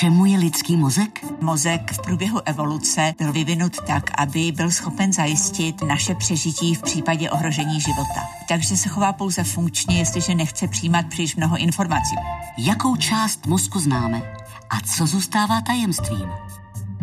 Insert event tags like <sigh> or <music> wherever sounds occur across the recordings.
čemu je lidský mozek? Mozek v průběhu evoluce byl vyvinut tak, aby byl schopen zajistit naše přežití v případě ohrožení života. Takže se chová pouze funkčně, jestliže nechce přijímat příliš mnoho informací. Jakou část mozku známe a co zůstává tajemstvím?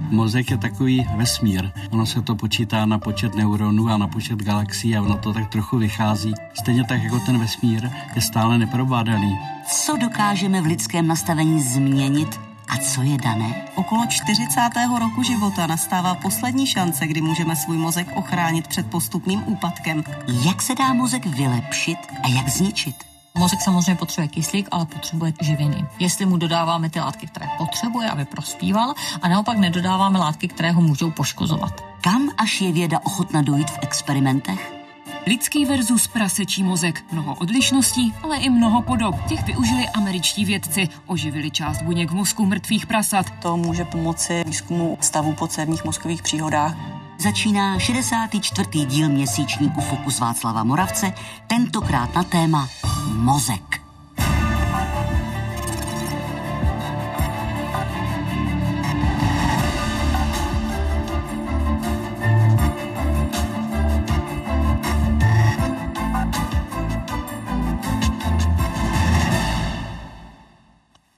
Mozek je takový vesmír. Ono se to počítá na počet neuronů a na počet galaxií a ono to tak trochu vychází. Stejně tak jako ten vesmír je stále neprobádaný. Co dokážeme v lidském nastavení změnit a co je dané? Okolo 40. roku života nastává poslední šance, kdy můžeme svůj mozek ochránit před postupným úpadkem. Jak se dá mozek vylepšit a jak zničit? Mozek samozřejmě potřebuje kyslík, ale potřebuje živiny. Jestli mu dodáváme ty látky, které potřebuje, aby prospíval, a naopak nedodáváme látky, které ho můžou poškozovat. Kam až je věda ochotna dojít v experimentech? Lidský versus prasečí mozek. Mnoho odlišností, ale i mnoho podob. Těch využili američtí vědci. Oživili část buněk v mozku mrtvých prasat. To může pomoci výzkumu stavu podzemních mozkových příhodách. Začíná 64. díl měsíčníku Fokus Václava Moravce, tentokrát na téma mozek.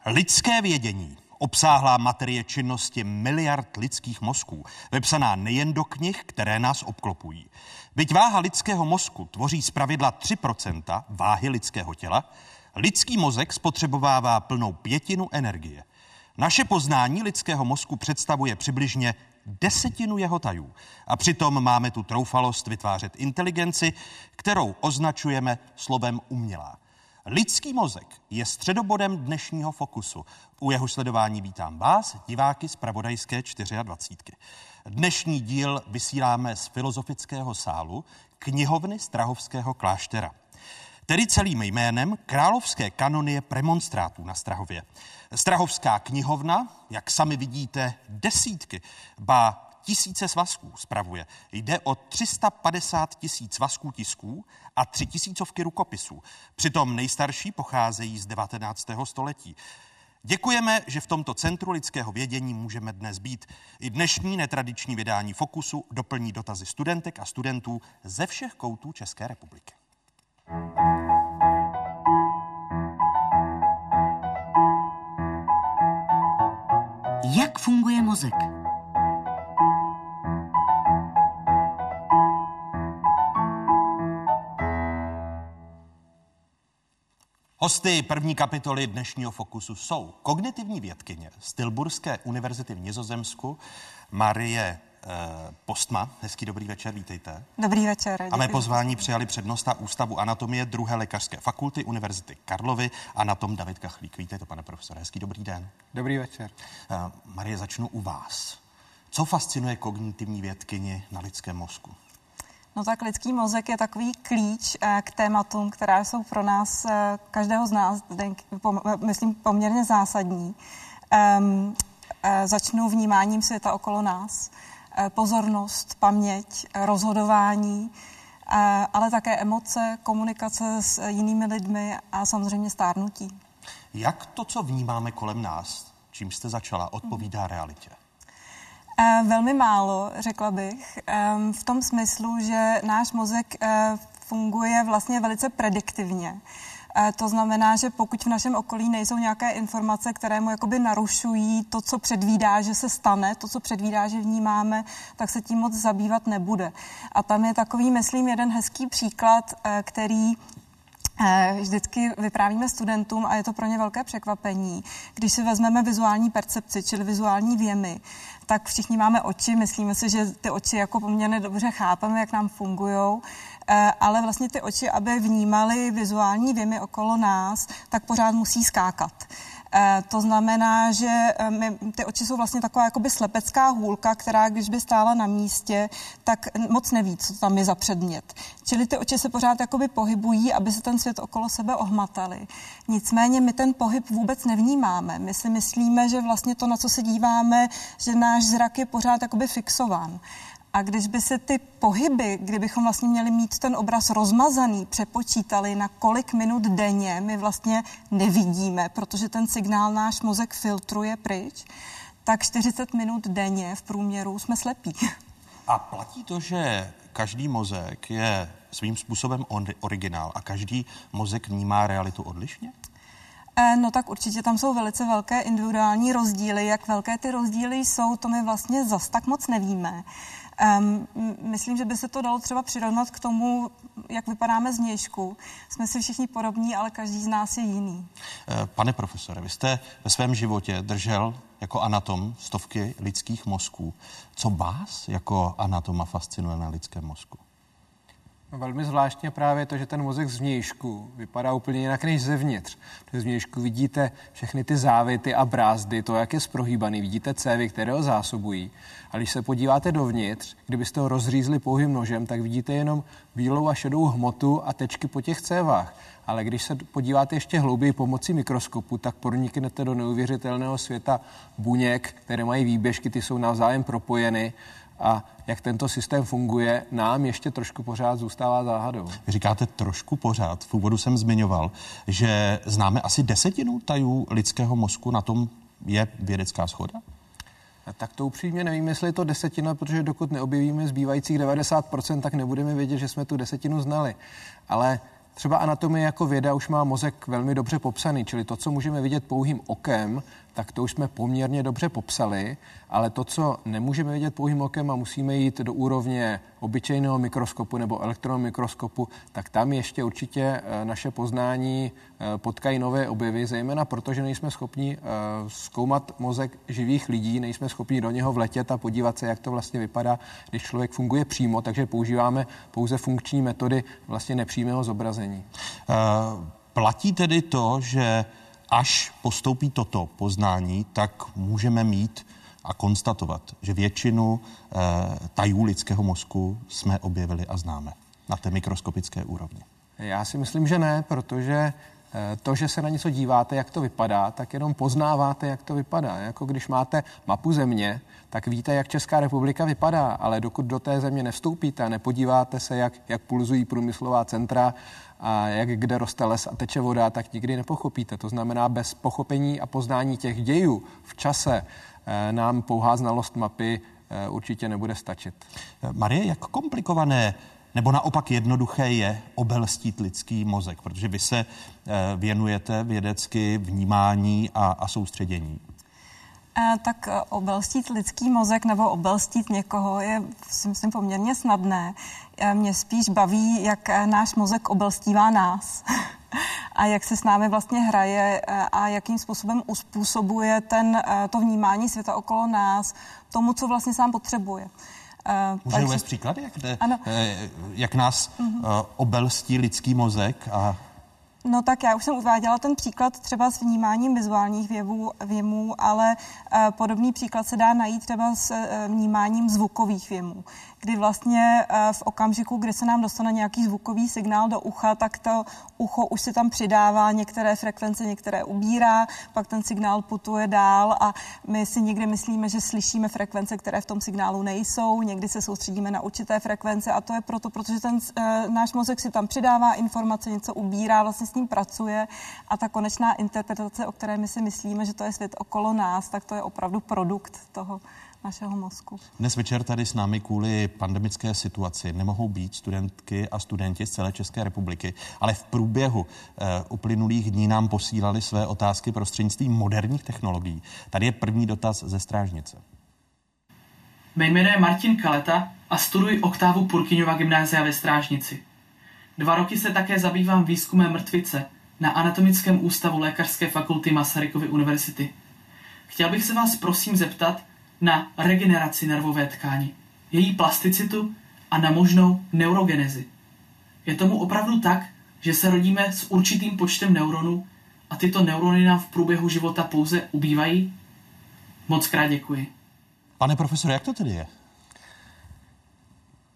Lidské vědění obsáhlá materie činnosti miliard lidských mozků, vepsaná nejen do knih, které nás obklopují. Byť váha lidského mozku tvoří zpravidla 3% váhy lidského těla, lidský mozek spotřebovává plnou pětinu energie. Naše poznání lidského mozku představuje přibližně desetinu jeho tajů. A přitom máme tu troufalost vytvářet inteligenci, kterou označujeme slovem umělá. Lidský mozek je středobodem dnešního fokusu. U jeho sledování vítám vás, diváky z Pravodajské 24. Dnešní díl vysíláme z filozofického sálu knihovny Strahovského kláštera. Tedy celým jménem Královské kanonie premonstrátů na Strahově. Strahovská knihovna, jak sami vidíte, desítky, ba tisíce svazků spravuje. Jde o 350 tisíc svazků tisků a tři tisícovky rukopisů. Přitom nejstarší pocházejí z 19. století. Děkujeme, že v tomto centru lidského vědění můžeme dnes být. I dnešní netradiční vydání Fokusu doplní dotazy studentek a studentů ze všech koutů České republiky. Jak funguje mozek? Hosty první kapitoly dnešního Fokusu jsou kognitivní vědkyně z Tilburské univerzity v Nizozemsku Marie eh, Postma. Hezký dobrý večer, vítejte. Dobrý večer. A mé pozvání přijali přednosta Ústavu anatomie druhé lékařské fakulty Univerzity Karlovy anatom David Kachlík. Vítejte, pane profesore. Hezký dobrý den. Dobrý večer. Eh, Marie, začnu u vás. Co fascinuje kognitivní vědkyni na lidském mozku? No tak lidský mozek je takový klíč eh, k tématům, která jsou pro nás, eh, každého z nás, myslím, poměrně zásadní. Um, začnu vnímáním světa okolo nás, pozornost, paměť, rozhodování, ale také emoce, komunikace s jinými lidmi a samozřejmě stárnutí. Jak to, co vnímáme kolem nás, čím jste začala, odpovídá realitě? Eh, velmi málo, řekla bych, v tom smyslu, že náš mozek eh, funguje vlastně velice prediktivně. Eh, to znamená, že pokud v našem okolí nejsou nějaké informace, které mu jakoby narušují to, co předvídá, že se stane, to, co předvídá, že vnímáme, tak se tím moc zabývat nebude. A tam je takový, myslím, jeden hezký příklad, který vždycky vyprávíme studentům a je to pro ně velké překvapení. Když si vezmeme vizuální percepci, čili vizuální věmy, tak všichni máme oči, myslíme si, že ty oči jako poměrně dobře chápeme, jak nám fungují, eh, ale vlastně ty oči, aby vnímali vizuální věmy okolo nás, tak pořád musí skákat. Eh, to znamená, že eh, my, ty oči jsou vlastně taková jakoby slepecká hůlka, která když by stála na místě, tak moc neví, co tam je za předmět. Čili ty oči se pořád jakoby pohybují, aby se ten svět okolo sebe ohmatali. Nicméně my ten pohyb vůbec nevnímáme. My si myslíme, že vlastně to, na co se díváme, že náš zrak je pořád jakoby fixován. A když by se ty pohyby, kdybychom vlastně měli mít ten obraz rozmazaný, přepočítali na kolik minut denně my vlastně nevidíme, protože ten signál náš mozek filtruje pryč, tak 40 minut denně v průměru jsme slepí. <laughs> A platí to, že každý mozek je svým způsobem originál a každý mozek vnímá realitu odlišně? Eh, no tak určitě tam jsou velice velké individuální rozdíly. Jak velké ty rozdíly jsou, to my vlastně zas tak moc nevíme. Um, myslím, že by se to dalo třeba přirovnat k tomu, jak vypadáme z měšku. Jsme si všichni podobní, ale každý z nás je jiný. Eh, pane profesore, vy jste ve svém životě držel jako anatom stovky lidských mozků. Co vás jako anatoma fascinuje na lidském mozku? Velmi zvláštně právě to, že ten mozek zvnějšku vypadá úplně jinak než zevnitř. Protože zvnějšku vidíte všechny ty závity a brázdy, to, jak je sprohýbaný, vidíte cévy, které ho zásobují. A když se podíváte dovnitř, kdybyste ho rozřízli pouhým nožem, tak vidíte jenom bílou a šedou hmotu a tečky po těch cévách. Ale když se podíváte ještě hlouběji pomocí mikroskopu, tak proniknete do neuvěřitelného světa buněk, které mají výběžky, ty jsou navzájem propojeny a jak tento systém funguje, nám ještě trošku pořád zůstává záhadou. Říkáte trošku pořád. V úvodu jsem zmiňoval, že známe asi desetinu tajů lidského mozku, na tom je vědecká schoda? Tak to upřímně nevím, jestli je to desetina, protože dokud neobjevíme zbývajících 90%, tak nebudeme vědět, že jsme tu desetinu znali. Ale třeba anatomie jako věda už má mozek velmi dobře popsaný, čili to, co můžeme vidět pouhým okem, tak to už jsme poměrně dobře popsali, ale to, co nemůžeme vidět pouhým okem a musíme jít do úrovně obyčejného mikroskopu nebo elektronomikroskopu, tak tam ještě určitě eh, naše poznání eh, potkají nové objevy, zejména proto, že nejsme schopni eh, zkoumat mozek živých lidí, nejsme schopni do něho vletět a podívat se, jak to vlastně vypadá, když člověk funguje přímo, takže používáme pouze funkční metody vlastně nepřímého zobrazení. Uh, platí tedy to, že až postoupí toto poznání, tak můžeme mít a konstatovat, že většinu e, tajů lidského mozku jsme objevili a známe na té mikroskopické úrovni. Já si myslím, že ne, protože eh, to, že se na něco díváte, jak to vypadá, tak jenom poznáváte, jak to vypadá. Jako když máte mapu země, tak víte, jak Česká republika vypadá, ale dokud do té země nevstoupíte a nepodíváte se, jak, jak pulzují průmyslová centra a jak kde roste les a teče voda, tak nikdy nepochopíte. To znamená, bez pochopení a poznání těch dějů v čase eh, nám pouhá znalost mapy eh, určitě nebude stačit. Marie, jak komplikované nebo naopak jednoduché je obelstít lidský mozek, protože vy se eh, věnujete vědecky vnímání a, a soustředění. Tak obelstít lidský mozek nebo obelstít někoho je, si myslím, poměrně snadné. Mě spíš baví, jak náš mozek obelstívá nás <laughs> a jak se s námi vlastně hraje a jakým způsobem uspůsobuje ten, to vnímání světa okolo nás tomu, co vlastně sám potřebuje. Můžeme uvést příklady, jak, jde, ano. Eh, jak nás uh-huh. obelstí lidský mozek a No tak já už jsem uváděla ten příklad třeba s vnímáním vizuálních věvů, věmů, ale uh, podobný příklad se dá najít třeba s uh, vnímáním zvukových věmů kdy vlastně eh, v okamžiku, kdy se nám dostane nějaký zvukový signál do ucha, tak to ucho už si tam přidává některé frekvence, některé ubírá, pak ten signál putuje dál a my si někdy myslíme, že slyšíme frekvence, které v tom signálu nejsou, někdy se soustředíme na určité frekvence a to je proto, protože ten e, náš mozek si tam přidává informace, něco ubírá, vlastně s ním pracuje a ta konečná interpretace, o které my si myslíme, že to je svět okolo nás, tak to je opravdu produkt toho našeho mozku. Dnes večer tady s námi kvůli pandemické situaci nemohou být studentky a studenti z celé České republiky, ale v průběhu uh, uplynulých dní nám posílali své otázky prostřednictvím moderních technologií. Tady je první dotaz ze Strážnice. Mé jméno je Martin Kaleta a studuji oktávu Purkyňova gymnázia ve Strážnici. Dva roky se také zabývám výzkumem mrtvice na Anatomickém ústavu Lékařské fakulty Masarykovy univerzity. Chtěl bych se vás prosím zeptat, na regeneraci nervové tkáně, její plasticitu a na možnou neurogenezi. Je tomu opravdu tak, že se rodíme s určitým počtem neuronů a tyto neurony nám v průběhu života pouze ubývají? Moc krát děkuji. Pane profesor, jak to tedy je?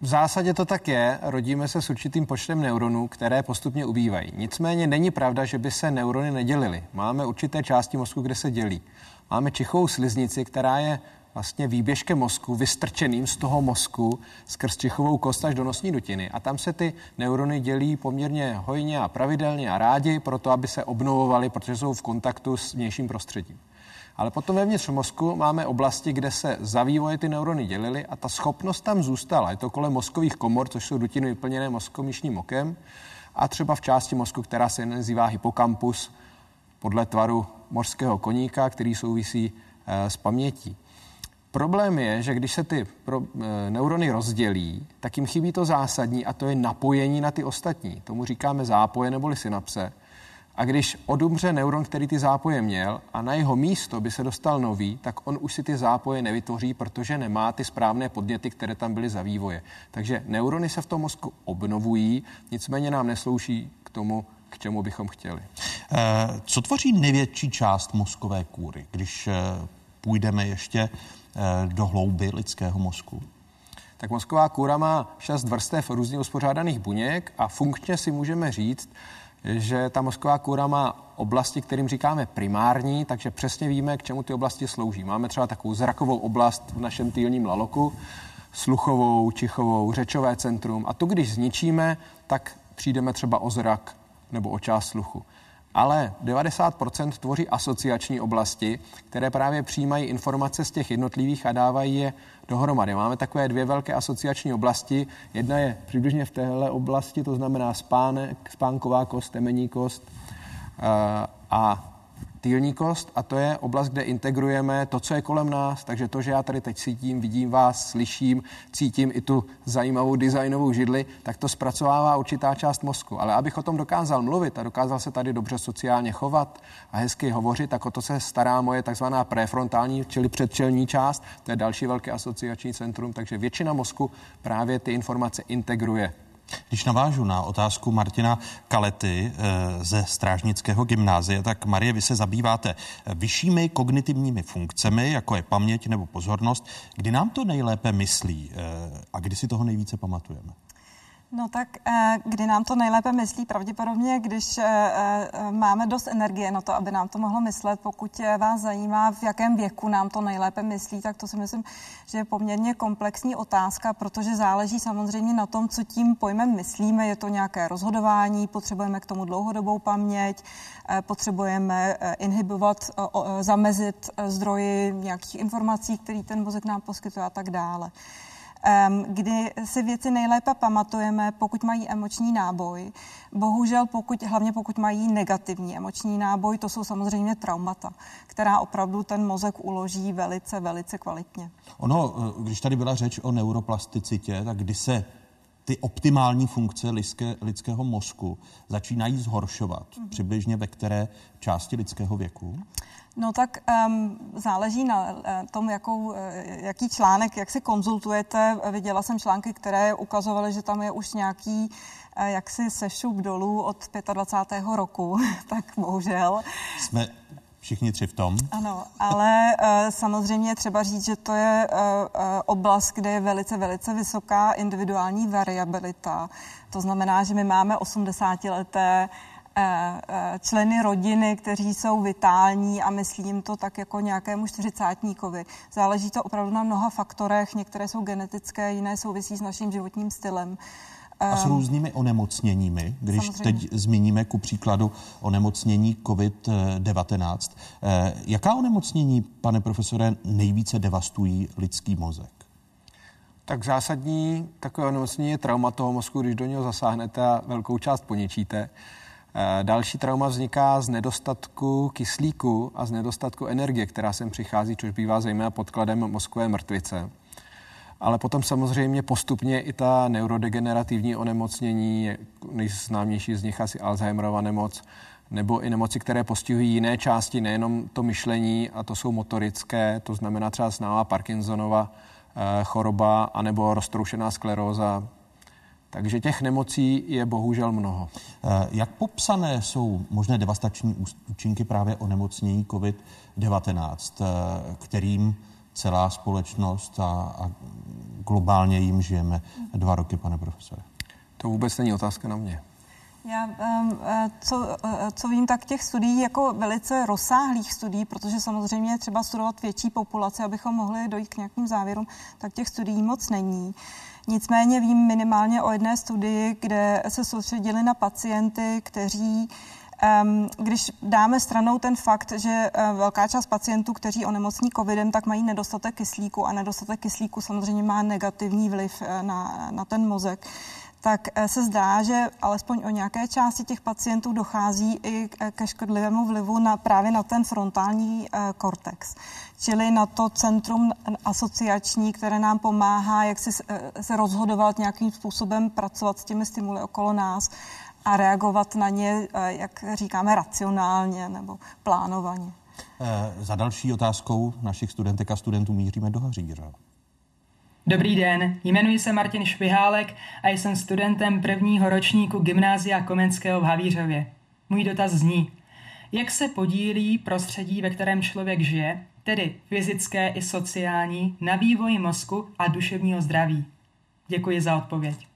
V zásadě to tak je. Rodíme se s určitým počtem neuronů, které postupně ubývají. Nicméně není pravda, že by se neurony nedělily. Máme určité části mozku, kde se dělí. Máme čichovou sliznici, která je vlastně výběžkem mozku, vystrčeným z toho mozku skrz čichovou kost až do nosní dutiny. A tam se ty neurony dělí poměrně hojně a pravidelně a rádi, proto aby se obnovovaly, protože jsou v kontaktu s vnějším prostředím. Ale potom vevnitř mozku máme oblasti, kde se za vývoje ty neurony dělily a ta schopnost tam zůstala. Je to kolem mozkových komor, což jsou dutiny vyplněné mozkomíšním okem a třeba v části mozku, která se nazývá hypokampus podle tvaru mořského koníka, který souvisí e, s pamětí. Problém je, že když se ty pro, e, neurony rozdělí, tak jim chybí to zásadní a to je napojení na ty ostatní. Tomu říkáme zápoje neboli synapse. A když odumře neuron, který ty zápoje měl a na jeho místo by se dostal nový, tak on už si ty zápoje nevytvoří, protože nemá ty správné podněty, které tam byly za vývoje. Takže neurony se v tom mozku obnovují, nicméně nám neslouží k tomu, k čemu bychom chtěli. Eh, co tvoří největší část mozkové kůry, když eh, půjdeme ještě eh, do hlouby lidského mozku? Tak mozková kůra má šest vrstev různě uspořádaných buněk a funkčně si můžeme říct, že ta mozková kůra má oblasti, kterým říkáme primární, takže přesně víme, k čemu ty oblasti slouží. Máme třeba takovou zrakovou oblast v našem týlním laloku, sluchovou, čichovou, řečové centrum a to, když zničíme, tak přijdeme třeba o zrak nebo o část sluchu ale 90% tvoří asociační oblasti, které právě přijímají informace z těch jednotlivých a dávají je dohromady. Máme takové dvě velké asociační oblasti. Jedna je přibližně v téhle oblasti, to znamená spánek, spánková kost, temení kost eh, a týlní kost a to je oblast, kde integrujeme to, co je kolem nás, takže to, že já tady teď cítím, vidím vás, slyším, cítím i tu zajímavou designovou židli, tak to zpracovává určitá část mozku. Ale abych o tom dokázal mluvit a dokázal se tady dobře sociálně chovat a hezky hovořit, tak o to se stará moje takzvaná prefrontální, čili předčelní část, to je další velké asociační centrum, takže většina mozku právě ty informace integruje když navážu na otázku Martina Kalety eh, ze Strážnického gymnázia, tak Marie, vy se zabýváte vyššími kognitivními funkcemi, jako je paměť nebo pozornost. Kdy nám to nejlépe myslí eh, a kdy si toho nejvíce pamatujeme? No tak eh, kdy nám to nejlépe myslí? Pravděpodobně, když eh, eh, máme dost energie na to, aby nám to mohlo myslet. Pokud vás zajímá, v jakém věku nám to nejlépe myslí, tak to si myslím, že je poměrně komplexní otázka, protože záleží samozřejmě na tom, co tím pojmem myslíme. Je to nějaké rozhodování, potřebujeme k tomu dlouhodobou paměť, potřebujeme inhibovat, zamezit zdroji nějakých informací, které ten mozek nám poskytuje a tak dále kdy si věci nejlépe pamatujeme, pokud mají emoční náboj. Bohužel, pokud, hlavně pokud mají negativní emoční náboj, to jsou samozřejmě traumata, která opravdu ten mozek uloží velice, velice kvalitně. Ono, eh, když tady byla řeč o neuroplasticitě, tak kdy se ty optimální funkce lidské, lidského mozku začínají zhoršovat, mm-hmm. přibližně ve které části lidského věku? No tak um, záleží na uh, tom, jakou, uh, jaký článek, jak si konzultujete. Viděla jsem články, které ukazovaly, že tam je už nějaký uh, jaksi sešup dolů od 25. roku, <laughs> tak bohužel. Jsme všichni tři v tom. Ano, ale samozřejmě třeba říct, že to je oblast, kde je velice, velice vysoká individuální variabilita. To znamená, že my máme 80-leté Eh, eh, členy rodiny, kteří jsou vitální a myslím to tak jako nějakému čtyřicátníkovi. Záleží to opravdu na mnoha faktorech, některé jsou genetické, jiné souvisí s naším životním stylem. A s ehm, různými onemocněními, když Samozřejmě. teď zmíníme ku příkladu onemocnění COVID-19. Eh, jaká onemocnění, pane profesore, nejvíce devastují lidský mozek? Tak zásadní takové onemocnění je trauma toho mozku, když do něho zasáhnete a velkou část poničíte. Eh, další trauma vzniká z nedostatku kyslíku a z nedostatku energie, která sem přichází, což bývá zejména podkladem mozkové mrtvice. Ale potom samozřejmě postupně i ta neurodegenerativní onemocnění, nejznámější z nich asi Alzheimerova nemoc, nebo i nemoci, které postihují jiné části, nejenom to myšlení, a to jsou motorické, to znamená třeba známá Parkinsonova eh, choroba, anebo roztroušená skleróza, takže těch nemocí je bohužel mnoho. Eh, jak popsané jsou možné devastační účinky právě o nemocnění COVID-19, eh, kterým celá společnost a, a globálně jim žijeme dva roky, pane profesore? To vůbec není otázka na mě. Já, co, co vím, tak těch studií jako velice rozsáhlých studií, protože samozřejmě je třeba studovat větší populaci, abychom mohli dojít k nějakým závěrům, tak těch studií moc není. Nicméně vím minimálně o jedné studii, kde se soustředili na pacienty, kteří když dáme stranou ten fakt, že eh, velká část pacientů, kteří onemocní covidem, tak mají nedostatek kyslíku a nedostatek kyslíku samozřejmě má negativní vliv eh, na, na ten mozek, tak eh, se zdá, že alespoň o nějaké části těch pacientů dochází i ke škodlivému vlivu na, právě na ten frontální kortex, čili na to centrum asociační, které nám pomáhá, jak si se rozhodovat nějakým způsobem, pracovat s těmi stimuly okolo nás a reagovat na ně, eh, jak říkáme, racionálně nebo plánovaně. Za další otázkou našich studentek a studentů míříme do Haříře. Dobrý den, jmenuji se Martin Švihálek a jsem studentem prvního ročníku Gymnázia Komenského v Havířově. Můj dotaz zní, jak se podílí prostředí, ve kterém člověk žije, tedy fyzické i sociální, na vývoji mozku a duševního zdraví? Děkuji za odpověď.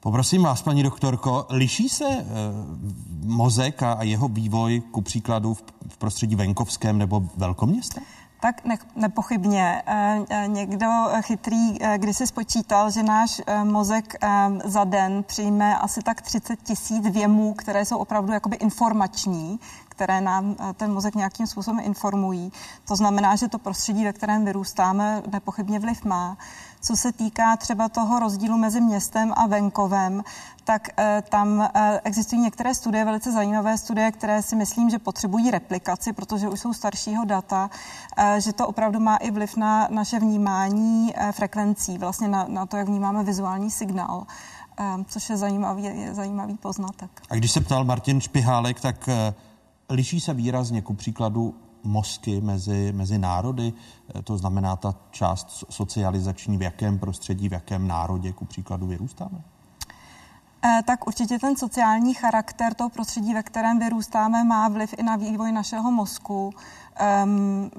Poprosím vás, paní doktorko, liší se e, mozek a, a jeho vývoj ku příkladu v, v prostředí venkovském nebo velkoměstě? Tak ne, nepochybně. E, někdo chytrý, e, když si spočítal, že náš mozek za den přijme asi tak 30 tisíc věmů, které jsou opravdu jakoby informační, které nám ten mozek nějakým způsobem informují. To znamená, že to prostředí, ve kterém vyrůstáme, nepochybně vliv má. Co se týká třeba toho rozdílu mezi městem a venkovem, tak e, tam e, existují některé studie, velice zajímavé studie, které si myslím, že potřebují replikaci, protože už jsou staršího data, e, že to opravdu má i vliv na naše vnímání frekvencí, vlastně na, na to, jak vnímáme vizuální signál. Což je zajímavý, je zajímavý poznatek. A když se ptal Martin Špihálek, tak liší se výrazně ku příkladu mozky mezi, mezi národy, eh, to znamená ta část socializační, v jakém prostředí, v jakém národě, ku příkladu, vyrůstáme? Eh, tak určitě ten sociální charakter toho prostředí, ve kterém vyrůstáme, má vliv i na vývoj našeho mozku. Um,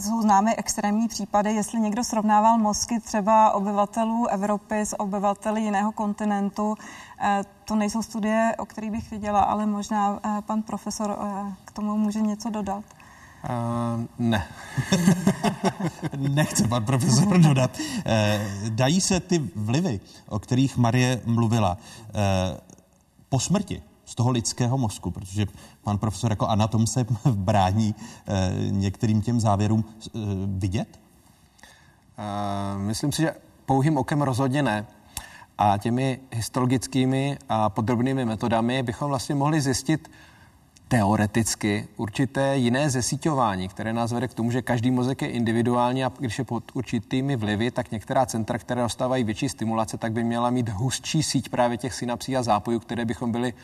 jsou známy extrémní případy, jestli někdo srovnával mozky třeba obyvatelů Evropy s obyvateli jiného kontinentu. To nejsou studie, o kterých bych viděla, ale možná pan profesor k tomu může něco dodat. Uh, ne. <laughs> Nechce pan profesor dodat. Uh, dají se ty vlivy, o kterých Marie mluvila, uh, po smrti z toho lidského mozku, protože pan profesor jako anatom se <laughs> brání uh, některým těm závěrům vidět? Myslím si, že pouhým okem rozhodně ne. A těmi histologickými a podrobnými metodami bychom vlastně mohli zjistit, teoreticky určité jiné zesíťování, které nás vede k tomu, že každý mozek je individuální a když je pod určitými vlivy, tak některá centra, které dostávají větší stimulace, tak by měla mít hustší síť právě těch synapsí a zápojů, které bychom byli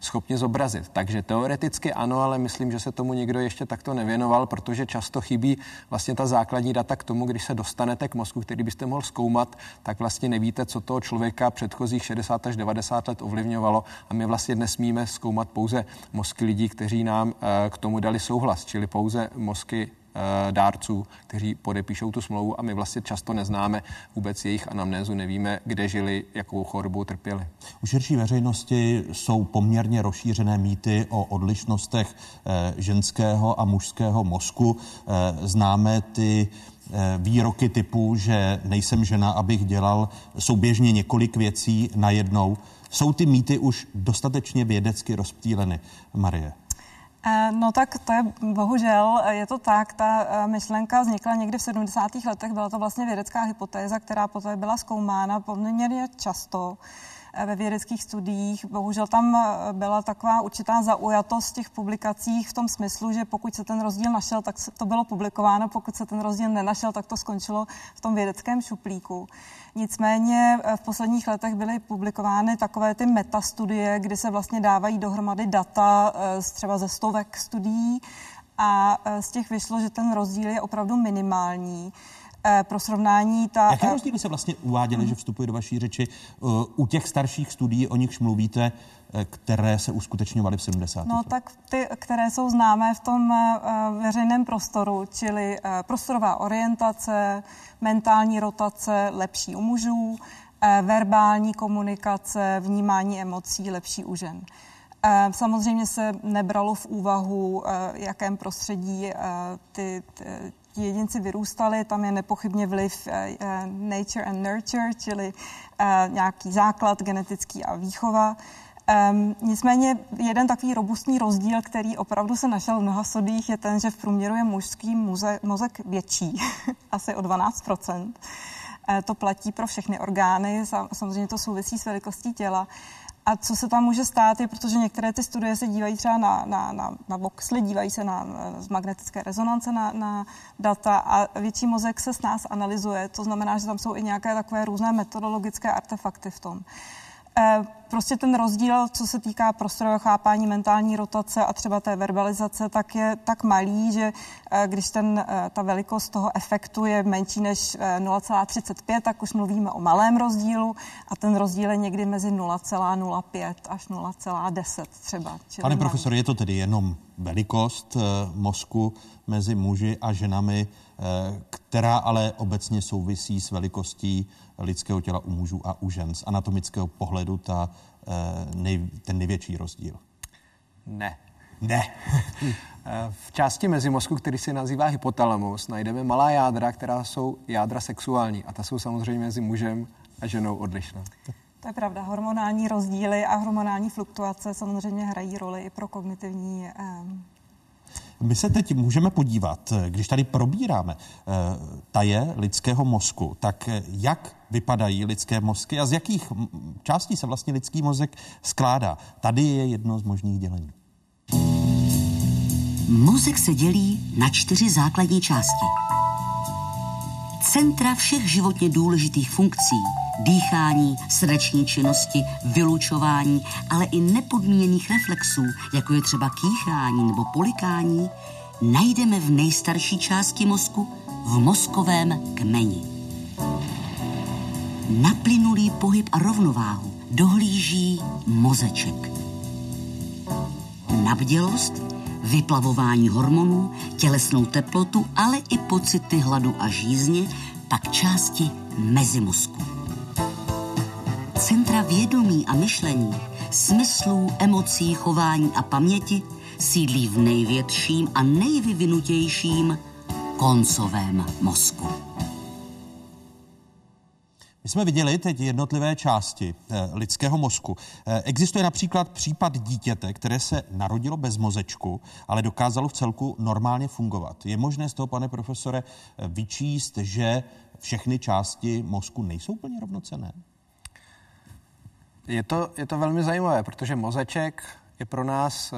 schopni zobrazit. Takže teoreticky ano, ale myslím, že se tomu nikdo ještě takto nevěnoval, protože často chybí vlastně ta základní data k tomu, když se dostanete k mozku, který byste mohl zkoumat, tak vlastně nevíte, co toho člověka předchozích 60 až 90 let ovlivňovalo a my vlastně nesmíme zkoumat pouze mozky lidí, kteří nám eh, k tomu dali souhlas, čili pouze mozky dárců, kteří podepíšou tu smlouvu a my vlastně často neznáme vůbec jejich anamnézu, nevíme, kde žili, jakou chorobou trpěli. U širší veřejnosti jsou poměrně rozšířené mýty o odlišnostech eh, ženského a mužského mozku. Eh, známe ty výroky typu, že nejsem žena, abych dělal souběžně několik věcí najednou. Jsou ty mýty už dostatečně vědecky rozptýleny, Marie? Eh, no tak to je bohužel, eh, je to tak, ta eh, myšlenka vznikla někdy v 70. letech, byla to vlastně vědecká hypotéza, která poté byla zkoumána poměrně často ve vědeckých studiích. Bohužel tam byla taková určitá zaujatost těch publikacích v tom smyslu, že pokud se ten rozdíl našel, tak to bylo publikováno, pokud se ten rozdíl nenašel, tak to skončilo v tom vědeckém šuplíku. Nicméně v posledních letech byly publikovány takové ty metastudie, kdy se vlastně dávají dohromady data z třeba ze stovek studií a z těch vyšlo, že ten rozdíl je opravdu minimální. Eh, pro srovnání ta... Jaké eh, rozdíly se vlastně uváděly, hmm. že vstupují do vaší řeči eh, u těch starších studií, o nichž mluvíte, které se uskutečňovaly v 70. No tak ty, které jsou známé v tom veřejném prostoru, čili prostorová orientace, mentální rotace, lepší u mužů, verbální komunikace, vnímání emocí, lepší u žen. Eh, samozřejmě se nebralo v úvahu, eh, jakém prostředí eh, ty, ti jedinci vyrůstali. Tam je nepochybně vliv nature and nurture, čili nějaký základ genetický a výchova. Um, nicméně jeden takový robustní rozdíl, který opravdu se našel v mnoha studiích, je ten, že v průměru je mužský muze, mozek větší, <laughs> asi o 12% To platí pro všechny orgány, samozřejmě to souvisí s velikostí těla. A co se tam může stát, je, protože některé ty studie se dívají třeba na, na, na, na voxely, dívají se na z magnetické rezonance na, na data a větší mozek se s nás analyzuje. To znamená, že tam jsou i nějaké takové různé metodologické artefakty v tom. Eh, prostě ten rozdíl, co se týká prostorového chápání, mentální rotace a třeba té verbalizace, tak je tak malý, že eh, když ten, eh, ta velikost toho efektu je menší než 0,35, tak už mluvíme o malém rozdílu a ten rozdíl je někdy mezi 0,05 až 0,10 třeba. Pane profesor, je to tedy jenom velikost mozku mezi muži a ženami, která ale obecně souvisí s velikostí lidského těla u mužů a u žen. Z anatomického pohledu ta, eh, nej, ten největší rozdíl. Ne. Ne. <laughs> v části mezimozku, který se nazývá hypotalamus, najdeme malá jádra, která jsou jádra sexuální a ta jsou samozřejmě mezi mužem a ženou odlišná. To je pravda. Hormonální rozdíly a hormonální fluktuace samozřejmě hrají roli i pro kognitivní um, my se teď můžeme podívat, když tady probíráme eh, taje lidského mozku, tak eh, jak vypadají lidské mozky a z jakých částí se vlastně lidský mozek skládá. Tady je jedno z možných dělení. Mozek se dělí na čtyři základní části. Centra všech životně důležitých funkcí dýchání, srdeční činnosti, vylučování, ale i nepodmíněných reflexů, jako je třeba kýchání nebo polikání, najdeme v nejstarší části mozku, v mozkovém kmeni. Na plynulý pohyb a rovnováhu dohlíží mozeček. Na bdělost, vyplavování hormonů, tělesnou teplotu, ale i pocity hladu a žízně, pak části mezimozku centra vědomí a myšlení, smyslů, emocí, chování a paměti sídlí v největším a nejvyvinutějším koncovém mozku. My jsme viděli teď jednotlivé části eh, lidského mozku. Eh, existuje například případ dítěte, které se narodilo bez mozečku, ale dokázalo v celku normálně fungovat. Je možné z toho, pane profesore, eh, vyčíst, že všechny části mozku nejsou plně rovnocené? Je to, je to velmi zajímavé, protože mozeček je pro nás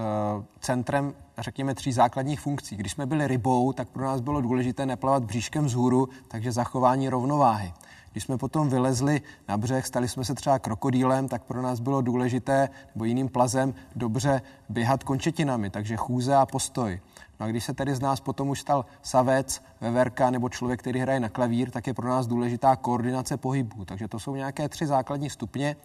centrem, řekněme, tří základních funkcí. Když jsme byli rybou, tak pro nás bylo důležité neplavat bříškem vzhůru, takže zachování rovnováhy. Když jsme potom vylezli na břeh, stali jsme se třeba krokodýlem, tak pro nás bylo důležité, nebo jiným plazem, dobře běhat končetinami, takže chůze a postoj. No a když se tedy z nás potom už stal savec, veverka nebo člověk, který hraje na klavír, tak je pro nás důležitá koordinace pohybů. Takže to jsou nějaké tři základní stupně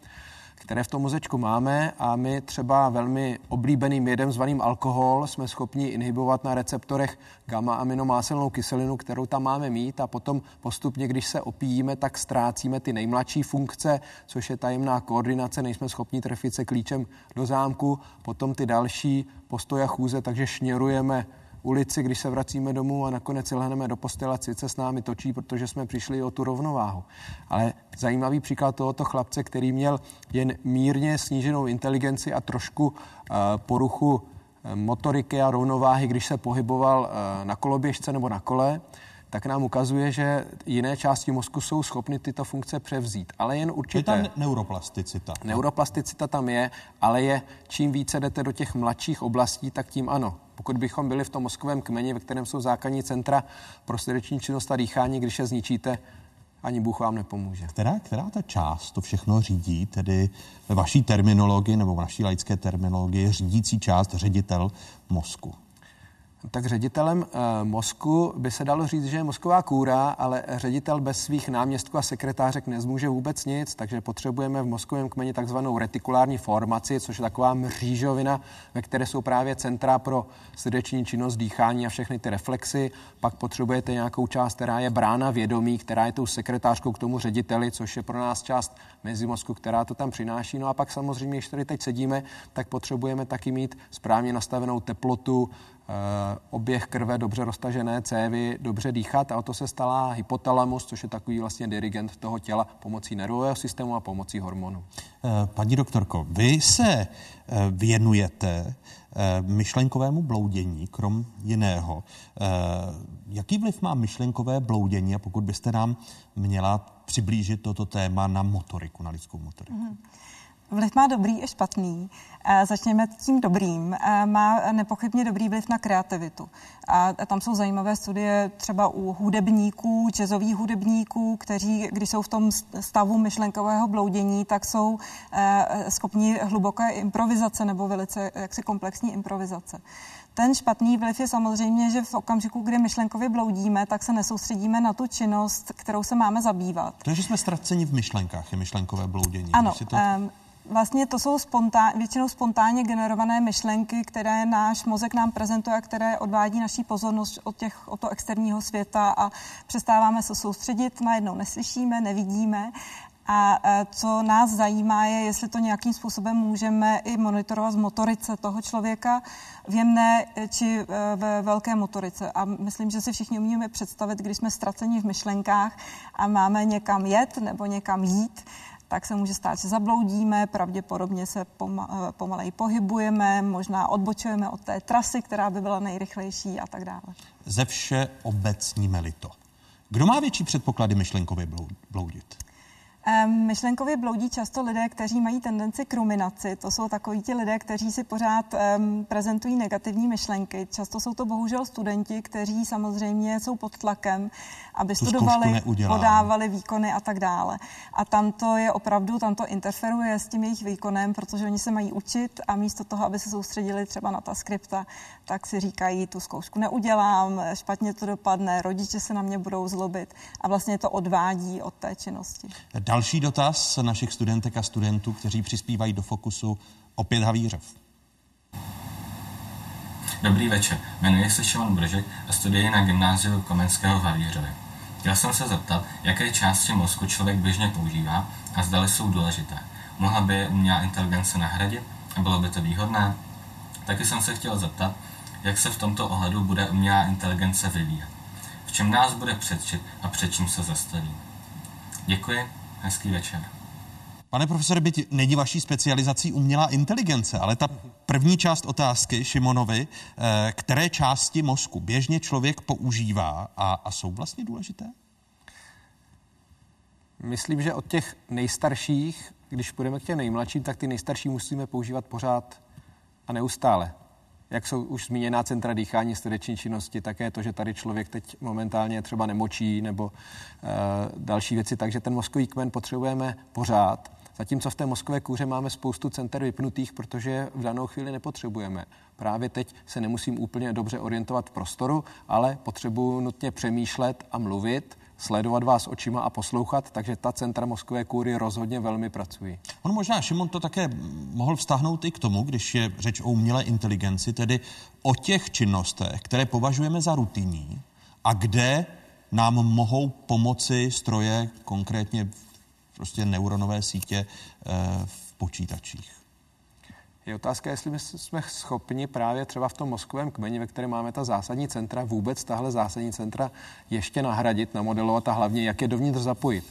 které v tom mozečku máme a my třeba velmi oblíbeným jedem zvaným alkohol jsme schopni inhibovat na receptorech gamma-aminomáselnou kyselinu, kterou tam máme mít a potom postupně, když se opíjíme, tak ztrácíme ty nejmladší funkce, což je tajemná koordinace, nejsme schopni trefit se klíčem do zámku, potom ty další postoje chůze, takže šněrujeme ulici, když se vracíme domů a nakonec lhneme do postele, se s námi točí, protože jsme přišli o tu rovnováhu. Ale zajímavý příklad tohoto chlapce, který měl jen mírně sníženou inteligenci a trošku uh, poruchu eh, motoriky a rovnováhy, když se pohyboval uh, na koloběžce nebo na kole, tak nám ukazuje, že jiné části mozku jsou schopny tyto funkce převzít, ale jen určité. Je tam neuroplasticita. Neuroplasticita tam je, ale je, čím více jdete do těch mladších oblastí, tak tím ano. Pokud bychom byli v tom mozkovém kmeni, ve kterém jsou základní centra pro srdeční činnost a dýchání, když je zničíte, ani Bůh vám nepomůže. Která, která ta část to všechno řídí, tedy ve vaší terminologii nebo v naší laické terminologii řídící část ředitel mozku? Tak ředitelem e, mozku by se dalo říct, že je mozková kůra, ale ředitel bez svých náměstků a sekretářek nezmůže vůbec nic, takže potřebujeme v mozkovém kmeni takzvanou retikulární formaci, což je taková mřížovina, ve které jsou právě centra pro srdeční činnost, dýchání a všechny ty reflexy. Pak potřebujete nějakou část, která je brána vědomí, která je tou sekretářkou k tomu řediteli, což je pro nás část mezimozku, která to tam přináší. No a pak samozřejmě, když tady teď sedíme, tak potřebujeme taky mít správně nastavenou teplotu, Eh, oběh krve, dobře roztažené cévy, dobře dýchat a o to se stala hypotalamus, což je takový vlastně dirigent toho těla pomocí nervového systému a pomocí hormonů. Eh, paní doktorko, vy se eh, věnujete myšlenkovému bloudění, krom jiného. Jaký vliv má myšlenkové bloudění a pokud byste nám měla přiblížit toto téma na motoriku, na lidskou motoriku? Mm-hmm. Vliv má dobrý i špatný. Začněme tím dobrým. Má nepochybně dobrý vliv na kreativitu. A tam jsou zajímavé studie třeba u hudebníků, jazzových hudebníků, kteří, když jsou v tom stavu myšlenkového bloudění, tak jsou schopni hluboké improvizace nebo velice jaksi komplexní improvizace. Ten špatný vliv je samozřejmě, že v okamžiku, kdy myšlenkově bloudíme, tak se nesoustředíme na tu činnost, kterou se máme zabývat. Takže jsme ztraceni v myšlenkách, je myšlenkové bloudění. Ano, to... um, Vlastně to jsou spontán, většinou spontánně generované myšlenky, které náš mozek nám prezentuje a které odvádí naší pozornost od, těch, od toho externího světa a přestáváme se soustředit, najednou neslyšíme, nevidíme a co nás zajímá je, jestli to nějakým způsobem můžeme i monitorovat z motorice toho člověka v jemné e, či e, ve velké motorice. A myslím, že si všichni umíme představit, když jsme ztraceni v myšlenkách a máme někam jet nebo někam jít, tak se může stát, že zabloudíme, pravděpodobně se eh, pomaleji pohybujeme, možná odbočujeme od té trasy, která by byla nejrychlejší a tak dále. Ze vše obecníme-li to. Kdo má větší předpoklady myšlenkově bloudit? Myšlenkově bloudí často lidé, kteří mají tendenci k ruminaci. To jsou takoví ti lidé, kteří si pořád um, prezentují negativní myšlenky. Často jsou to bohužel studenti, kteří samozřejmě jsou pod tlakem, aby tu studovali, podávali výkony a tak dále. A tam to je opravdu, tam to interferuje s tím jejich výkonem, protože oni se mají učit a místo toho, aby se soustředili třeba na ta skripta, tak si říkají, tu zkoušku neudělám, špatně to dopadne, rodiče se na mě budou zlobit a vlastně to odvádí od té činnosti. Další dotaz našich studentek a studentů, kteří přispívají do fokusu, opět Havířov. Dobrý večer, jmenuji se Šimon Bržek a studuji na gymnáziu Komenského v Havířově. Chtěl jsem se zeptat, jaké části mozku člověk běžně používá a zdali jsou důležité. Mohla by je umělá inteligence nahradit a bylo by to výhodné? Taky jsem se chtěl zeptat, jak se v tomto ohledu bude umělá inteligence vyvíjet. V čem nás bude předčit a před čím se zastaví. Děkuji Hezký večer. Pane profesore, byť není vaší specializací umělá inteligence, ale ta první část otázky Šimonovi, eh, které části mozku běžně člověk používá a, a jsou vlastně důležité? Myslím, že od těch nejstarších, když půjdeme k těm nejmladším, tak ty nejstarší musíme používat pořád a neustále jak jsou už zmíněná centra dýchání, srdeční činnosti, také to, že tady člověk teď momentálně třeba nemočí nebo uh, další věci, takže ten mozkový kmen potřebujeme pořád. Zatímco v té mozkové kůře máme spoustu center vypnutých, protože v danou chvíli nepotřebujeme. Právě teď se nemusím úplně dobře orientovat v prostoru, ale potřebuji nutně přemýšlet a mluvit sledovat vás očima a poslouchat, takže ta centra mozkové kůry rozhodně velmi pracují. On možná, Šimon, to také mohl vztahnout i k tomu, když je řeč o umělé inteligenci, tedy o těch činnostech, které považujeme za rutinní a kde nám mohou pomoci stroje, konkrétně prostě neuronové sítě eh, v počítačích. Je otázka, jestli my jsme schopni právě třeba v tom mozkovém kmeni, ve kterém máme ta zásadní centra, vůbec tahle zásadní centra ještě nahradit, namodelovat a hlavně, jak je dovnitř zapojit.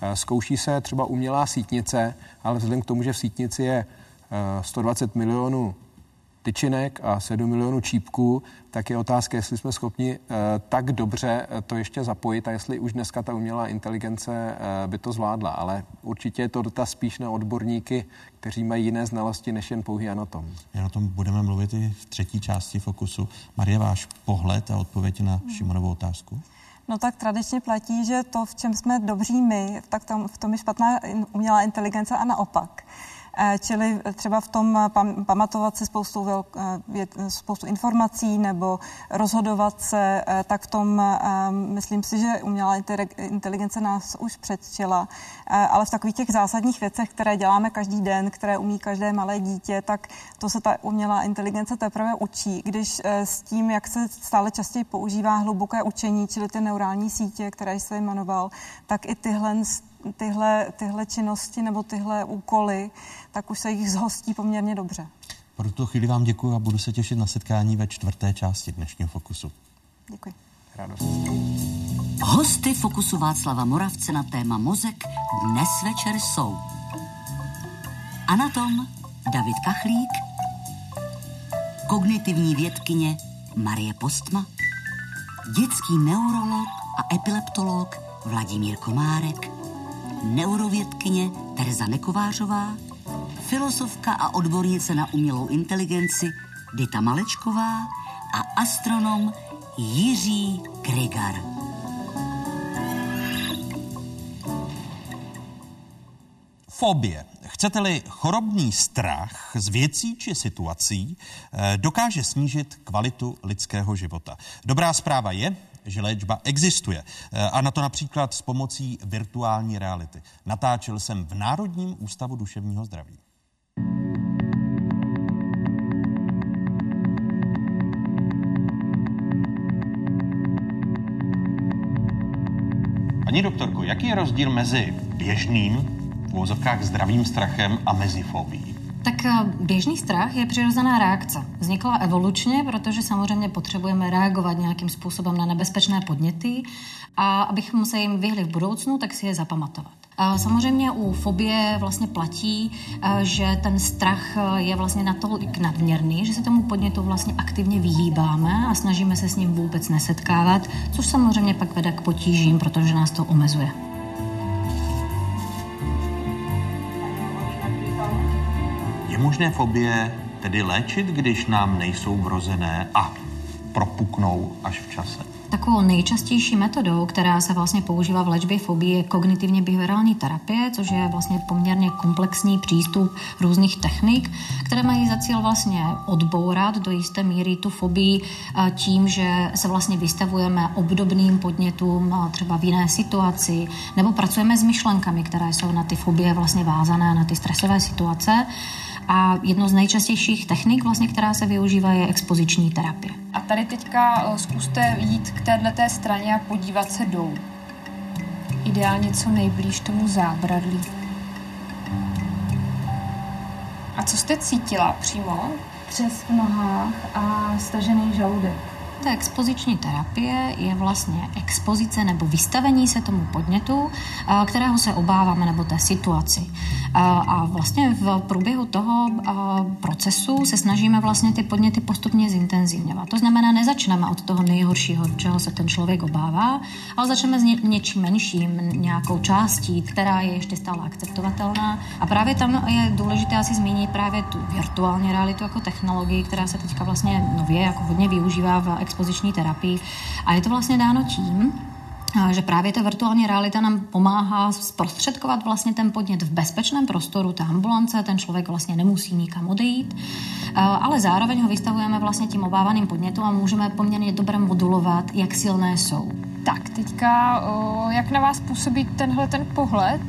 Eh, zkouší se třeba umělá sítnice, ale vzhledem k tomu, že v sítnici je 120 eh, milionů tyčinek a 7 milionů čípků, tak je otázka, jestli jsme schopni uh, tak dobře uh, to ještě zapojit a jestli už dneska ta umělá inteligence uh, by to zvládla. Ale určitě je to dotaz spíš na odborníky, kteří mají jiné znalosti než jen pouhý anatom. Já o tom budeme mluvit i v třetí části Fokusu. Marie, váš pohled a odpověď na Šimonovou otázku? No tak tradičně platí, že to, v čem jsme dobří my, tak tam, v tom je špatná umělá inteligence a naopak. Eh, čili třeba v tom pam, pamatovat si spoustu, velk, spoustu informací nebo rozhodovat se, tak v tom myslím si, že umělá inteligence nás už předčila. Ale v takových těch zásadních věcech, které děláme každý den, které umí každé malé dítě, tak to se ta umělá inteligence teprve učí, když s tím, jak se stále častěji používá hluboké učení, čili ty neurální sítě, které jste jmenoval, tak i tyhle, tyhle, tyhle činnosti nebo tyhle úkoly, tak už se jich zhostí poměrně dobře. Pro tu chvíli vám děkuji a budu se těšit na setkání ve čtvrté části dnešního Fokusu. Děkuji. Radost. Hosty Fokusu Václava Moravce na téma mozek dnes večer jsou Anatom David Kachlík, kognitivní vědkyně Marie Postma, dětský neurolog a epileptolog Vladimír Komárek, neurovědkyně Terza Nekovářová, filosofka a odbornice na umělou inteligenci Dita Malečková a astronom Jiří Krygar. Fobie Chcete-li chorobný strach z věcí či situací, eh, dokáže snížit kvalitu lidského života. Dobrá zpráva je, že léčba existuje. Eh, a na to například s pomocí virtuální reality. Natáčel jsem v Národním ústavu duševního zdraví. Paní doktorko, jaký je rozdíl mezi běžným uvozovkách zdravým strachem a mezifobií? Tak eh, běžný strach je přirozená reakce. Vznikla evolučně, protože samozřejmě potřebujeme reagovat nějakým způsobem na nebezpečné podněty a abychom se jim vyhli v budoucnu, tak si je zapamatovat. A samozřejmě u fobie vlastně platí, eh, že ten strach eh, je vlastně natolik nadměrný, že se tomu podnětu vlastně aktivně vyhýbáme a snažíme se s ním vůbec nesetkávat, což samozřejmě pak vede k potížím, protože nás to omezuje. Je možné fobie tedy léčit, když nám nejsou vrozené a propuknou až v čase? Takovou nejčastější metodou, která se vlastně používá v léčbě fobie, je kognitivně behaviorální terapie, což je vlastně poměrně komplexní přístup různých technik, které mají za cíl vlastně odbourat do jisté míry tu fobii tím, že se vlastně vystavujeme obdobným podnětům třeba v jiné situaci, nebo pracujeme s myšlenkami, které jsou na ty fobie vlastně vázané, na ty stresové situace. A jedno z nejčastějších technik, vlastně, která se využívá, je expoziční terapie. A tady teďka eh, zkuste jít k této straně a podívat se dolů. Ideálně co nejblíž tomu zábradlí. A co jste cítila přímo? Přes v nohách a stažený žaludek. Ta expoziční terapie je vlastně expozice nebo vystavení se tomu podnětu, kterého se obáváme, nebo té situaci. A vlastně v průběhu toho procesu se snažíme vlastně ty podněty postupně zintenzivňovat. To znamená, nezačneme od toho nejhoršího, čeho se ten člověk obává, ale začneme s ně, něčím menším, nějakou částí, která je ještě stále akceptovatelná. A právě tam je důležité asi zmínit právě tu virtuální realitu jako technologii, která se teďka vlastně nově jako hodně využívá v expoziční terapii. A je to vlastně dáno tím, že právě ta virtuální realita nám pomáhá zprostředkovat vlastně ten podnět v bezpečném prostoru, ta ambulance, ten člověk vlastně nemusí nikam odejít, ale zároveň ho vystavujeme vlastně tím obávaným podnětům a můžeme poměrně dobře modulovat, jak silné jsou. Tak, teďka, jak na vás působí tenhle ten pohled?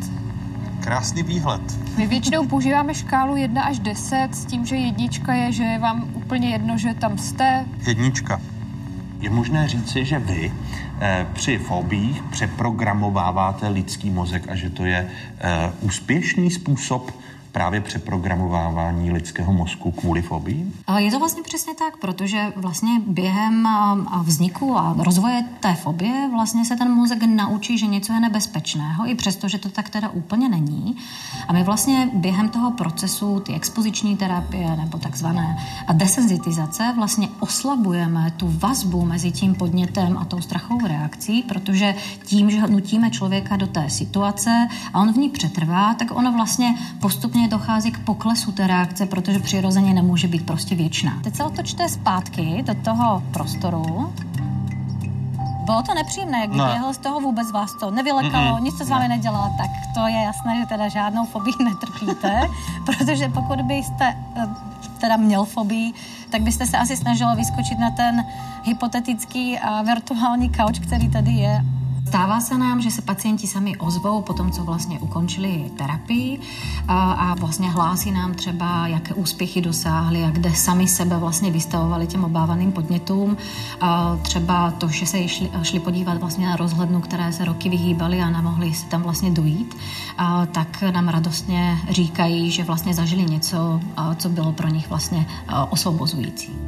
Krásný výhled. My většinou používáme škálu 1 až 10 s tím, že jednička je, že je vám úplně jedno, že tam jste. Jednička. Je možné říci, že vy eh, při fobích přeprogramováváte lidský mozek a že to je eh, úspěšný způsob právě přeprogramovávání lidského mozku kvůli fobii? Je to vlastně přesně tak, protože vlastně během vzniku a rozvoje té fobie vlastně se ten mozek naučí, že něco je nebezpečného, i přesto, že to tak teda úplně není. A my vlastně během toho procesu, ty expoziční terapie nebo takzvané desenzitizace, vlastně oslabujeme tu vazbu mezi tím podnětem a tou strachovou reakcí, protože tím, že nutíme člověka do té situace a on v ní přetrvá, tak ono vlastně postupně dochází k poklesu té reakce, protože přirozeně nemůže být prostě věčná. Teď se otočte zpátky do toho prostoru. Bylo to nepříjemné, jak Ne. běhl z toho vůbec vás to nevylekalo, Mm-mm. nic to s vámi nedělalo, tak to je jasné, že teda žádnou fobii <laughs> netrpíte, protože pokud byste eh, teda měl fobii, tak byste se asi snažilo vyskočit na ten hypotetický a virtuální couch, který tady je. Stává se nám, že se pacienti sami ozvou po tom, co vlastně ukončili terapii a, vlastně hlásí nám třeba, jaké úspěchy dosáhli a kde sami sebe vlastně vystavovali těm obávaným podnětům. A třeba to, že se šli, šli podívat vlastně na rozhlednu, které se roky vyhýbaly a nemohli se tam vlastně dojít, a, tak nám radostně říkají, že vlastně zažili něco, co bylo pro nich vlastně osvobozující.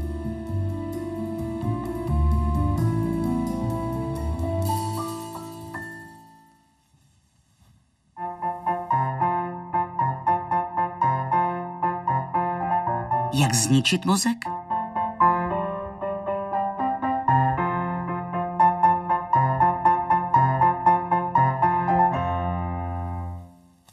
Jak zničit mozek?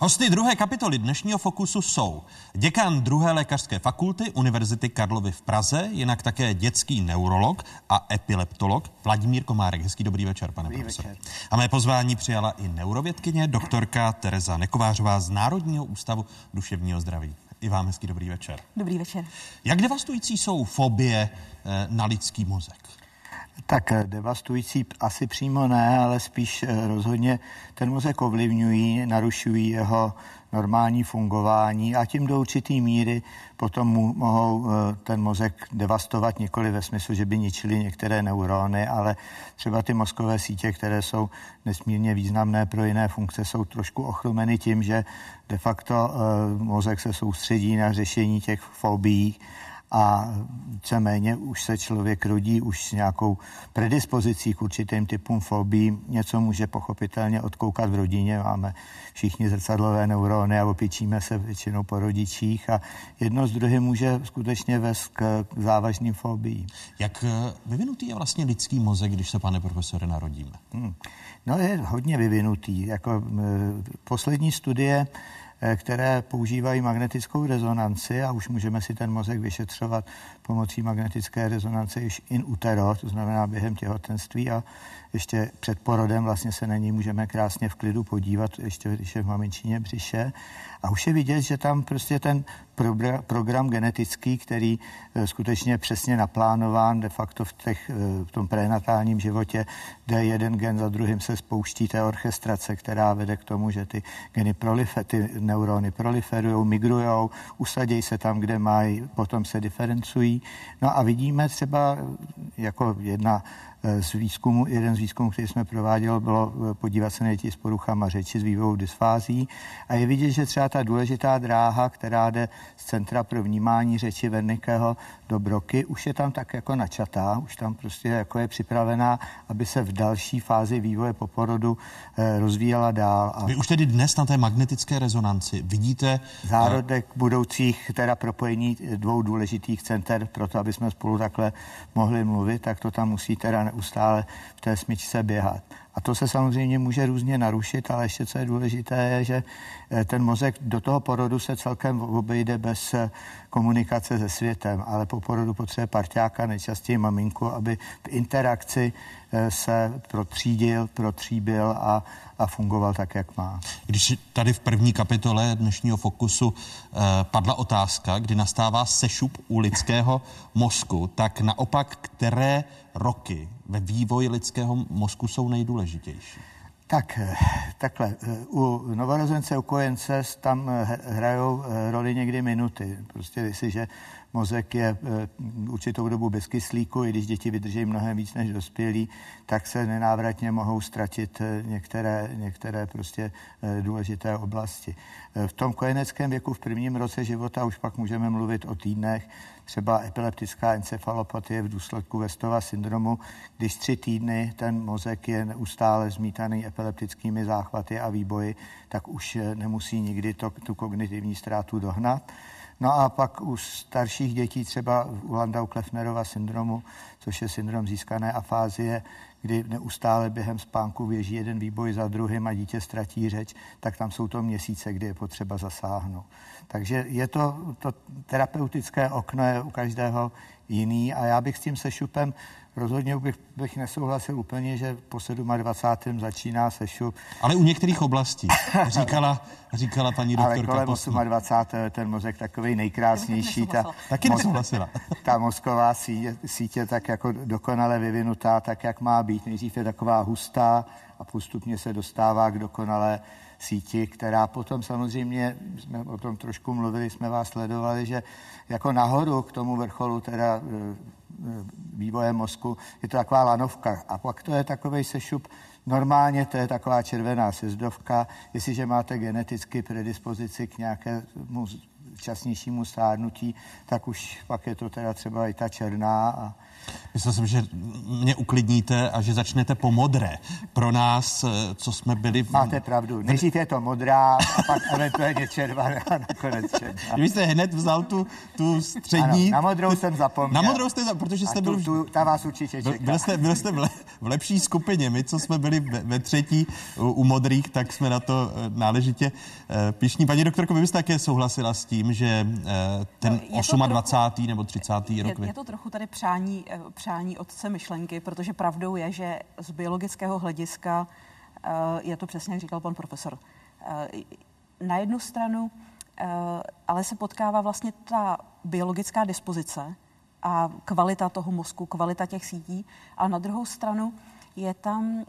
Hosty druhé kapitoly dnešního Fokusu jsou děkan druhé lékařské fakulty Univerzity Karlovy v Praze, jinak také dětský neurolog a epileptolog Vladimír Komárek. Hezký dobrý večer, pane Dobrý profesore. večer. A mé pozvání přijala i neurovědkyně, doktorka Tereza Nekovářová z Národního ústavu duševního zdraví. I vám hezký dobrý večer. Dobrý večer. Jak devastující jsou fobie eh, na lidský mozek? Tak devastující asi přímo ne, ale spíš eh, rozhodně ten mozek ovlivňují, narušují jeho normální fungování a tím do určitý míry potom mu mohou eh, ten mozek devastovat nikoli ve smyslu, že by ničili některé neurony, ale třeba ty mozkové sítě, které jsou nesmírně významné pro jiné funkce, jsou trošku ochromeny tím, že de facto eh, mozek se soustředí na řešení těch fobií a víceméně už se člověk rodí už s nějakou predispozicí k určitým typům fobí. Něco může pochopitelně odkoukat v rodině, máme všichni zrcadlové neurony a opěčíme se většinou po rodičích a jedno z druhým může skutečně vést k závažným fobiím. Jak eh, vyvinutý je vlastně lidský mozek, když se, pane profesore, narodíme? Hmm. No je hodně vyvinutý. Jako, m, poslední studie eh, které používají magnetickou rezonanci a už můžeme si ten mozek vyšetřovat pomocí magnetické rezonance již in utero, to znamená během těhotenství a ještě před porodem vlastně se na něj můžeme krásně v klidu podívat, ještě když je v maminčině břiše. A už je vidět, že tam prostě ten progra- program genetický, který eh, skutečně přesně naplánován de facto v, těch, eh, v tom prenatálním životě, kde jeden gen za druhým se spouští té orchestrace, která vede k tomu, že ty geny prolife, ty neurony proliferují, migrují, usadějí se tam, kde mají, potom se diferencují. No a vidíme třeba eh, jako jedna z výzkumu, jeden z výzkumů, který jsme prováděli, bylo eh, podívat se na děti s poruchama řeči, s vývojou dysfází. A je vidět, že třeba ta důležitá dráha, která jde z Centra pro vnímání řeči Wernickeho do Broky, už je tam tak jako načatá, už tam prostě jako je připravená, aby se v další fázi vývoje po porodu eh, rozvíjela dál. A Vy už tedy dnes na té magnetické rezonanci vidíte... zárodek budoucích teda propojení dvou důležitých center pro to, aby jsme spolu takhle mohli mluvit, tak to tam musí teda neustále v té smyčce běhat. A to se samozřejmě může různě narušit, ale ještě co je důležité, je, že eh, ten mozek do toho porodu se celkem obejde bez eh, komunikace se světem, ale po porodu potřebuje parťáka, nejčastěji maminku, aby v interakci eh, se protřídil, protříbil a, a fungoval tak, jak má. Když tady v první kapitole dnešního Fokusu eh, padla otázka, kdy nastává sešup u lidského mozku, tak naopak, které roky ve vývoji lidského mozku jsou nejdůležitější? Tak, eh, takhle. eh, U novorozence, u kojence tam eh, hrajou roli někdy minuty. Prostě jestliže mozek je určitou dobu bez kyslíku, i když děti vydrží mnohem víc než dospělí, tak se nenávratně mohou ztratit některé, některé prostě důležité oblasti. V tom kojeneckém věku v prvním roce života už pak můžeme mluvit o týdnech, třeba epileptická encefalopatie v důsledku Westova syndromu, když tři týdny ten mozek je neustále zmítaný epileptickými záchvaty a výboji, tak už eh, nemusí nikdy to, tu kognitivní ztrátu dohnat. No a pak u starších dětí, třeba u Landau-Kleffnerova syndromu, což je syndrom získané afázie, kdy neustále během spánku běží jeden výboj za druhým a dítě ztratí řeč, tak tam jsou to měsíce, kdy je potřeba zasáhnout. Takže je to, to terapeutické okno je u každého jiný a já bych s tím sešupem rozhodně bych, bych nesouhlasil úplně, že po 27. začíná sešup. Ale u některých oblastí, <laughs> říkala, říkala paní doktorka. Ale kolem 28. je ten mozek takový nejkrásnější. Ta, Taky nesouhlasila. <laughs> Ta mozková sítě, sítě tak jako dokonale vyvinutá, tak jak má být. Nejdřív je taková hustá a postupně se dostává k dokonale síti, která potom samozřejmě, jsme o tom trošku mluvili, jsme vás sledovali, že jako nahoru k tomu vrcholu teda e, e, vývoje mozku je to taková lanovka a pak to je takový sešup Normálně to je taková červená sezdovka. Jestliže máte geneticky predispozici k nějakému časnějšímu stárnutí, tak už pak je to teda třeba i ta černá a Myslel jsem, že mě uklidníte a že začnete po modré. Pro nás, eh, co jsme byli... V... Máte pravdu. Nejdřív je to modrá a pak <laughs> eventuálně červená a nakonec červená. Vy jste hned vzal tu, tu střední... Ano, na modrou jsem zapomněl. Na modrou jste zapomněl, protože jste a byl... Tu, tu, ta vás určitě čeká. Byl jste, byl jste v, le, v lepší skupině. My, co jsme byli ve, ve třetí u, u modrých, tak jsme na to eh, náležitě uh, pišní. Paní doktorko, vy byste také souhlasila s tím, že ten no, 28. Trochu, nebo 30. rok... Je, je to trochu tady přání přání otce myšlenky, protože pravdou je, že z biologického hlediska eh, je to přesně, jak říkal pan profesor. Eh, na jednu stranu eh, ale se potkává vlastně ta biologická dispozice a kvalita toho mozku, kvalita těch sítí, ale na druhou stranu je tam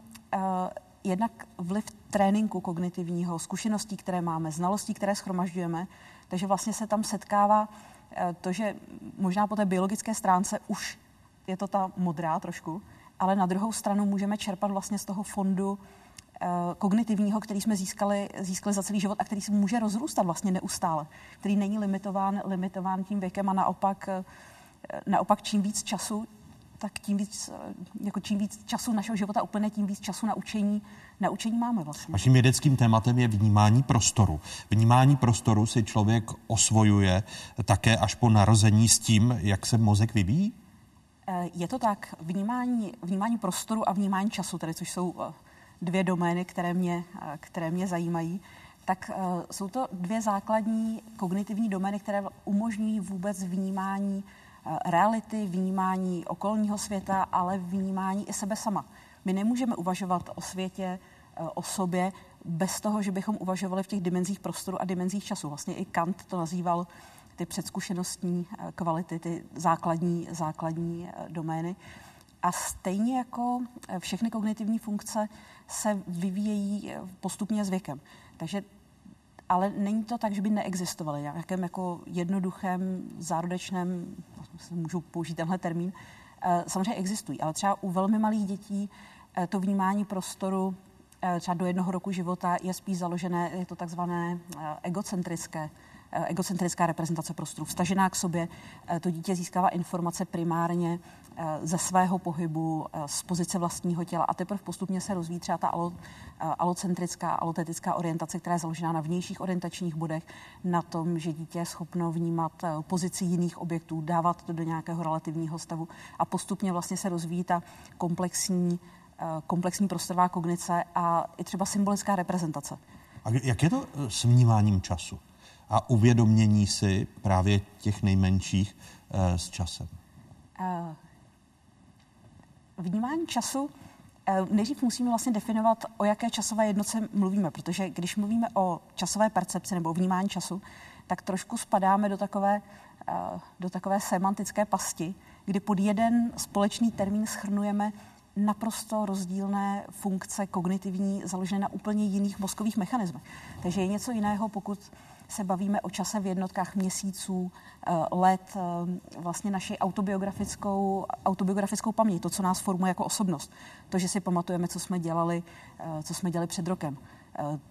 jednak vliv tréninku kognitivního, zkušeností, které máme, znalostí, které schromažďujeme, takže vlastně se tam setkává to, že možná po té biologické stránce už je to ta modrá trošku, ale na druhou stranu můžeme čerpat vlastně z toho fondu eh, kognitivního, který jsme získali, získali za celý život a který se může rozrůstat vlastně neustále, který není limitován, limitován tím věkem a naopak, eh, naopak čím víc času, tak tím víc, eh, jako čím víc času našeho života úplně, tím víc času na učení, na učení máme vlastně. Vaším vědeckým tématem je vnímání prostoru. Vnímání prostoru si člověk osvojuje také až po narození s tím, jak se mozek vyvíjí? Eh, je to tak, vnímání, vnímání prostoru a vnímání času, tedy což jsou eh, dvě domény, které mě, eh, které mě zajímají, tak jsou to dvě základní kognitivní domény, které umožňují vůbec vnímání reality, vnímání okolního světa, ale vnímání i sebe sama. My nemůžeme uvažovat o světě, o sobě, bez toho, že bychom uvažovali v těch dimenzích prostoru a dimenzích času. Vlastně i Kant to nazýval ty předzkušenostní eh, kvality, ty základní, základní eh, domény. A stejně jako eh, všechny kognitivní funkce se vyvíjejí postupně s věkem. Takže ale není to tak, že by neexistovaly nějakém jako jednoduchém, zárodečném, můžu použít tenhle termín, samozřejmě existují, ale třeba u velmi malých dětí to vnímání prostoru třeba do jednoho roku života je spíš založené, je to takzvané egocentrické egocentrická reprezentace prostoru, vstažená k sobě. Eh, to dítě získává informace primárně eh, ze svého pohybu, z pozice vlastního těla a teprve postupně se rozvíjí třeba ta alo, alocentrická, alotetická orientace, která je založená na vnějších orientačních bodech, na tom, že dítě je schopno vnímat pozici jiných objektů, dávat to do nějakého relativního stavu a postupně vlastně se rozvíjí ta komplexní, komplexní prostorová kognice a i třeba symbolická reprezentace. A jak je to s vnímáním času? A uvědomění si právě těch nejmenších uh, s časem? Uh, vnímání času eh, Nejdřív musíme vlastně definovat, o jaké časové jednotce mluvíme, protože když mluvíme o časové percepci nebo o vnímání času, tak trošku spadáme do takové, do takové semantické pasti, kdy pod jeden společný termín schrnujeme naprosto rozdílné funkce kognitivní založené na úplně jiných mozkových mechanismech. Takže je něco jiného, pokud se bavíme o čase v jednotkách měsíců, eh, let, eh, vlastně naši autobiografickou, autobiografickou paměť, to, co nás formuje jako osobnost. To, že si pamatujeme, co jsme dělali, eh, co jsme dělali před rokem,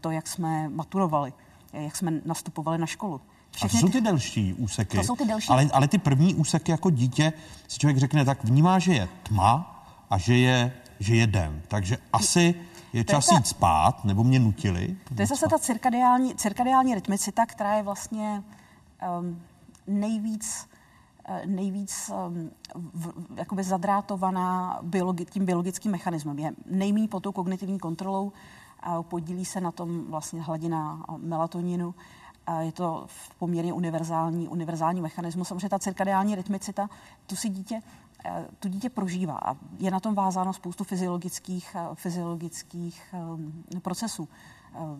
to, jak jsme maturovali, jak jsme nastupovali na školu. Všechny a to jsou ty delší úseky. To jsou ty delší. Ale, ale ty první úseky jako dítě si člověk řekne, tak vnímá, že je tma a že je, že je den. Takže asi je čas jít spát, nebo mě nutili? To je zase ta cirkadiální, cirkadiální rytmicita, která je vlastně um, nejvíc uh, nejvíc um, v, jakoby zadrátovaná biologi, tím biologickým mechanismem. Je nejmí pod tou kognitivní kontrolou a podílí se na tom vlastně hladina melatoninu. A je to poměrně univerzální, univerzální mechanismus. Samozřejmě ta cirkadiální rytmicita, tu si dítě tu dítě prožívá a je na tom vázáno spoustu fyziologických, fyziologických procesů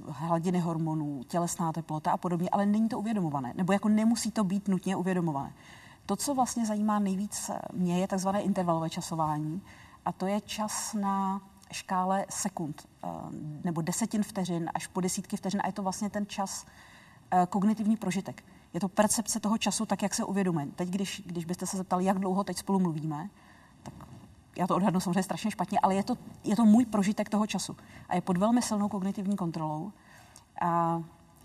hladiny hormonů, tělesná teplota a podobně, ale není to uvědomované, nebo jako nemusí to být nutně uvědomované. To, co vlastně zajímá nejvíc mě, je takzvané intervalové časování a to je čas na škále sekund nebo desetin vteřin až po desítky vteřin a je to vlastně ten čas kognitivní prožitek. Je to percepce toho času tak, jak se uvědomuje. Teď, když, když byste se zeptali, jak dlouho teď spolu mluvíme, tak já to odhadnu samozřejmě strašně špatně, ale je to, je to můj prožitek toho času. A je pod velmi silnou kognitivní kontrolou a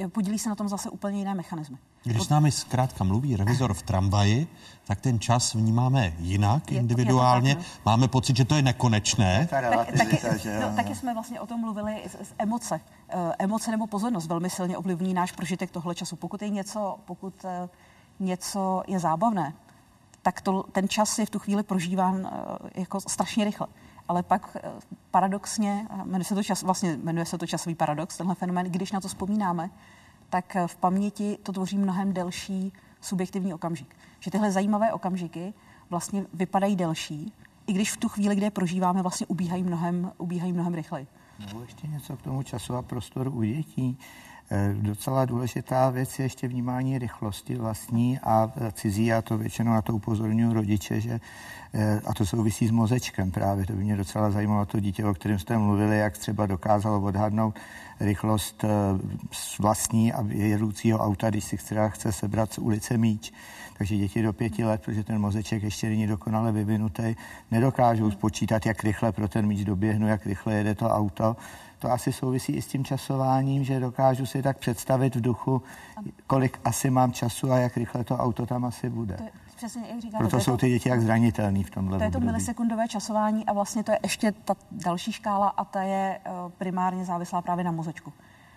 podílí se na tom zase úplně jiné mechanismy. Když s námi zkrátka mluví revizor v tramvaji, tak ten čas vnímáme jinak, je, individuálně. Je tak, Máme pocit, že to je nekonečné. Tak, taky, no, taky jsme vlastně o tom mluvili z, z emoce. Uh, emoce nebo pozornost velmi silně ovlivní náš prožitek tohle času. Pokud je něco, pokud uh, něco je zábavné, tak to, ten čas je v tu chvíli prožíván uh, jako strašně rychle. Ale pak paradoxně, jmenuje se to čas, vlastně jmenuje se to časový paradox, tenhle fenomén, když na to vzpomínáme, tak v paměti to tvoří mnohem delší subjektivní okamžik. Že tyhle zajímavé okamžiky vlastně vypadají delší, i když v tu chvíli, kde je prožíváme, vlastně ubíhají mnohem, ubíhají mnohem rychleji. Nebo ještě něco k tomu času a prostoru u dětí. E, docela důležitá věc je ještě vnímání rychlosti vlastní a cizí. Já to většinou na to upozorňuji rodiče, že e, a to souvisí s mozečkem právě. To by mě docela zajímalo to dítě, o kterém jste mluvili, jak třeba dokázalo odhadnout rychlost eh, vlastní a jedoucího auta, když si chce, chce sebrat z ulice míč. Takže děti do pěti let, protože ten mozeček ještě není dokonale vyvinutý, nedokážou spočítat, jak rychle pro ten míč doběhnu, jak rychle jede to auto. To asi souvisí i s tím časováním, že dokážu si tak představit v duchu, kolik asi mám času a jak rychle to auto tam asi bude. To, přesně, jak říkáte, Proto jsou ty děti jak zranitelný v tomhle To je to milisekundové časování a vlastně to je ještě ta další škála a ta je eh, primárně závislá právě na mozečku.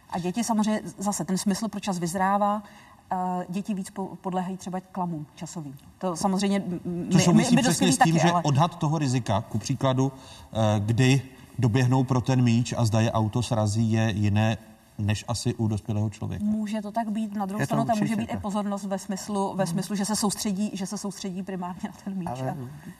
A děti samozřejmě, zase ten smysl pro čas vyzrává, eh, děti víc podléhají třeba klamům časovým. To samozřejmě my, to souvisí my, my přesně s tím, taky, že ale... odhad toho rizika, ku příkladu, eh, kdy doběhnou pro ten míč a zda je auto srazí, je jiné než asi u dospělého člověka. Může to tak být. Na druhou stranu tam může být i pozornost ve smyslu, ve smyslu, že se soustředí, že se soustředí primárně na ten míč. Ale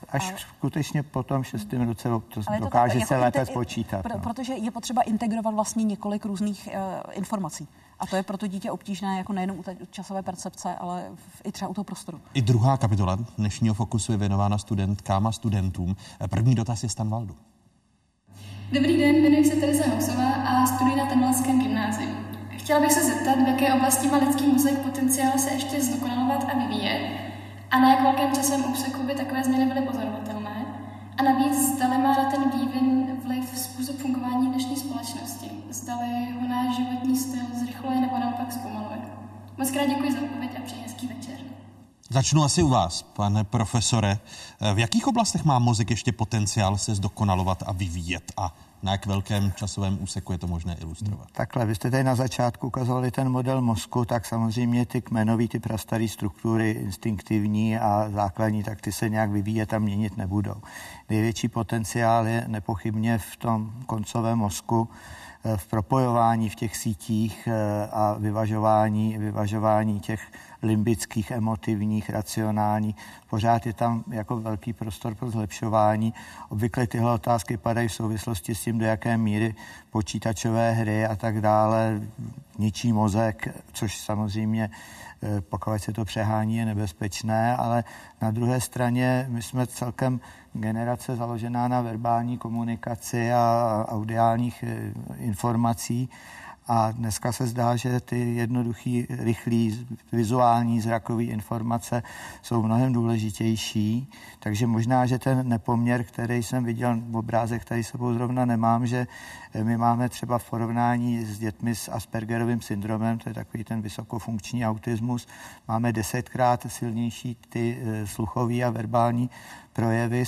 až ale, skutečně po tom šestém roce to dokáže to tak, se jako lépe spočítat. Pr- no. Protože je potřeba integrovat vlastně několik různých uh, informací. A to je pro to dítě obtížné jako nejenom u časové percepce, ale i třeba u toho prostoru. I druhá kapitola dnešního fokusu je věnována studentkám a studentům. První dotaz je Stanvaldu. Dobrý den, jmenuji se Teresa Housová a studuji na Tenvalském gymnáziu. Chtěla bych se zeptat, v jaké oblasti má lidský mozek potenciál se ještě zdokonalovat a vyvíjet a na jak velkém časovém úseku by takové změny byly pozorovatelné. A navíc, zdali má na ten vývin vliv způsob fungování dnešní společnosti. Zdali ho náš životní styl zrychluje nebo naopak zpomaluje. Moc krát děkuji za odpověď a přeji hezký večer. Začnu asi u vás, pane profesore. V jakých oblastech má mozek ještě potenciál se zdokonalovat a vyvíjet a na jak velkém časovém úseku je to možné ilustrovat? Takhle, vy jste tady na začátku ukazovali ten model mozku, tak samozřejmě ty kmenový, ty prastaré struktury, instinktivní a základní, tak ty se nějak vyvíjet a měnit nebudou. Největší potenciál je nepochybně v tom koncovém mozku, eh, v propojování v těch sítích eh, a vyvažování, vyvažování těch limbických, emotivních, racionální. Pořád je tam jako velký prostor pro zlepšování. Obvykle tyhle otázky padají v souvislosti s tím, do jaké míry počítačové hry a tak dále ničí mozek, což samozřejmě eh, pokud se to přehání, je nebezpečné, ale na druhé straně my jsme celkem generace založená na verbální komunikaci a audiálních eh, informací a dneska se zdá, že ty jednoduchý, rychlý, vizuální, zrakový informace jsou mnohem důležitější. Takže možná, že ten nepoměr, který jsem viděl v obrázek, který sebou zrovna nemám, že my máme třeba v porovnání s dětmi s Aspergerovým syndromem, to je takový ten vysokofunkční autismus, máme desetkrát silnější ty eh, sluchový a verbální projevy,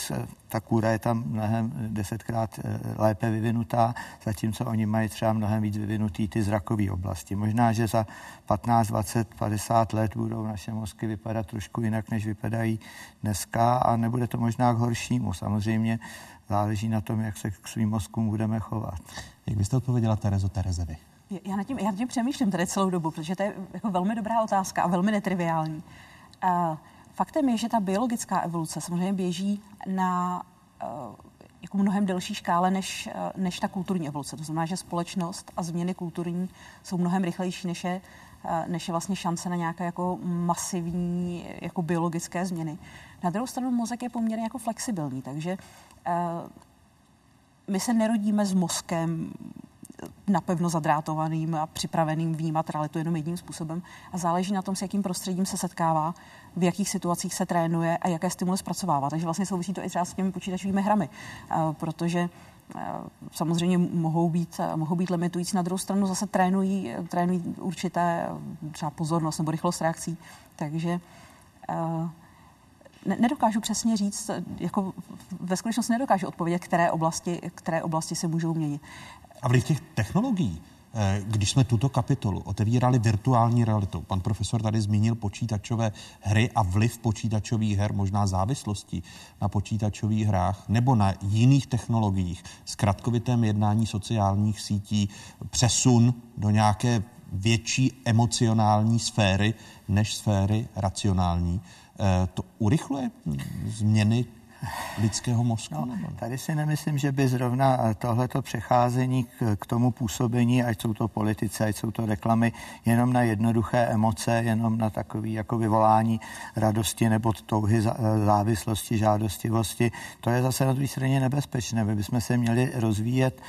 ta kůra je tam mnohem desetkrát eh, lépe vyvinutá, zatímco oni mají třeba mnohem víc vyvinutý ty zrakové oblasti. Možná, že za 15, 20, 50 let budou naše mozky vypadat trošku jinak, než vypadají dneska a nebude to možná k horšímu. Samozřejmě záleží na tom, jak se k svým mozkům budeme chovat. Jak byste odpověděla Terezo Terezevi? Já nad tím, já nad tím přemýšlím tady celou dobu, protože to je jako velmi dobrá otázka a velmi netriviální. Uh, Faktem je, že ta biologická evoluce samozřejmě běží na jako mnohem delší škále než, než ta kulturní evoluce. To znamená, že společnost a změny kulturní jsou mnohem rychlejší, než je, než je vlastně šance na nějaké jako masivní jako biologické změny. Na druhou stranu mozek je poměrně jako flexibilní, takže my se nerodíme s mozkem napevno zadrátovaným a připraveným vnímat realitu jenom jedním způsobem a záleží na tom, s jakým prostředím se setkává, v jakých situacích se trénuje a jaké stimuly zpracovává. Takže vlastně souvisí to i třeba s těmi počítačovými hrami, protože samozřejmě mohou být, mohou být limitující. Na druhou stranu zase trénují, trénují určité třeba pozornost nebo rychlost reakcí. Takže nedokážu přesně říct, jako ve skutečnosti nedokážu odpovědět, které oblasti, které oblasti se můžou měnit. A vliv těch technologií, eh, když jsme tuto kapitolu otevírali virtuální realitou, pan profesor tady zmínil počítačové hry a vliv počítačových her, možná závislosti na počítačových hrách nebo na jiných technologiích, zkratkovitém jednání sociálních sítí, přesun do nějaké větší emocionální sféry než sféry racionální. Eh, to urychluje změny lidského mozku? No, tady si nemyslím, že by zrovna eh, tohleto přecházení k, k tomu působení, ať jsou to politice, ať jsou to reklamy, jenom na jednoduché emoce, jenom na takový jako vyvolání radosti nebo touhy eh, závislosti, žádostivosti, to je zase na druhé straně nebezpečné. My bychom se měli rozvíjet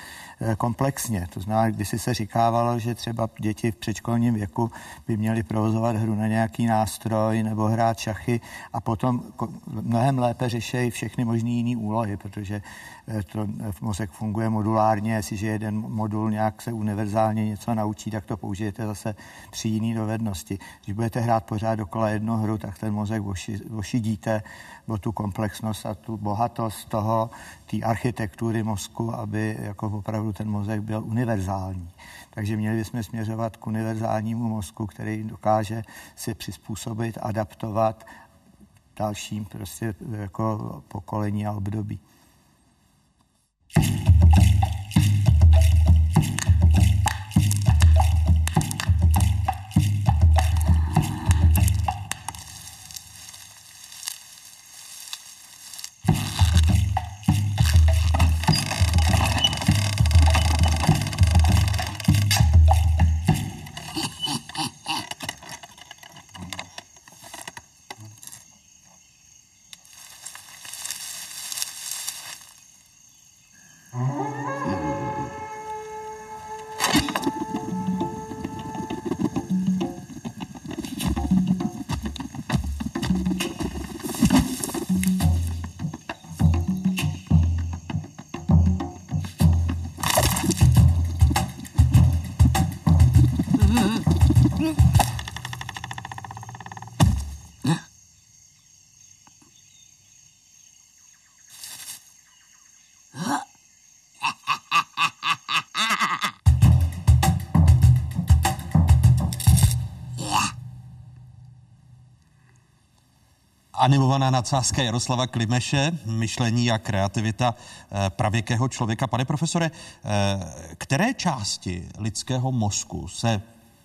komplexně. To znamená, když se říkávalo, že třeba děti v předškolním věku by měly provozovat hru na nějaký nástroj nebo hrát šachy a potom mnohem lépe řešejí všechny možné jiné úlohy, protože eh, to eh, v mozek funguje modulárně, jestliže jeden modul nějak se univerzálně něco naučí, tak to použijete zase při jiné dovednosti. Když budete hrát pořád dokola jednu hru, tak ten mozek oši, ošidíte o tu komplexnost a tu bohatost toho, té architektury mozku, aby jako opravdu ten mozek byl univerzální. Takže měli bychom směřovat k univerzálnímu mozku, který dokáže se přizpůsobit, adaptovat dalším prostě jako pokolení a období. Animovaná nadsázka Jaroslava Klimeše, myšlení a kreativita eh, pravěkého člověka. Pane profesore, eh, které části lidského mozku se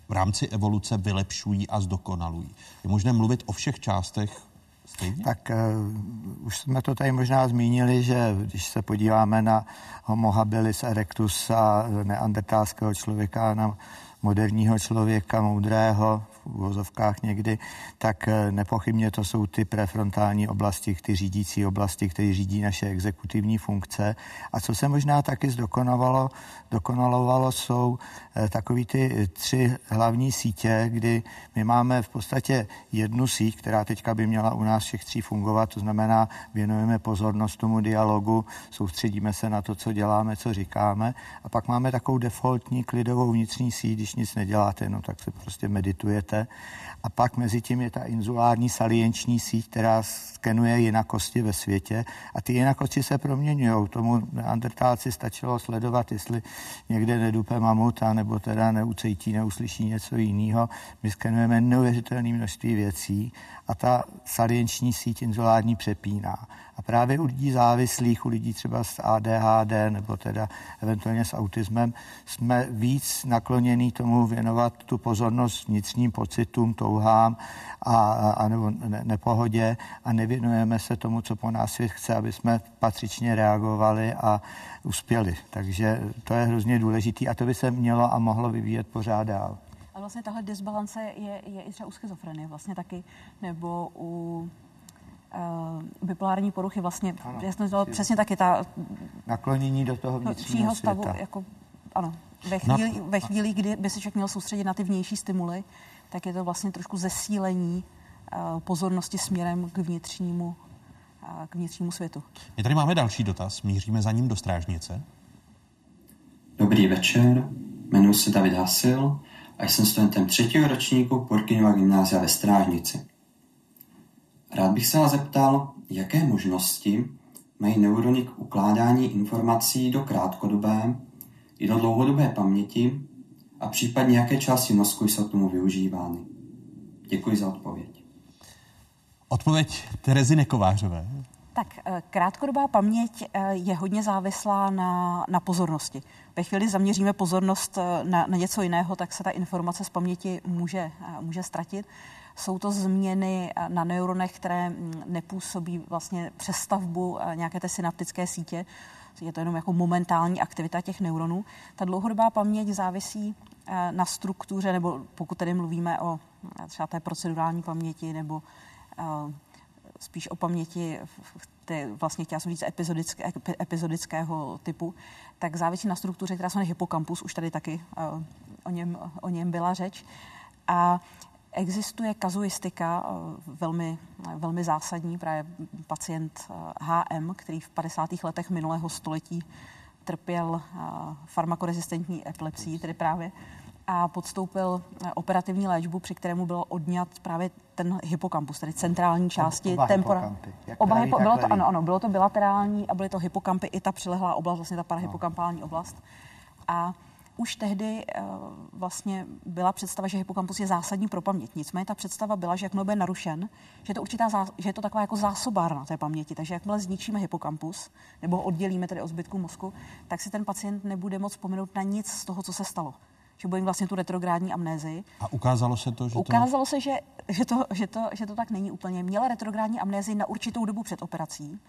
v rámci evoluce vylepšují a zdokonalují? Je možné mluvit o všech částech stejně? Tak uh, už jsme to tady možná zmínili, že když se podíváme na Homo habilis erectus a neandertálského člověka, na moderního člověka, moudrého, v uvozovkách někdy, tak eh, nepochybně to jsou ty prefrontální oblasti, ty řídící oblasti, které řídí naše exekutivní funkce. A co se možná taky zdokonalovalo, dokonalovalo, jsou eh, takový ty tři hlavní sítě, kdy my máme v podstatě jednu síť, která teďka by měla u nás všech tří fungovat, to znamená, věnujeme pozornost tomu dialogu, soustředíme se na to, co děláme, co říkáme. A pak máme takovou defaultní klidovou vnitřní síť, když nic neděláte, no tak se prostě meditujete a pak mezi tím je ta inzulární salienční síť, která skenuje jinakosti ve světě a ty jinakosti se proměňují. Tomu neandertálci stačilo sledovat, jestli někde nedupe mamuta nebo teda neucejtí, neuslyší něco jiného. My skenujeme neuvěřitelné množství věcí a ta salienční síť inzulární přepíná. A právě u lidí závislých, u lidí třeba s ADHD nebo teda eventuálně s autismem, jsme víc naklonění tomu věnovat tu pozornost vnitřním pocitům, touhám a, a nebo ne, nepohodě a nevěnujeme se tomu, co po nás svět chce, aby jsme patřičně reagovali a uspěli. Takže to je hrozně důležitý a to by se mělo a mohlo vyvíjet pořád dál. A vlastně tahle disbalance je, je i třeba u schizofrenie vlastně taky, nebo u uh, bipolární poruchy vlastně, ano, jasně, to přesně taky ta... Naklonění do toho vnitřního stavu, jako, ano, ve chvíli, no. ve chvíli, kdy by se člověk měl soustředit na ty vnější stimuly, tak je to vlastně trošku zesílení uh, pozornosti směrem k vnitřnímu, uh, k vnitřnímu světu. My tady máme další dotaz, míříme za ním do strážnice. Dobrý večer, jmenuji se David Hasil a jsem studentem třetího ročníku Porkyňova gymnázia ve Strážnici. Rád bych se vás zeptal, jaké možnosti mají neurony k ukládání informací do krátkodobé i do dlouhodobé paměti a případně jaké části mozku jsou k tomu využívány. Děkuji za odpověď. Odpověď Terezy Nekovářové. Tak eh, krátkodobá paměť eh, je hodně závislá na, na pozornosti. Ve chvíli zaměříme pozornost eh, na, na něco jiného, tak se ta informace z paměti může, může ztratit. Jsou to změny na neuronech, které mm, nepůsobí vlastně přestavbu nějaké té synaptické sítě. Je to jenom jako momentální aktivita těch neuronů. Ta dlouhodobá paměť závisí na struktuře, nebo pokud tedy mluvíme o třeba té procedurální paměti nebo spíš o paměti ty, vlastně chtěla jsem říct epizodické, epizodického typu, tak závisí na struktuře, která se jmenuje hypokampus, už tady taky o, něm, o něm byla řeč. A existuje kazuistika uh, velmi, velmi zásadní, právě pacient HM, který v 50. letech minulého století trpěl farmakorezistentní epilepsií, tedy právě a podstoupil eh, operativní léčbu, při kterému byl odňat právě ten hypokampus, tedy centrální části oba tempora. Oba hypo, bylo to, ano, ano, bylo to bilaterální a byly to hypokampy i ta přilehlá oblast, vlastně ta parahypokampální oblast. A už tehdy uh, vlastně byla představa, že hypokampus je zásadní pro paměť. Nicméně ta představa byla, že jakmile bude narušen, že je to určitá že je to taková jako zásobárna té paměti. Takže jakmile zničíme hypokampus, nebo ho oddělíme tedy od zbytku mozku, tak si ten pacient nebude moc vzpomenout na nic z toho, co se stalo že bojím vlastně tu retrográdní amnézii. A ukázalo se to, že Ukázalo to... se, že, že, to, že, to, že to tak není úplně. Měla retrográdní amnézii na určitou dobu před operací,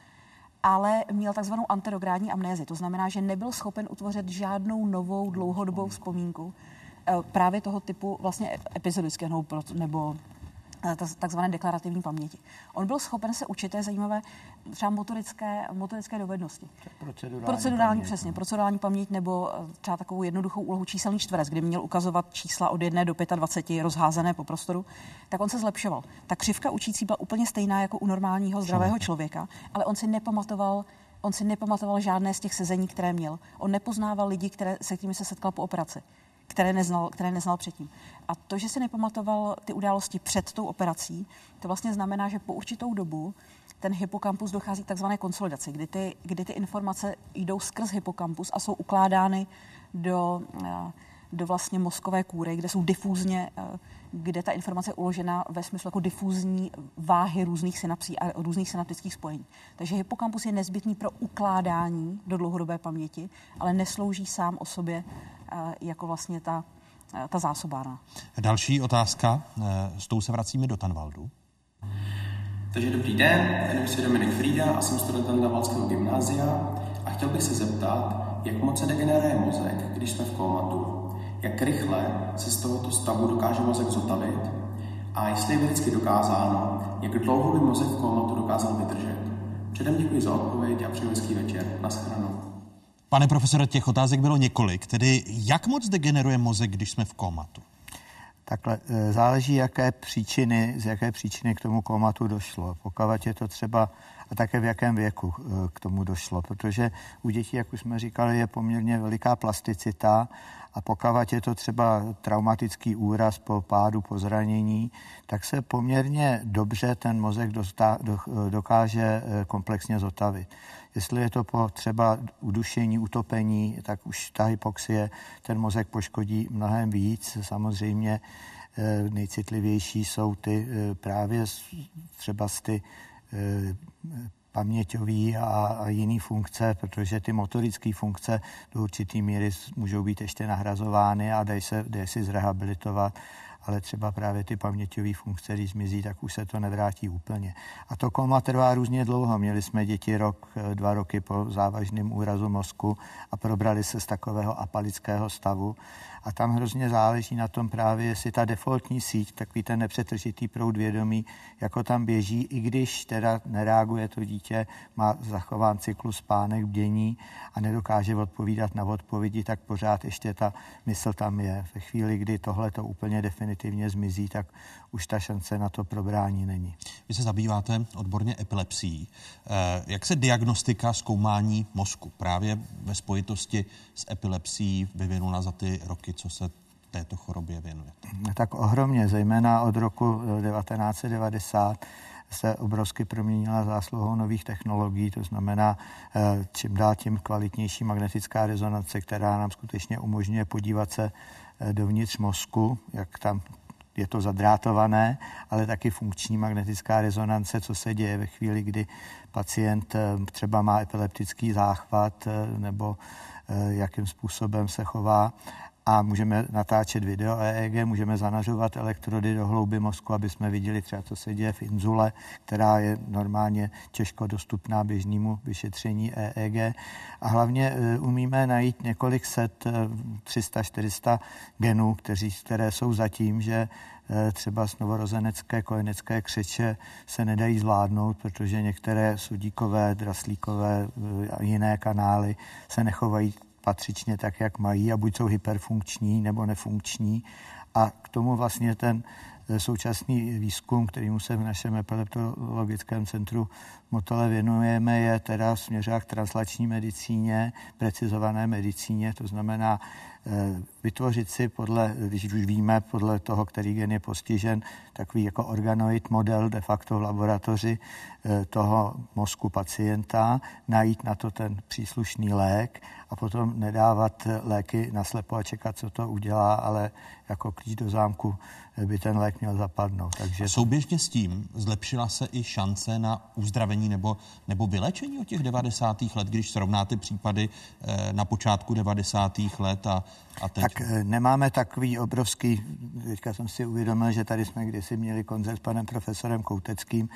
ale měl takzvanou anterográdní amnézii. To znamená, že nebyl schopen utvořit žádnou novou dlouhodobou vzpomínku eh, právě toho typu vlastně epizodického nebo takzvané deklarativní paměti. On byl schopen se učit, je zajímavé, třeba motorické, motorické dovednosti. Procedurální, procedurální paměť. přesně, procedurální paměť nebo eh, třeba takovou jednoduchou úlohu číselný čtverec, kdy měl ukazovat čísla od 1 do 25 rozházené po prostoru, tak on se zlepšoval. Ta křivka učící byla úplně stejná jako u normálního zdravého člověka, ale on si nepamatoval On si nepamatoval žádné z těch sezení, které měl. On nepoznával lidi, které, se kterými se setkal po operaci které neznal, které neznal předtím. A to, že si nepamatoval ty události před tou operací, to vlastně znamená, že po určitou dobu ten hypokampus dochází k takzvané konsolidaci, kdy ty, kdy ty informace jdou skrz hypokampus a jsou ukládány do, eh, do vlastně mozkové kůry, kde jsou difúzně, eh, kde ta informace je uložena ve smyslu jako difúzní váhy různých synapsí a různých synaptických spojení. Takže hypokampus je nezbytný pro ukládání do dlouhodobé paměti, ale neslouží sám o sobě jako vlastně ta, ta zásobárna. Další otázka, s tou se vracíme do Tanvaldu. Takže dobrý den, jmenuji se Dominik Frýda a jsem studentem Davalského gymnázia a chtěl bych se zeptat, jak moc se degeneruje mozek, když jsme v kómatu, jak rychle se z tohoto stavu dokáže mozek zotavit a jestli je vědecky dokázáno, jak dlouho by mozek v kómatu dokázal vydržet. Předem děkuji za odpověď a přeji hezký večer. Naschledanou. Pane profesore, těch otázek bylo několik. Tedy jak moc degeneruje mozek, když jsme v komatu? Takhle e, záleží, jaké příčiny, z jaké příčiny k tomu komatu došlo. Pokud je to třeba a také v jakém věku e, k tomu došlo, protože u dětí, jak už jsme říkali, je poměrně veliká plasticita a pokud je to třeba traumatický úraz po pádu, po zranění, tak se poměrně dobře ten mozek dostá, do, dokáže e, komplexně zotavit. Jestli je to po třeba udušení, utopení, tak už ta hypoxie ten mozek poškodí mnohem víc. Samozřejmě eh, nejcitlivější jsou ty eh, právě třeba z ty eh, paměťový a, a jiný funkce, protože ty motorické funkce do určitý míry můžou být ještě nahrazovány a dají se, dají si zrehabilitovat ale třeba právě ty paměťové funkce, když zmizí, tak už se to nevrátí úplně. A to koma trvá různě dlouho. Měli jsme děti rok, dva roky po závažném úrazu mozku a probrali se z takového apalického stavu a tam hrozně záleží na tom právě, jestli ta defaultní síť, takový ten nepřetržitý proud vědomí, jako tam běží, i když teda nereaguje to dítě, má zachován cyklus spánek, bdění a nedokáže odpovídat na odpovědi, tak pořád ještě ta mysl tam je. Ve chvíli, kdy tohle to úplně definitivně zmizí, tak už ta šance na to probrání není. Vy se zabýváte odborně epilepsií. Eh, jak se diagnostika zkoumání mozku právě ve spojitosti s epilepsií vyvinula za ty roky, co se této chorobě věnujete? Tak ohromně, zejména od roku 1990 se obrovsky proměnila zásluhou nových technologií, to znamená eh, čím dál tím kvalitnější magnetická rezonance, která nám skutečně umožňuje podívat se eh, dovnitř mozku, jak tam je to zadrátované, ale taky funkční magnetická rezonance, co se děje ve chvíli, kdy pacient eh, třeba má epileptický záchvat nebo jakým způsobem se chová a můžeme natáčet video EEG, můžeme zanařovat elektrody do hlouby mozku, aby jsme viděli třeba, co se děje v inzule, která je normálně těžko dostupná běžnému vyšetření EEG. A hlavně e, umíme najít několik set, 300-400 e, genů, kteří, které jsou zatím, že e, třeba z novorozenecké kojenecké křeče se nedají zvládnout, protože některé sudíkové, draslíkové a jiné kanály se nechovají patřičně tak, jak mají a buď jsou hyperfunkční nebo nefunkční. A k tomu vlastně ten současný výzkum, kterýmu se v našem epileptologickém centru Motole věnujeme, je teda směřák k translační medicíně, precizované medicíně, to znamená Eh, vytvořit si podle, když už víme, podle toho, který gen je postižen, takový jako organoid model de facto v laboratoři eh, toho mozku pacienta, najít na to ten příslušný lék a potom nedávat léky na slepo a čekat, co to udělá, ale jako klíč do zámku by ten lék měl zapadnout. Takže... A souběžně s tím zlepšila se i šance na uzdravení nebo, nebo vylečení od těch 90. let, když srovnáte případy eh, na počátku 90. let a, a teď? Tak eh, nemáme takový obrovský, teďka jsem si uvědomil, že tady jsme kdysi měli koncert s panem profesorem Kouteckým,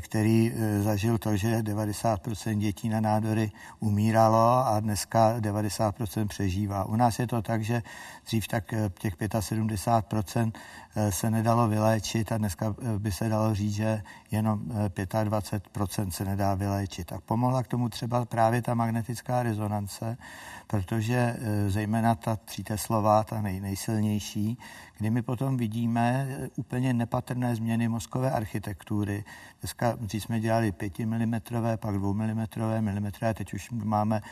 který zažil to, že 90% dětí na nádory umíralo a dneska 90% přežívá. U nás je to tak, že dřív tak těch 75% Eh, se nedalo vyléčit a dneska eh, by se dalo říct, že jenom 25% eh, se nedá vyléčit. Tak pomohla k tomu třeba právě ta magnetická rezonance, protože zejména ta tříteslová, ta nej, nejsilnější, kdy my potom vidíme úplně nepatrné změny mozkové architektury. Dneska dřív jsme dělali 5 mm, pak 2 mm, milimetrové, teď už máme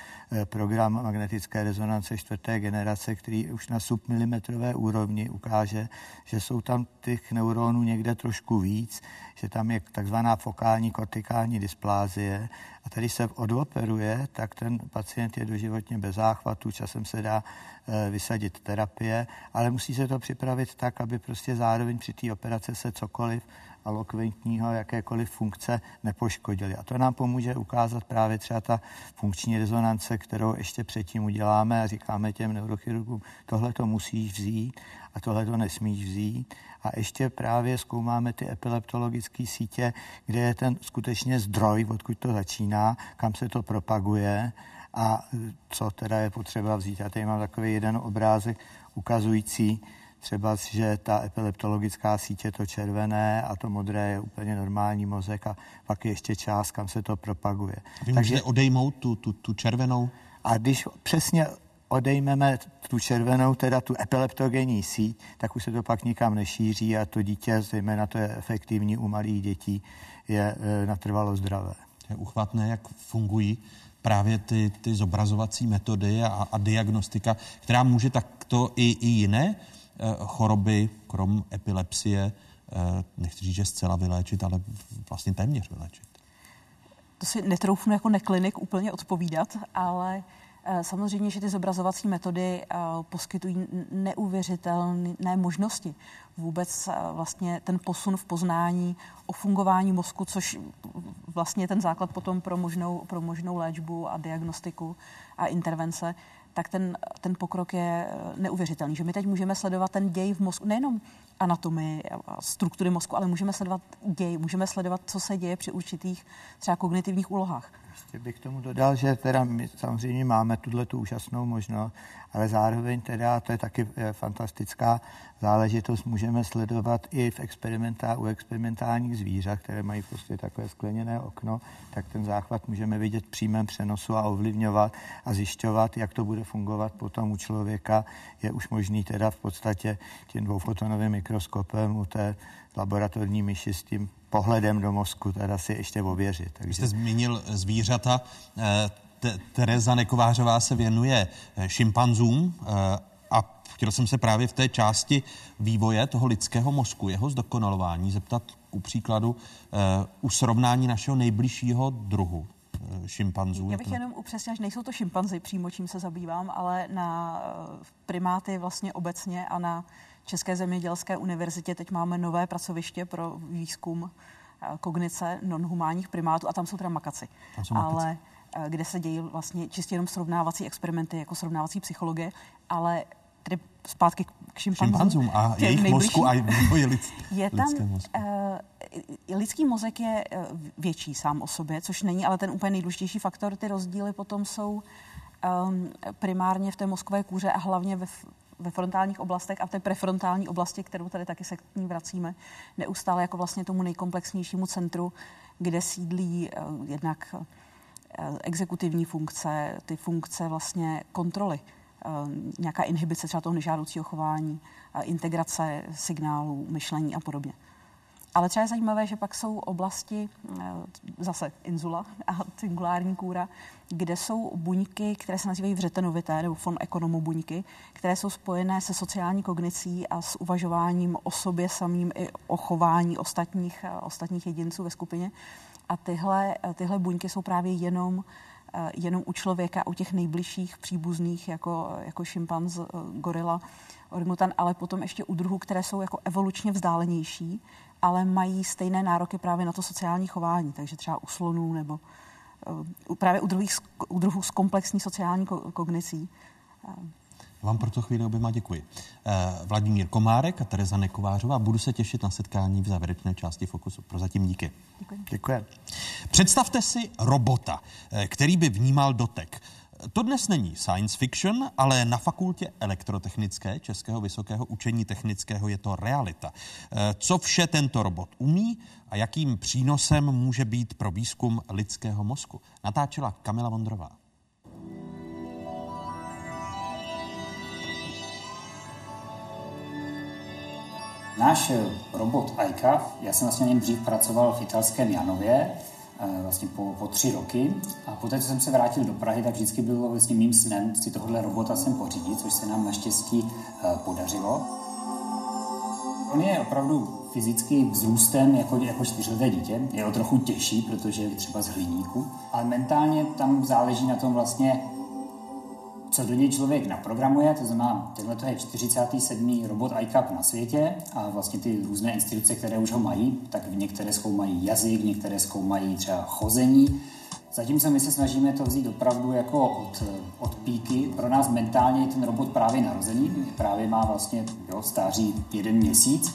program magnetické rezonance čtvrté generace, který už na submilimetrové úrovni ukáže, že jsou tam těch neuronů někde trošku víc, že tam je takzvaná fokální kortikální dysplázie a tady se odoperuje, tak ten pacient je doživotně bez záchvatu, časem se dá e, vysadit terapie, ale musí se to připravit tak, aby prostě zároveň při té operace se cokoliv alokventního, jakékoliv funkce nepoškodili. A to nám pomůže ukázat právě třeba ta funkční rezonance, kterou ještě předtím uděláme a říkáme těm neurochirurgům, tohle to musíš vzít a tohle to nesmíš vzít. A ještě právě zkoumáme ty epileptologické sítě, kde je ten skutečně zdroj, odkud to začíná, kam se to propaguje a co teda je potřeba vzít. Já tady mám takový jeden obrázek ukazující, třeba, že ta epileptologická je to červené a to modré je úplně normální mozek a pak je ještě část, kam se to propaguje. Vy Takže odejmout tu, tu, tu červenou? A když přesně odejmeme tu červenou, teda tu epileptogenní síť, tak už se to pak nikam nešíří a to dítě, zejména to je efektivní u malých dětí, je e, natrvalo zdravé. Je uchvatné, jak fungují právě ty, ty zobrazovací metody a, a diagnostika, která může takto i, i jiné Eh, choroby, krom epilepsie, eh, nechci říct, že zcela vyléčit, ale vlastně téměř vyléčit. To si netroufnu jako neklinik úplně odpovídat, ale samozřejmě, že ty zobrazovací metody eh, poskytují neuvěřitelné možnosti. Vůbec eh, vlastně ten posun v poznání o fungování mozku, což vlastně je ten základ potom pro možnou, pro možnou léčbu a diagnostiku a intervence, tak ten, ten pokrok je neuvěřitelný. Že my teď můžeme sledovat ten děj v mozku, nejenom anatomii a struktury mozku, ale můžeme sledovat děj, můžeme sledovat, co se děje při určitých třeba kognitivních úlohách. Ještě bych k tomu dodal, že teda my samozřejmě máme tuhle tu úžasnou možnost, ale zároveň teda, to je taky eh, fantastická záležitost, můžeme sledovat i v experimentá, u experimentálních zvířat, které mají prostě takové skleněné okno, tak ten záchvat můžeme vidět přímém přenosu a ovlivňovat a zjišťovat, jak to bude fungovat potom u člověka. Je už možný teda v podstatě tím dvoufotonovým mikroskopem u té laboratorní myši s tím pohledem do mozku teda si ještě ověřit. Takže... Vy jste zmínil zvířata. Eh, Tereza Nekovářová se věnuje eh, šimpanzům eh, a chtěl jsem se právě v té části vývoje toho lidského mozku, jeho zdokonalování, zeptat ku příkladu u srovnání našeho nejbližšího druhu šimpanzů. Já bych jenom upřesnila, že nejsou to šimpanzy přímo, čím se zabývám, ale na primáty vlastně obecně a na České zemědělské univerzitě teď máme nové pracoviště pro výzkum eh, kognice nonhumánních primátů a tam jsou teda makaci. Tam jsou makaci. Ale eh, kde se dějí vlastně čistě jenom srovnávací experimenty jako srovnávací psychologie, ale tedy zpátky k šimpanzům. A jejich nejbližší. mozku a vývoji lid, <laughs> je tam, mozku. Uh, lidský mozek je uh, větší sám o sobě, což není ale ten úplně nejdůležitější faktor. Ty rozdíly potom jsou um, primárně v té mozkové kůře a hlavně ve, ve frontálních oblastech a v té prefrontální oblasti, kterou tady taky se k ní vracíme, neustále jako vlastně tomu nejkomplexnějšímu centru, kde sídlí uh, jednak uh, exekutivní funkce, ty funkce vlastně kontroly, uh, nějaká inhibice třeba toho nežádoucího chování, integrace signálů, myšlení a podobně. Ale třeba je zajímavé, že pak jsou oblasti, eh, zase inzula a cingulární kůra, kde jsou buňky, které se nazývají vřetenovité nebo von ekonomu buňky, které jsou spojené se sociální kognicí a s uvažováním o sobě samým i o chování ostatních, eh, ostatních jedinců ve skupině. A tyhle, eh, tyhle buňky jsou právě jenom jenom u člověka, u těch nejbližších příbuzných, jako, jako šimpanz, gorila, orangutan, ale potom ještě u druhů, které jsou jako evolučně vzdálenější ale mají stejné nároky právě na to sociální chování, takže třeba u slonů nebo uh, právě u, druhých, u druhů s komplexní sociální kognicí. Vám pro to chvíli oběma děkuji. Eh, Vladimír Komárek a Tereza Nekovářová. Budu se těšit na setkání v závěrečné části Fokusu. Prozatím díky. Děkuji. Děkuji. Představte si robota, eh, který by vnímal dotek. To dnes není science fiction, ale na fakultě elektrotechnické Českého vysokého učení technického je to realita. Eh, co vše tento robot umí a jakým přínosem může být pro výzkum lidského mozku? Natáčela Kamila Vondrová. Náš robot iCav, já jsem vlastně na něm dřív pracoval v italském Janově, vlastně po, po tři roky. A poté, co jsem se vrátil do Prahy, tak vždycky bylo vlastně mým snem si tohle robota sem pořídit, což se nám naštěstí eh, podařilo. On je opravdu fyzicky vzrůstem jako, jako čtyřleté dítě. Je o trochu těžší, protože je třeba z hliníku. Ale mentálně tam záleží na tom vlastně, co do něj člověk naprogramuje, to znamená, tenhle to je 47. robot iCap na světě a vlastně ty různé instituce, které už ho mají, tak v některé zkoumají jazyk, některé zkoumají třeba chození. Zatímco my se snažíme to vzít opravdu jako od, od píky. Pro nás mentálně je ten robot právě narozený, právě má vlastně jo, stáří jeden měsíc.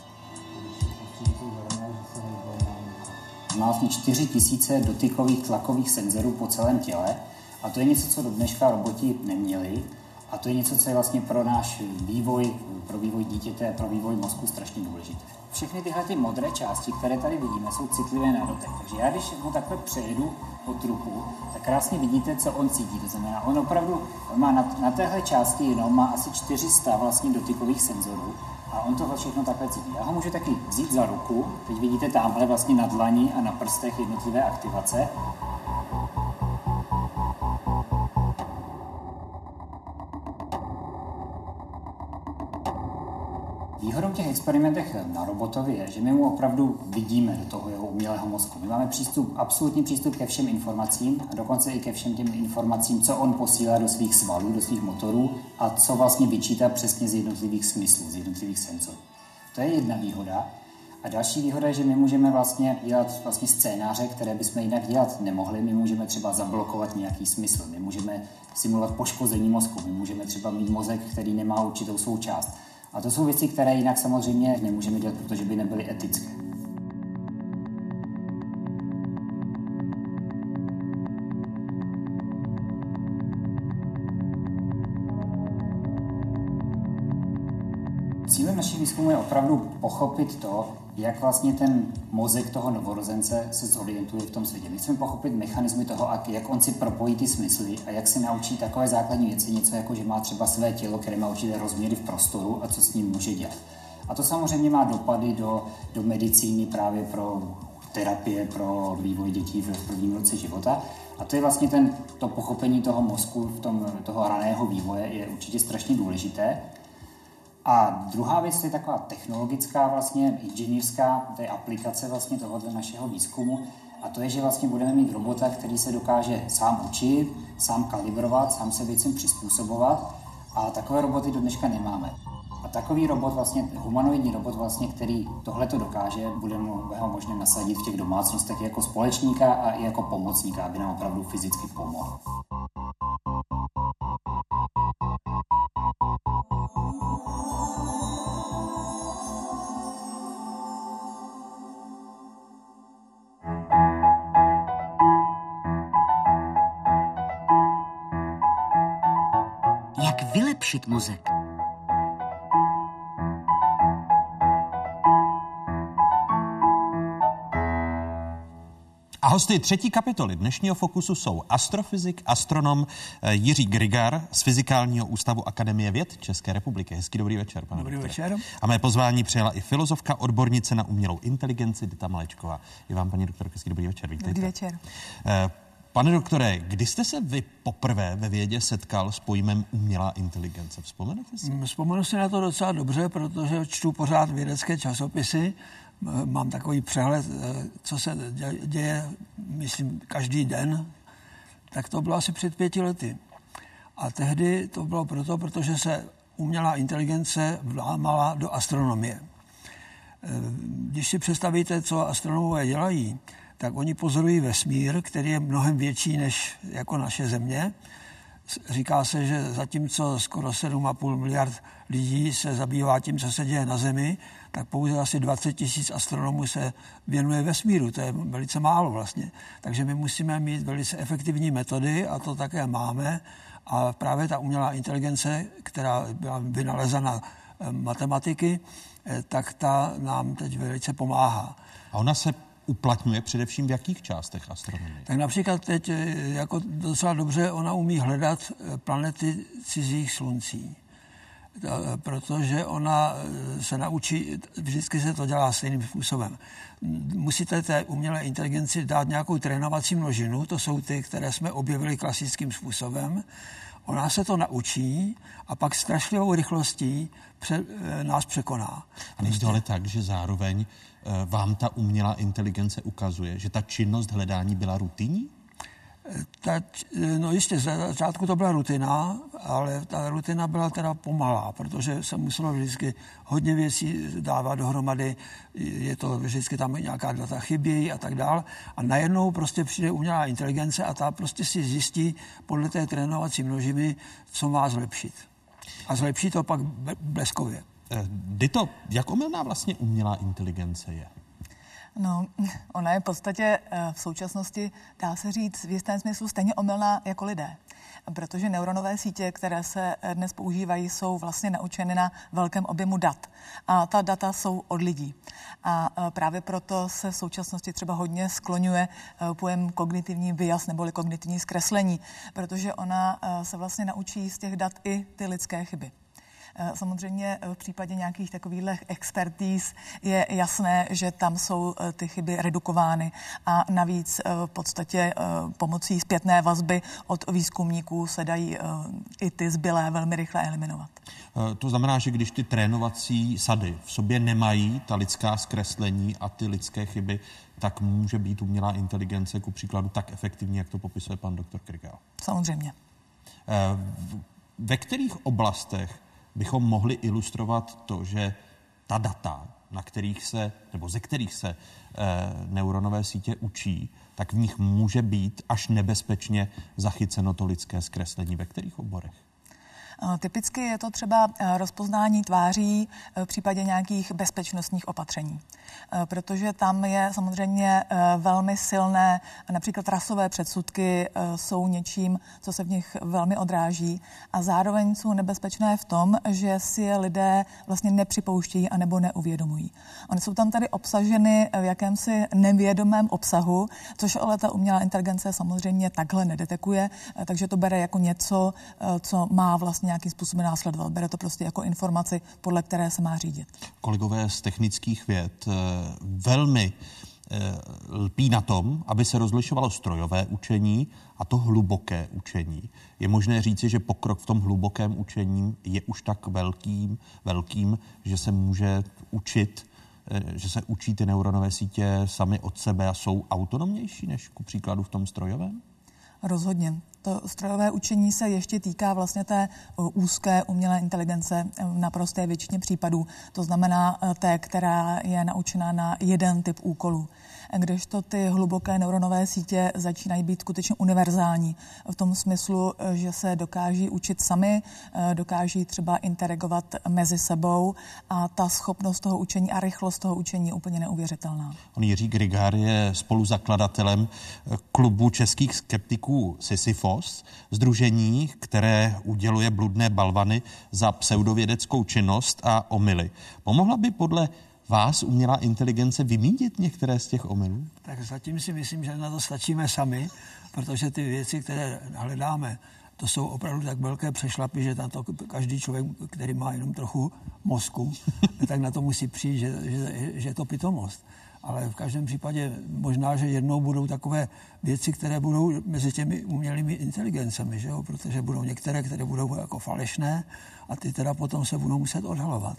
Má vlastně 4000 dotykových tlakových senzorů po celém těle, a to je něco, co do dneška roboti neměli. A to je něco, co je vlastně pro náš vývoj, pro vývoj dítěte, pro vývoj mozku strašně důležité. Všechny tyhle ty modré části, které tady vidíme, jsou citlivé na dotek. Takže já, když mu takhle přejedu po trupu, tak krásně vidíte, co on cítí. To znamená, on opravdu on má na, na téhle části jenom má asi 400 vlastně dotykových senzorů a on to všechno takhle cítí. Já ho můžu taky vzít za ruku, teď vidíte tamhle vlastně na dlani a na prstech jednotlivé aktivace těch experimentech na robotovi je, že my mu opravdu vidíme do toho jeho umělého mozku. My máme přístup, absolutní přístup ke všem informacím a dokonce i ke všem těm informacím, co on posílá do svých svalů, do svých motorů a co vlastně vyčítá přesně z jednotlivých smyslů, z jednotlivých senzorů. To je jedna výhoda. A další výhoda je, že my můžeme vlastně dělat vlastně scénáře, které bychom jinak dělat nemohli. My můžeme třeba zablokovat nějaký smysl, my můžeme simulovat poškození mozku, my můžeme třeba mít mozek, který nemá určitou součást. A to jsou věci, které jinak samozřejmě nemůžeme dělat, protože by nebyly etické. Výzkumů je opravdu pochopit to, jak vlastně ten mozek toho novorozence se zorientuje v tom světě. My chceme pochopit mechanizmy toho, jak on si propojí ty smysly a jak se naučí takové základní věci, něco jako, že má třeba své tělo, které má určité rozměry v prostoru a co s ním může dělat. A to samozřejmě má dopady do, do medicíny právě pro terapie pro vývoj dětí v prvním roce života. A to je vlastně ten, to pochopení toho mozku, v tom, toho raného vývoje je určitě strašně důležité. A druhá věc je taková technologická, vlastně inženýrská, to je aplikace vlastně tohoto našeho výzkumu. A to je, že vlastně budeme mít robota, který se dokáže sám učit, sám kalibrovat, sám se věcem přizpůsobovat. A takové roboty do dneška nemáme. A takový robot, vlastně humanoidní robot, vlastně, který tohle to dokáže, bude mu ho možné nasadit v těch domácnostech jako společníka a i jako pomocníka, aby nám opravdu fyzicky pomohl. Vylepšit mozek. A hosty třetí kapitoly dnešního Fokusu jsou astrofyzik, astronom eh, Jiří Grigar z Fyzikálního ústavu Akademie věd České republiky. Hezký dobrý večer, pane Dobrý doktore. večer. A mé pozvání přijala i filozofka, odbornice na umělou inteligenci Dita Malečková. I vám, paní doktorka, hezký dobrý večer. Vítejte. Dobrý večer. Pane doktore, kdy jste se vy poprvé ve vědě setkal s pojmem umělá inteligence? Vzpomenete si? Vzpomenu si na to docela dobře, protože čtu pořád vědecké časopisy. Mám takový přehled, eh, co se děje, myslím, každý den. Tak to bylo asi před pěti lety. A tehdy to bylo proto, protože se umělá inteligence vlámala do astronomie. Eh, když si představíte, co astronomové dělají, tak oni pozorují vesmír, který je mnohem větší než jako naše země. Říká se, že zatímco skoro 7,5 miliard lidí se zabývá tím, co se děje na Zemi, tak pouze asi 20 tisíc astronomů se věnuje vesmíru. To je velice málo vlastně. Takže my musíme mít velice efektivní metody a to také máme. A právě ta umělá inteligence, která byla vynalezena eh, matematiky, eh, tak ta nám teď velice pomáhá. A ona se uplatňuje především v jakých částech astronomie? Tak například teď eh, jako docela dobře ona umí hledat eh, planety cizích sluncí eh, protože ona se naučí, vždycky se to dělá stejným způsobem. Musíte té umělé inteligenci dát nějakou trénovací množinu, to jsou ty, které jsme objevili klasickým způsobem. Ona se to naučí a pak strašlivou rychlostí pře, nás překoná. A není to ale tak, že zároveň Eh, vám ta umělá inteligence ukazuje, že ta činnost hledání byla rutinní? Ta, eh, no jistě, za začátku to byla rutina, ale ta rutina byla teda pomalá, protože se muselo vždycky hodně věcí dávat dohromady, je to vždycky tam nějaká data chybějí a tak dál. A najednou prostě přijde umělá inteligence a ta prostě si zjistí podle té trénovací množiny, co má zlepšit. A zlepší to pak bleskově. Eh, Dito, jak omylná vlastně umělá inteligence je? No, <laughs> ona je v podstatě eh, v současnosti, dá se říct, v jistém smyslu stejně omylná jako lidé. Protože neuronové sítě, které se eh, dnes používají, jsou vlastně naučeny na velkém objemu dat. A ta data jsou od lidí. A právě proto se v současnosti třeba hodně skloňuje pojem kognitivní bias neboli kognitivní zkreslení, protože ona se vlastně naučí z těch dat i ty lidské chyby. Samozřejmě v případě nějakých takových expertíz je jasné, že tam jsou ty chyby redukovány a navíc v podstatě pomocí zpětné vazby od výzkumníků se dají i ty zbylé velmi rychle eliminovat. To znamená, že když ty trénovací sady v sobě nemají ta lidská zkreslení a ty lidské chyby, tak může být umělá inteligence ku příkladu tak efektivní, jak to popisuje pan doktor Krigel. Samozřejmě. Ve kterých oblastech bychom mohli ilustrovat to, že ta data, na kterých se, nebo ze kterých se e, neuronové sítě učí, tak v nich může být až nebezpečně zachyceno to lidské zkreslení. Ve kterých oborech? Typicky je to třeba rozpoznání tváří v případě nějakých bezpečnostních opatření, protože tam je samozřejmě velmi silné, například rasové předsudky jsou něčím, co se v nich velmi odráží a zároveň jsou nebezpečné v tom, že si je lidé vlastně nepřipouštějí anebo neuvědomují. Ony jsou tam tady obsaženy v jakémsi nevědomém obsahu, což ale ta umělá inteligence samozřejmě takhle nedetekuje, takže to bere jako něco, co má vlastně nějakým způsobem následovat. Bere to prostě jako informaci, podle které se má řídit. Kolegové z technických věd eh, velmi eh, lpí na tom, aby se rozlišovalo strojové učení a to hluboké učení. Je možné říci, že pokrok v tom hlubokém učení je už tak velkým, velkým, že se může učit, eh, že se učí ty neuronové sítě sami od sebe a jsou autonomnější než ku příkladu v tom strojovém? Rozhodně. To strojové učení se ještě týká vlastně té úzké umělé inteligence v naprosté většině případů. To znamená té, která je naučená na jeden typ úkolů kdežto ty hluboké neuronové sítě začínají být skutečně univerzální v tom smyslu, že se dokáží učit sami, dokáží třeba interagovat mezi sebou a ta schopnost toho učení a rychlost toho učení je úplně neuvěřitelná. On Jiří Grigár je spoluzakladatelem klubu českých skeptiků Sisyphos, združení, které uděluje bludné balvany za pseudovědeckou činnost a omily. Pomohla by podle vás umělá inteligence vymítit některé z těch omylů? Tak zatím si myslím, že na to stačíme sami, protože ty věci, které hledáme, to jsou opravdu tak velké přešlapy, že tam to každý člověk, který má jenom trochu mozku, <laughs> tak na to musí přijít, že, že, že je to pitomost. Ale v každém případě možná, že jednou budou takové věci, které budou mezi těmi umělými inteligencemi, že jo? protože budou některé, které budou jako falešné a ty teda potom se budou muset odhalovat.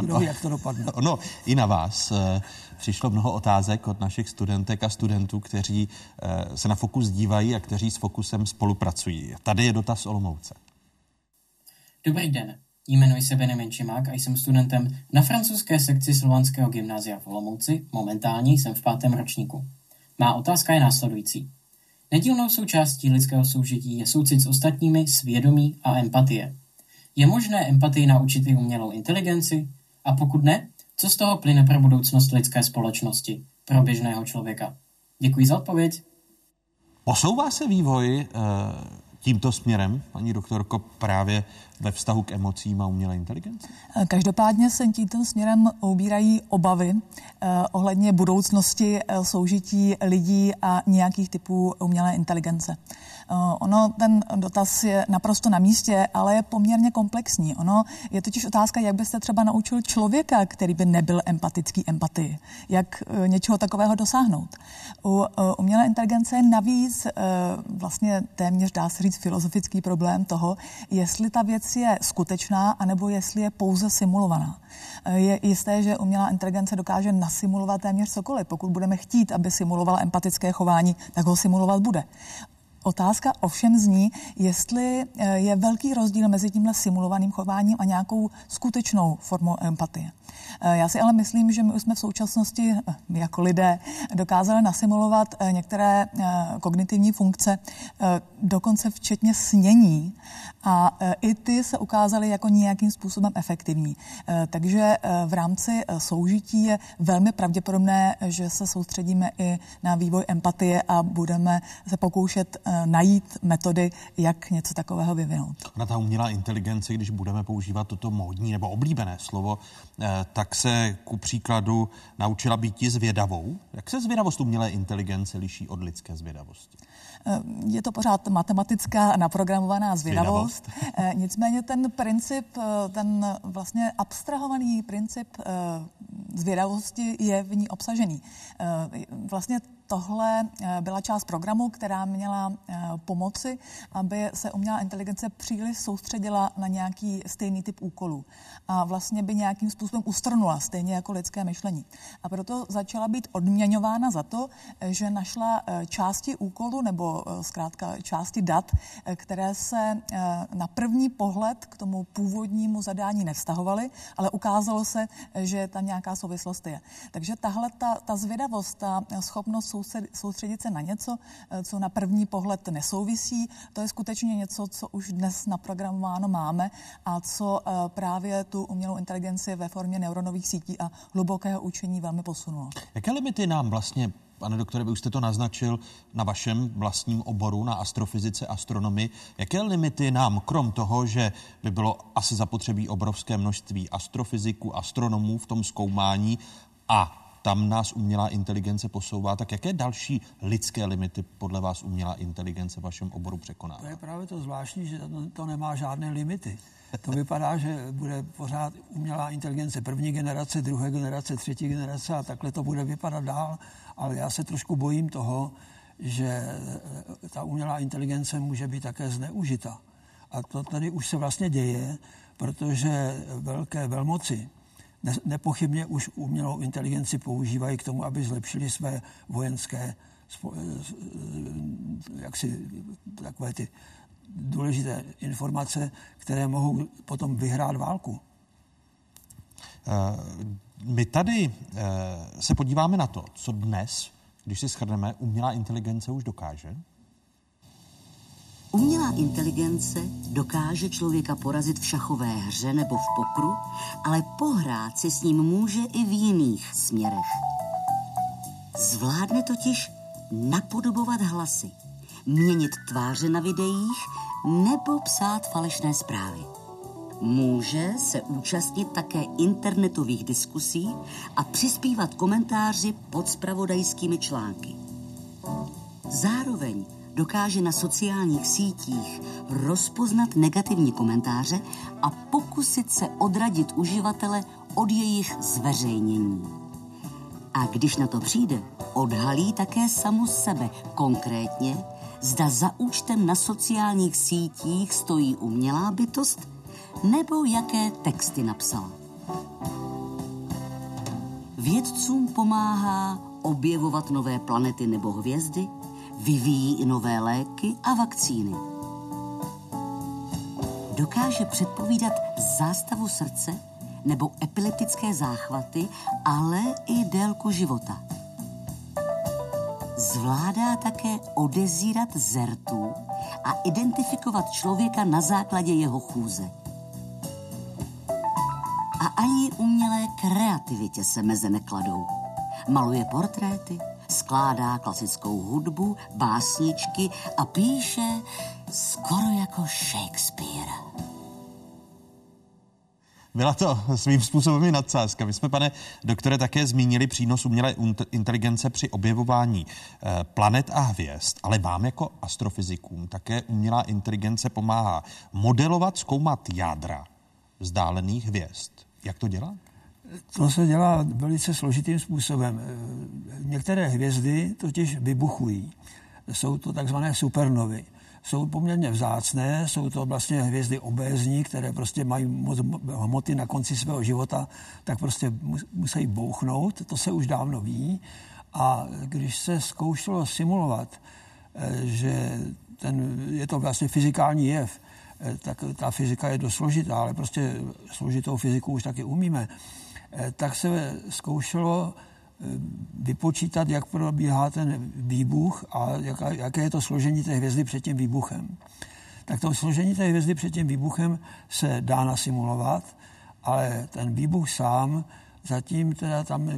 Kdo ví, jak to dopadne. <laughs> No, i na vás eh, přišlo mnoho otázek od našich studentek a studentů, kteří eh, se na Fokus dívají a kteří s Fokusem spolupracují. Tady je dotaz Olomouce. Dobrý den. Jmenuji se Benjamin Čimák a jsem studentem na francouzské sekci Slovanského gymnázia v Olomouci. Momentálně jsem v pátém ročníku. Má otázka je následující. Nedílnou součástí lidského soužití je soucit s ostatními, svědomí a empatie. Je možné empatii naučit i umělou inteligenci? A pokud ne, co z toho plyne pro budoucnost lidské společnosti, pro běžného člověka? Děkuji za odpověď. Posouvá se vývoj e, tímto směrem, paní doktorko, právě ve vztahu k emocím a umělé inteligenci? Každopádně se tímto směrem ubírají obavy eh, ohledně budoucnosti eh, soužití lidí a nějakých typů umělé inteligence. Eh, ono, ten dotaz je naprosto na místě, ale je poměrně komplexní. Ono je totiž otázka, jak byste třeba naučil člověka, který by nebyl empatický empatii. Jak eh, něčeho takového dosáhnout. U eh, umělé inteligence je navíc vlastně téměř dá se říct filozofický problém toho, jestli ta věc je skutečná, anebo jestli je pouze simulovaná. Je jisté, že umělá inteligence dokáže nasimulovat téměř cokoliv. Pokud budeme chtít, aby simulovala empatické chování, tak ho simulovat bude. Otázka ovšem zní, jestli eh, je velký rozdíl mezi tímhle simulovaným chováním a nějakou skutečnou formou empatie. Eh, já si ale myslím, že my už jsme v současnosti, eh, my jako lidé, dokázali nasimulovat některé kognitivní funkce, dokonce včetně snění. A i ty se ukázaly jako nějakým způsobem efektivní. Takže v rámci soužití je velmi pravděpodobné, že se soustředíme i na vývoj empatie a budeme se pokoušet najít metody, jak něco takového vyvinout. Na ta umělá inteligence, když budeme používat toto módní nebo oblíbené slovo, tak se ku příkladu naučila být zvědavou. Jak se zvědavost umělé inteligence liší od lidské zvědavosti? Je to pořád matematická naprogramovaná zvědavost. zvědavost. Nicméně ten princip, ten vlastně abstrahovaný princip zvědavosti je v ní obsažený. Vlastně tohle eh, byla část programu, která měla eh, pomoci, aby se umělá inteligence příliš soustředila na nějaký stejný typ úkolů a vlastně by nějakým způsobem ustrnula, stejně jako lidské myšlení. A proto začala být odměňována za to, že našla eh, části úkolu nebo zkrátka části dat, které se na první pohled k tomu původnímu zadání nevztahovaly, ale ukázalo se, že tam nějaká souvislost je. Takže tahle ta, ta zvědavost, ta schopnost soustředit se na něco, eh, co na první pohled nesouvisí. To je skutečně něco, co už dnes naprogramováno máme a co eh, právě tu umělou inteligenci ve formě neuronových sítí a hlubokého učení velmi posunulo. Jaké limity nám vlastně Pane doktore, vy už jste to naznačil na vašem vlastním oboru, na astrofyzice, astronomii. Jaké limity nám, krom toho, že by bylo asi zapotřebí obrovské množství astrofyziků, astronomů v tom zkoumání a tam nás umělá inteligence posouvá, tak jaké další lidské limity podle vás umělá inteligence v vašem oboru překoná? To je právě to zvláštní, že to, nemá žádné limity. To vypadá, že bude pořád umělá inteligence první generace, druhé generace, třetí generace a takhle to bude vypadat dál, ale já se trošku bojím toho, že ta umělá inteligence může být také zneužita. A to tady už se vlastně děje, protože velké velmoci nepochybně už umělou inteligenci používají k tomu, aby zlepšili své vojenské jaksi takové ty důležité informace, které mohou potom vyhrát válku. Eh, my tady eh, se podíváme na to, co dnes, když si shrneme, umělá inteligence už dokáže. Umělá inteligence dokáže člověka porazit v šachové hře nebo v pokru, ale pohrát si s ním může i v jiných směrech. Zvládne totiž napodobovat hlasy, měnit tváře na videích nebo psát falešné zprávy. Může se účastnit také internetových diskusí a přispívat komentáři pod spravodajskými články. Zároveň dokáže na sociálních sítích rozpoznat negativní komentáře a pokusit se odradit uživatele od jejich zveřejnění. A když na to přijde, odhalí také samu sebe, konkrétně, zda za účtem na sociálních sítích stojí umělá bytost nebo jaké texty napsala. Vědcům pomáhá objevovat nové planety nebo hvězdy, vyvíjí i nové léky a vakcíny. Dokáže předpovídat zástavu srdce nebo epileptické záchvaty, ale i délku života. Zvládá také odezírat zertu a identifikovat člověka na základě jeho chůze. A ani umělé kreativitě se meze nekladou. Maluje portréty, skládá klasickou hudbu, básničky a píše skoro jako Shakespeare. Byla to svým způsobem i nadsázka. My jsme, pane doktore, také zmínili přínos umělé inteligence při objevování eh, planet a hvězd, ale vám jako astrofyzikům také umělá inteligence pomáhá modelovat, zkoumat jádra vzdálených hvězd. Jak to dělá? To se dělá velice složitým způsobem. Některé hvězdy totiž vybuchují. Jsou to takzvané supernovy. Jsou poměrně vzácné, jsou to vlastně hvězdy obézní, které prostě mají moc hmoty na konci svého života, tak prostě musí bouchnout, to se už dávno ví. A když se zkoušelo simulovat, eh, že ten, je to vlastně fyzikální jev, eh, tak ta fyzika je dost složitá, ale prostě složitou fyziku už taky umíme, tak se zkoušelo eh, vypočítat, jak probíhá ten výbuch a jaké je to složení té hvězdy před tím výbuchem. Tak to složení té hvězdy před tím výbuchem se dá nasimulovat, ale ten výbuch sám zatím teda tam eh,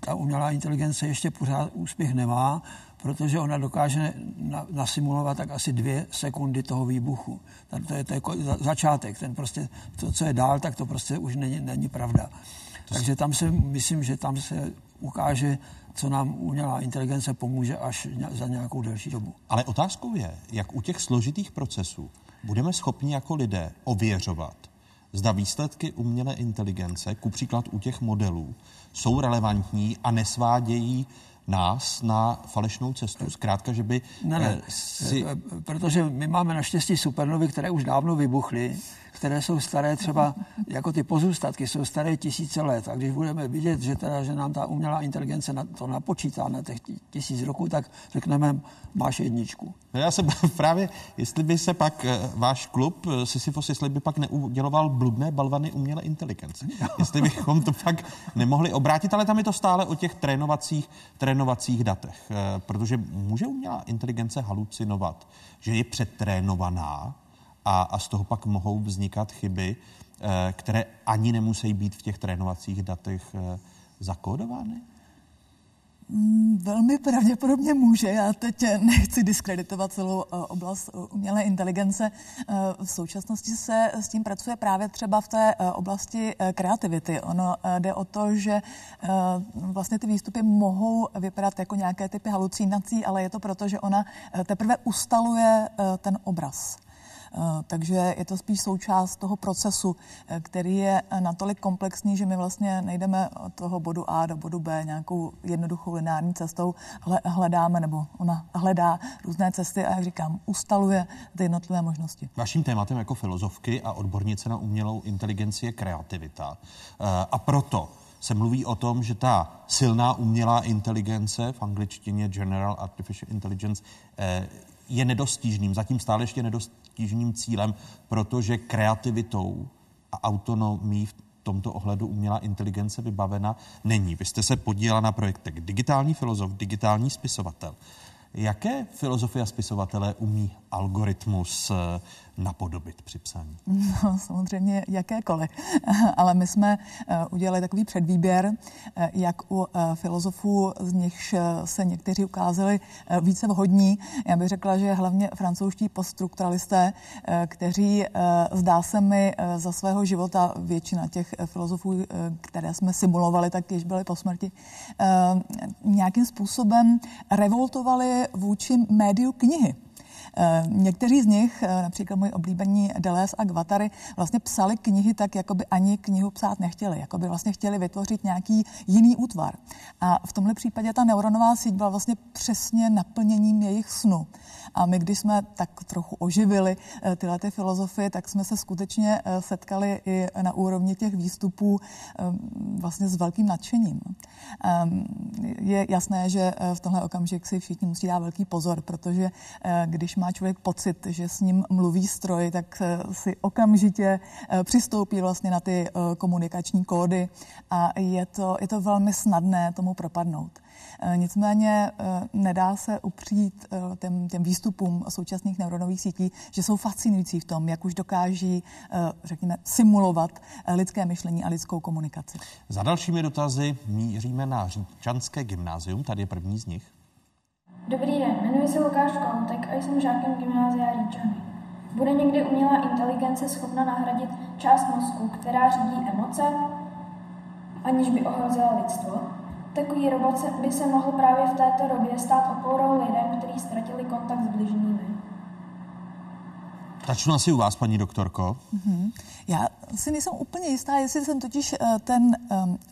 ta umělá inteligence ještě pořád úspěch nemá, protože ona dokáže na, nasimulovat tak asi dvě sekundy toho výbuchu. To je, to je začátek, ten prostě, to, co je dál, tak to prostě už není, není pravda. Takže tam se, myslím, že tam se ukáže, co nám umělá inteligence pomůže až za nějakou delší dobu. Ale otázkou je, jak u těch složitých procesů budeme schopni jako lidé ověřovat, zda výsledky umělé inteligence, ku příklad u těch modelů, jsou relevantní a nesvádějí nás na falešnou cestu. Zkrátka, že by ne, ne, si... Protože my máme naštěstí supernovy, které už dávno vybuchly které jsou staré třeba, jako ty pozůstatky, jsou staré tisíce let. A když budeme vidět, že, teda, že nám ta umělá inteligence na, to napočítá na těch tisíc roků, tak řekneme, máš jedničku. No já se <laughs> právě, jestli by se pak eh, váš klub eh, Sisyphos, jestli by pak neuděloval bludné balvany umělé inteligence. <laughs> jestli bychom to pak nemohli obrátit, ale tam je to stále o těch trénovacích, trénovacích datech. Eh, protože může umělá inteligence halucinovat, že je přetrénovaná, a, a z toho pak mohou vznikat chyby, eh, které ani nemusí být v těch trénovacích datech eh, zakódovány? Mm, velmi pravděpodobně může. Já teď nechci diskreditovat celou eh, oblast umělé inteligence. V současnosti se s tím pracuje právě třeba v té oblasti kreativity. Ono jde o to, že vlastně ty výstupy mohou vypadat jako nějaké typy halucinací, ale je to proto, že ona teprve ustaluje ten obraz. Eh, takže je to spíš součást toho procesu, eh, který je natolik komplexní, že my vlastně nejdeme od toho bodu A do bodu B nějakou jednoduchou lineární cestou, hledáme, nebo ona hledá různé cesty a, jak říkám, ustaluje ty jednotlivé možnosti. Vaším tématem jako filozofky a odbornice na umělou inteligenci je kreativita. Eh, a proto se mluví o tom, že ta silná umělá inteligence, v angličtině General Artificial Intelligence, je nedostižným, zatím stále ještě nedostižným cílem, protože kreativitou a autonomí v tomto ohledu umělá inteligence vybavena není. Vy jste se podílela na projektech digitální filozof, digitální spisovatel. Jaké filozofie a spisovatelé umí algoritmus napodobit při psaní? <laughs> No, samozřejmě jakékoliv. <laughs> Ale my jsme eh, udělali takový předvýběr, eh, jak u filozofů, z nichž se někteří ukázali více vhodní. Já bych řekla, že hlavně francouzští poststrukturalisté, kteří zdá se mi za svého života většina těch filozofů, které jsme simulovali, tak již byly po smrti, nějakým způsobem revoltovali vůči médiu knihy. Eh, někteří z nich, eh, například můj oblíbení Deleuze a Guattari, vlastně psali knihy tak, jako by ani knihu psát nechtěli, jako by vlastně chtěli vytvořit nějaký jiný útvar. A v tomhle případě ta neuronová síť byla vlastně přesně naplněním jejich snu. A my, když jsme tak trochu oživili eh, tyhle ty filozofie, tak jsme se skutečně setkali i na úrovni těch výstupů vlastně s velkým nadšením. Je jasné, že v tomhle okamžik si všichni musí dát velký pozor, protože když má má člověk pocit, že s ním mluví stroj, tak si okamžitě eh, přistoupí vlastně na ty eh, komunikační kódy a je to, je to velmi snadné tomu propadnout. Eh, nicméně nedá se upřít těm, těm výstupům současných neuronových sítí, že jsou fascinující v tom, jak už dokáží, řekněme, simulovat lidské myšlení a lidskou komunikaci. Za dalšími dotazy míříme na Říčanské gymnázium, tady je první z nich. Dobrý den, jmenuji se Lukáš Koutek a jsem žákem gymnázia Říčany. Bude někdy umělá inteligence schopna nahradit část mozku, která řídí emoce, aniž by ohrozila lidstvo? Takový robot by se mohl právě v této době stát oporou lidem, kteří ztratili kontakt s bližními. Začnu asi u vás, paní doktorko. Mm-hmm. Já si nejsem úplně jistá, jestli jsem totiž uh, ten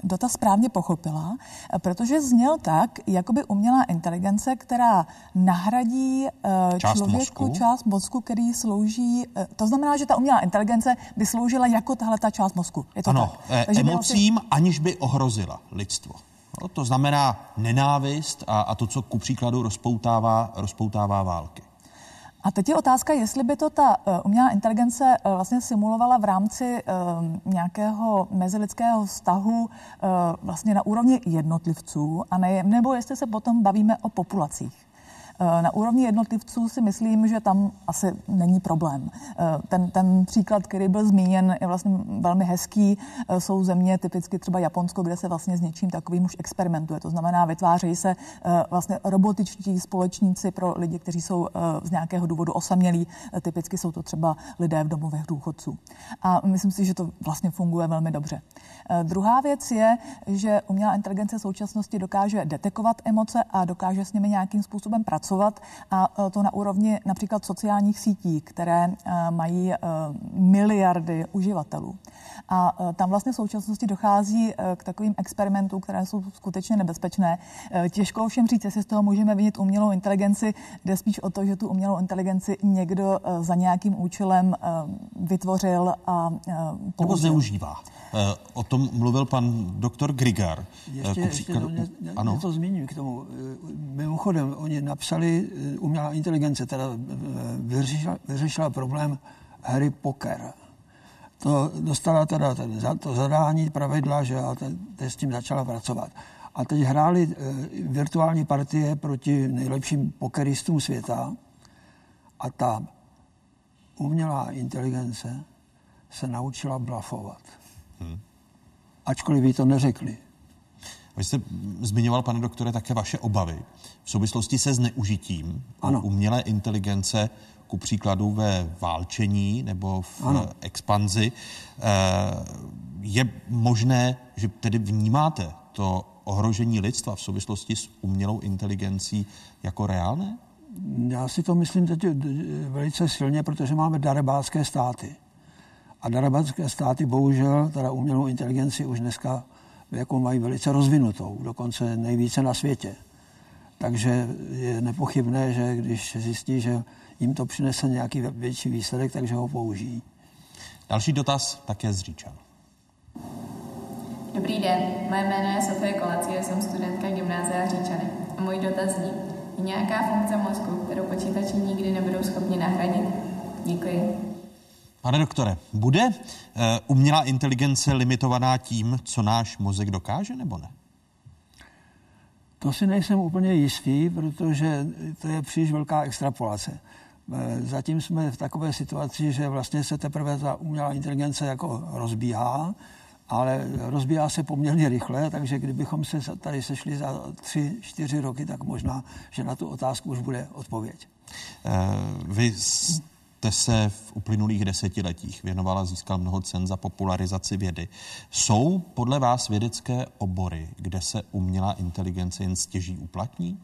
dotaz správně pochopila, uh, protože zněl tak, jako by umělá inteligence, která nahradí uh, část člověku mozku. část mozku, který slouží, to znamená, že ta umělá inteligence by sloužila jako tahle ta část mozku. Je to ano, tak? Eh, emocím, asi... aniž by ohrozila lidstvo. No, to znamená nenávist a, a to, co ku příkladu rozpoutává, rozpoutává války. A teď je otázka, jestli by to ta uh, umělá inteligence uh, vlastně simulovala v rámci uh, nějakého mezilidského vztahu vlastně na úrovni jednotlivců, a ne, nebo jestli se potom bavíme o populacích. Na úrovni jednotlivců si myslím, že tam asi není problém. Ten, ten příklad, který byl zmíněn, je vlastně velmi hezký. Jsou země, typicky třeba Japonsko, kde se vlastně s něčím takovým už experimentuje. To znamená, vytvářejí se vlastně robotičtí společníci pro lidi, kteří jsou z nějakého důvodu osamělí. Typicky jsou to třeba lidé v domovech důchodců. A myslím si, že to vlastně funguje velmi dobře. Druhá věc je, že umělá inteligence v současnosti dokáže detekovat emoce a dokáže s nimi nějakým způsobem pracovat a e, to na úrovni například sociálních sítí, které e, mají e, miliardy uživatelů. A tam vlastně v současnosti dochází k takovým experimentům, které jsou skutečně nebezpečné. Těžko ovšem říct, jestli z toho můžeme vinit umělou inteligenci, jde spíš o to, že tu umělou inteligenci někdo za nějakým účelem vytvořil a použil. Nebo zneužívá. O tom mluvil pan doktor Grigar. Ještě, ještě no, ně, ano? něco zmíním k tomu. Mimochodem, oni napsali, umělá inteligence teda vyřešila, vyřešila problém hry poker to dostala teda to zadání pravidla, že a te, s tím začala pracovat. A teď hráli e, virtuální partie proti nejlepším pokeristům světa a ta umělá inteligence se naučila blafovat. Hmm. Ačkoliv by to neřekli. Vy jste zmiňoval, pane doktore, také vaše obavy v souvislosti se zneužitím ano. umělé inteligence ku příkladu ve válčení nebo v ano. expanzi. Eh, je možné, že tedy vnímáte to ohrožení lidstva v souvislosti s umělou inteligencí jako reálné? Já si to myslím teď velice silně, protože máme darebácké státy. A darebácké státy bohužel teda umělou inteligenci už dneska jako mají velice rozvinutou, dokonce nejvíce na světě. Takže je nepochybné, že když zjistí, že jim to přinese nějaký větší výsledek, takže ho použijí. Další dotaz také z Říčan. Dobrý den, moje jméno je Sofie Kolacie, jsem studentka gymnázia Říčany. A můj dotaz zní, je nějaká funkce mozku, kterou počítači nikdy nebudou schopni nahradit? Děkuji. Pane doktore, bude uh, umělá inteligence limitovaná tím, co náš mozek dokáže, nebo ne? To si nejsem úplně jistý, protože to je příliš velká extrapolace. Eh, zatím jsme v takové situaci, že vlastně se teprve ta umělá inteligence jako rozbíhá, ale rozbíhá se poměrně rychle, takže kdybychom se tady sešli za tři, čtyři roky, tak možná, že na tu otázku už bude odpověď. Eh, vy jste se v uplynulých desetiletích věnovala, získal mnoho cen za popularizaci vědy. Jsou podle vás vědecké obory, kde se umělá inteligence jen stěží uplatní?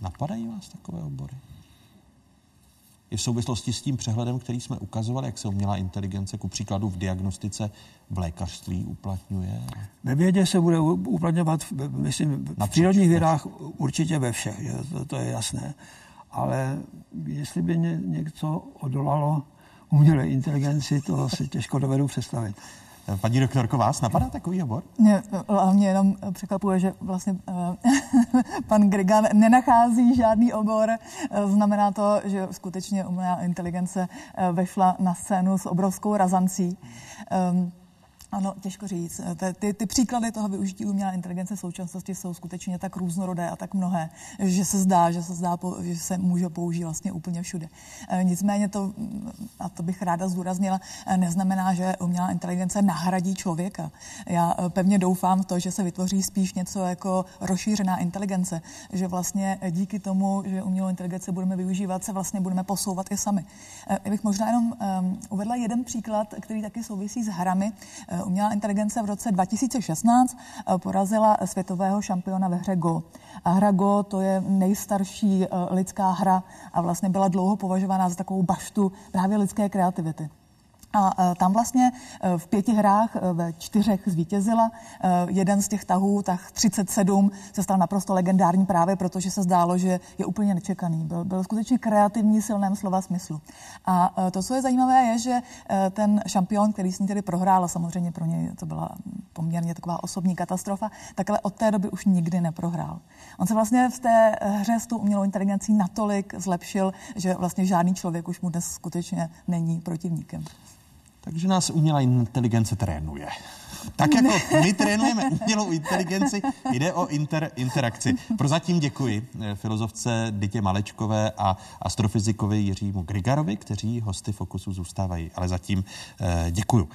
Napadají vás takové obory? I v souvislosti s tím přehledem, který jsme ukazovali, jak se umělá inteligence ku příkladu v diagnostice v lékařství uplatňuje? Ve vědě se bude uplatňovat, myslím, v přírodních vědách určitě ve všech, že? To, to je jasné. Ale jestli by ně, něco odolalo umělé inteligenci, to si těžko dovedu představit. Paní doktorko, vás napadá takový obor? Mě hlavně jenom překvapuje, že vlastně uh, <laughs> pan Grigan nenachází žádný obor. Znamená to, že skutečně umělá inteligence vešla na scénu s obrovskou razancí. Ano, těžko říct. Ty, ty příklady toho využití umělé inteligence v současnosti jsou skutečně tak různorodé a tak mnohé, že se zdá, že se zdá, že se může použít vlastně úplně všude. E, nicméně to, a to bych ráda zdůraznila, e, neznamená, že umělá inteligence nahradí člověka. Já pevně doufám v to, že se vytvoří spíš něco jako rozšířená inteligence, že vlastně díky tomu, že umělou inteligenci budeme využívat, se vlastně budeme posouvat i sami. Já bych možná jenom uvedla jeden příklad, který taky souvisí s hrami umělá inteligence v roce 2016 eh, porazila světového šampiona ve hře Go. A hra Go to je nejstarší eh, lidská hra a vlastně byla dlouho považována za takovou baštu právě lidské kreativity. A e, tam vlastně e, v pěti hrách e, ve čtyřech zvítězila. Jeden z těch tahů, tah 37, se stal naprosto legendární právě protože se zdálo, že je úplně nečekaný. Byl, byl skutečně kreativní, silném slova smyslu. A to, co je zajímavé, je, že ten šampion, který s ní tedy prohrál, a samozřejmě pro něj to byla poměrně taková osobní katastrofa, tak ale od té doby už nikdy neprohrál. On se vlastně v té hře s tou umělou inteligencí natolik zlepšil, že vlastně žádný člověk už mu dnes skutečně není protivníkem. Takže nás umělá inteligence trénuje. Tak jako my trénujeme umělou inteligenci, jde o inter, interakci. Prozatím děkuji eh, filozofce Dytě Malečkové a astrofyzikovi Jiřímu Grigarovi, kteří hosty Fokusu zůstávají. Ale zatím eh, děkuju.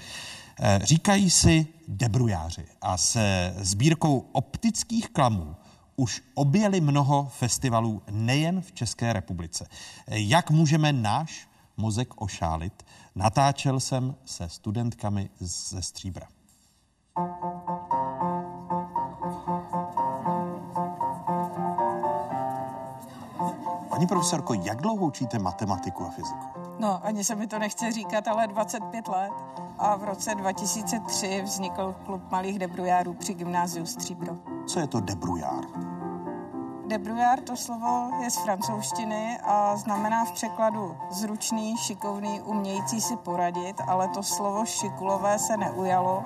Eh, říkají si debrujáři a se sbírkou optických klamů už objeli mnoho festivalů nejen v České republice. Jak můžeme náš mozek ošálit? Natáčel jsem se studentkami ze Stříbra. Paní profesorko, jak dlouho učíte matematiku a fyziku? No, ani se mi to nechce říkat, ale 25 let. A v roce 2003 vznikl klub malých debrujárů při gymnáziu Stříbro. Co je to debrujár? Debrujár to slovo je z francouzštiny a znamená v překladu zručný, šikovný, umějící si poradit, ale to slovo šikulové se neujalo.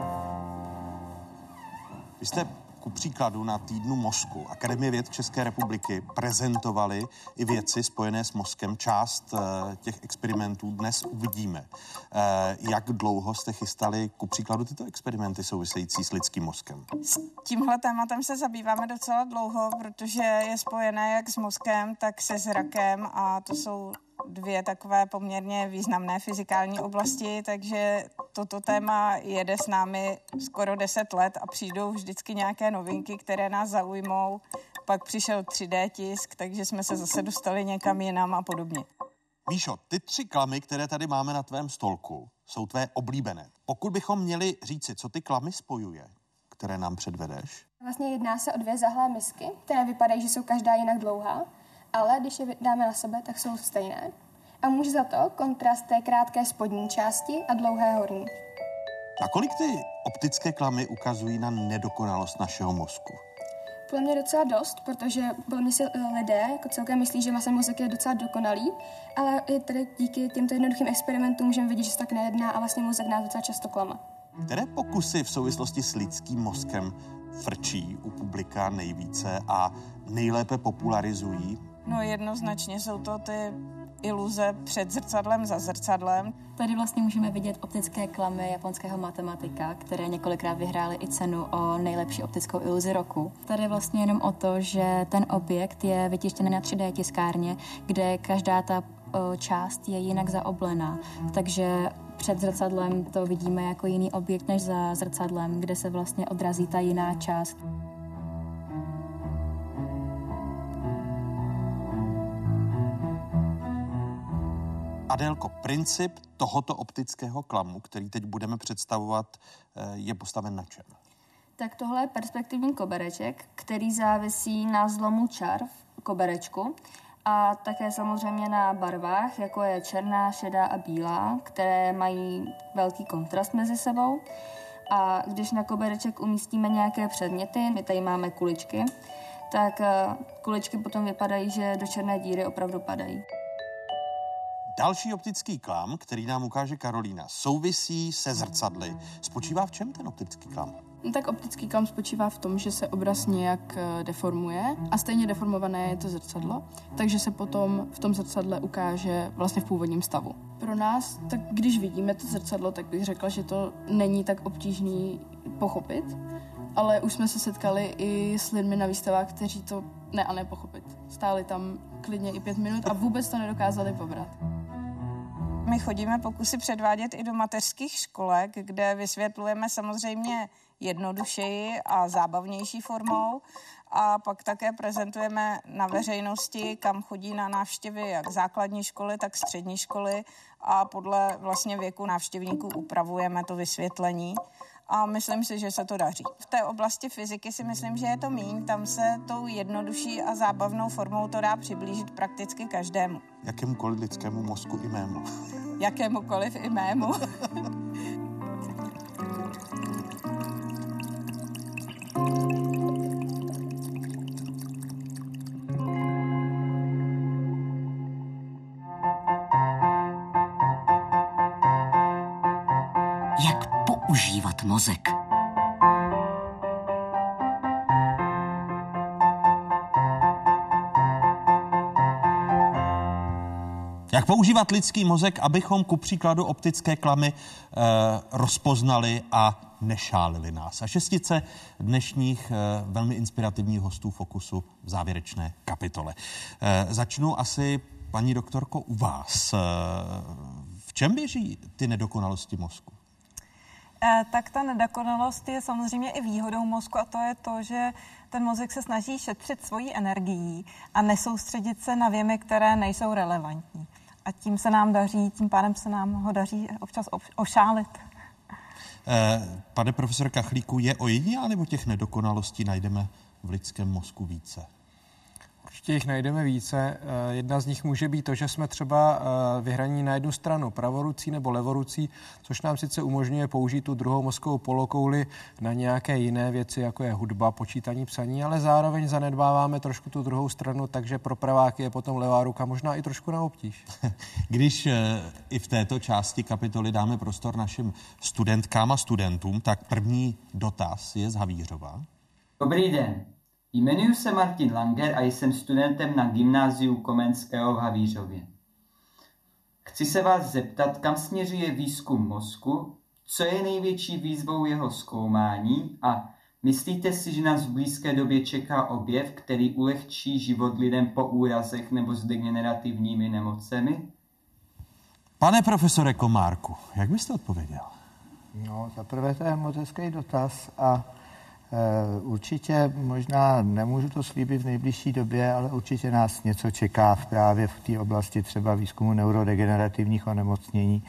Vy jste ku příkladu na týdnu mozku Akademie věd České republiky prezentovali i věci spojené s mozkem. Část eh, těch experimentů dnes uvidíme. Eh, jak dlouho jste chystali ku příkladu tyto experimenty související s lidským mozkem? S tímhle tématem se zabýváme docela dlouho, protože je spojené jak s mozkem, tak se zrakem a to jsou dvě takové poměrně významné fyzikální oblasti, takže toto téma jede s námi skoro 10 let a přijdou vždycky nějaké novinky, které nás zaujmou. Pak přišel 3D tisk, takže jsme se zase dostali někam jinam a podobně. Míšo, ty tři klamy, které tady máme na tvém stolku, jsou tvé oblíbené. Pokud bychom měli říci, co ty klamy spojuje, které nám předvedeš? Vlastně jedná se o dvě zahlé misky, které vypadají, že jsou každá jinak dlouhá ale když je dáme na sebe, tak jsou stejné. A může za to kontrast té krátké spodní části a dlouhé horní. kolik ty optické klamy ukazují na nedokonalost našeho mozku? Podle mě docela dost, protože mě si eh, lidé jako celkem myslí, že vlastně mozek je docela dokonalý, ale i tady díky těmto jednoduchým experimentům můžeme vidět, že se tak nejedná a vlastně mozek nás docela často klame. Které pokusy v souvislosti s lidským mozkem frčí u publika nejvíce a nejlépe popularizují No jednoznačně jsou to ty iluze před zrcadlem za zrcadlem. Tady vlastně můžeme vidět optické klamy japonského matematika, které několikrát vyhrály i cenu o nejlepší optickou iluzi roku. Tady vlastně jenom o to, že ten objekt je vytištěný na 3D tiskárně, kde každá ta část je jinak zaoblená. Takže před zrcadlem to vidíme jako jiný objekt než za zrcadlem, kde se vlastně odrazí ta jiná část. Adélko, princip tohoto optického klamu, který teď budeme představovat, eh, je postaven na čem? Tak tohle je perspektivní kobereček, který závisí na zlomu čar v koberečku a také samozřejmě na barvách, jako je černá, šedá a bílá, které mají velký kontrast mezi sebou. A když na kobereček umístíme nějaké předměty, my tady máme kuličky, tak eh, kuličky potom vypadají, že do černé díry opravdu padají. Další optický klam, který nám ukáže Karolína, souvisí se zrcadly. Spočívá v čem ten optický klam? No tak optický klam spočívá v tom, že se obraz nějak eh, deformuje a stejně deformované je to zrcadlo, takže se potom v tom zrcadle ukáže vlastně v původním stavu. Pro nás, tak když vidíme to zrcadlo, tak bych řekla, že to není tak obtížný pochopit, ale už jsme se setkali i s lidmi na výstavách, kteří to ne a nepochopit. Stáli tam klidně i pět minut a vůbec to nedokázali pobrat. My chodíme pokusy předvádět i do mateřských školek, kde vysvětlujeme samozřejmě jednodušeji a zábavnější formou a pak také prezentujeme na veřejnosti, kam chodí na návštěvy jak základní školy, tak střední školy a podle vlastně věku návštěvníků upravujeme to vysvětlení a myslím si, že se to daří. V té oblasti fyziky si myslím, že je to míň, tam se tou jednodušší a zábavnou formou to dá přiblížit prakticky každému. Jakémukoliv lidskému mozku i mému. <laughs> Jakémukoliv i mému. používat <laughs> <laughs> mozek. Jak používat lidský mozek, abychom ku příkladu optické klamy eh, rozpoznali a nešálili nás. A šestice dnešních eh, velmi inspirativních hostů Fokusu v závěrečné kapitole. Eh, začnu asi, paní doktorko, u vás. Eh, v čem běží ty nedokonalosti mozku? Eh, tak ta nedokonalost je samozřejmě i výhodou mozku a to je to, že ten mozek se snaží šetřit svoji energií a nesoustředit se na věmy, které nejsou relevantní. A tím se nám daří, tím pádem se nám ho daří občas ošálit. Eh, pane profesor Kachlíku, je ojedinělá nebo těch nedokonalostí najdeme v lidském mozku více? Určitě jich najdeme více. Eh, jedna z nich může být to, že jsme třeba eh, vyhraní na jednu stranu pravorucí nebo levorucí, což nám sice umožňuje použít tu druhou mozkovou polokouli na nějaké jiné věci, jako je hudba, počítání, psaní, ale zároveň zanedbáváme trošku tu druhou stranu, takže pro praváky je potom levá ruka možná i trošku na obtíž. <laughs> Když eh, i v této části kapitoly dáme prostor našim studentkám a studentům, tak první dotaz je z Havířova. Dobrý den. Jmenuji se Martin Langer a jsem studentem na Gymnáziu Komenského v Havířově. Chci se vás zeptat, kam směřuje výzkum mozku, co je největší výzvou jeho zkoumání a myslíte si, že nás v blízké době čeká objev, který ulehčí život lidem po úrazech nebo s degenerativními nemocemi? Pane profesore Komárku, jak byste odpověděl? No, za prvé to je moc hezký dotaz a určitě možná nemůžu to slíbit v nejbližší době, ale určitě nás něco čeká v právě v té oblasti třeba výzkumu neurodegenerativních onemocnění.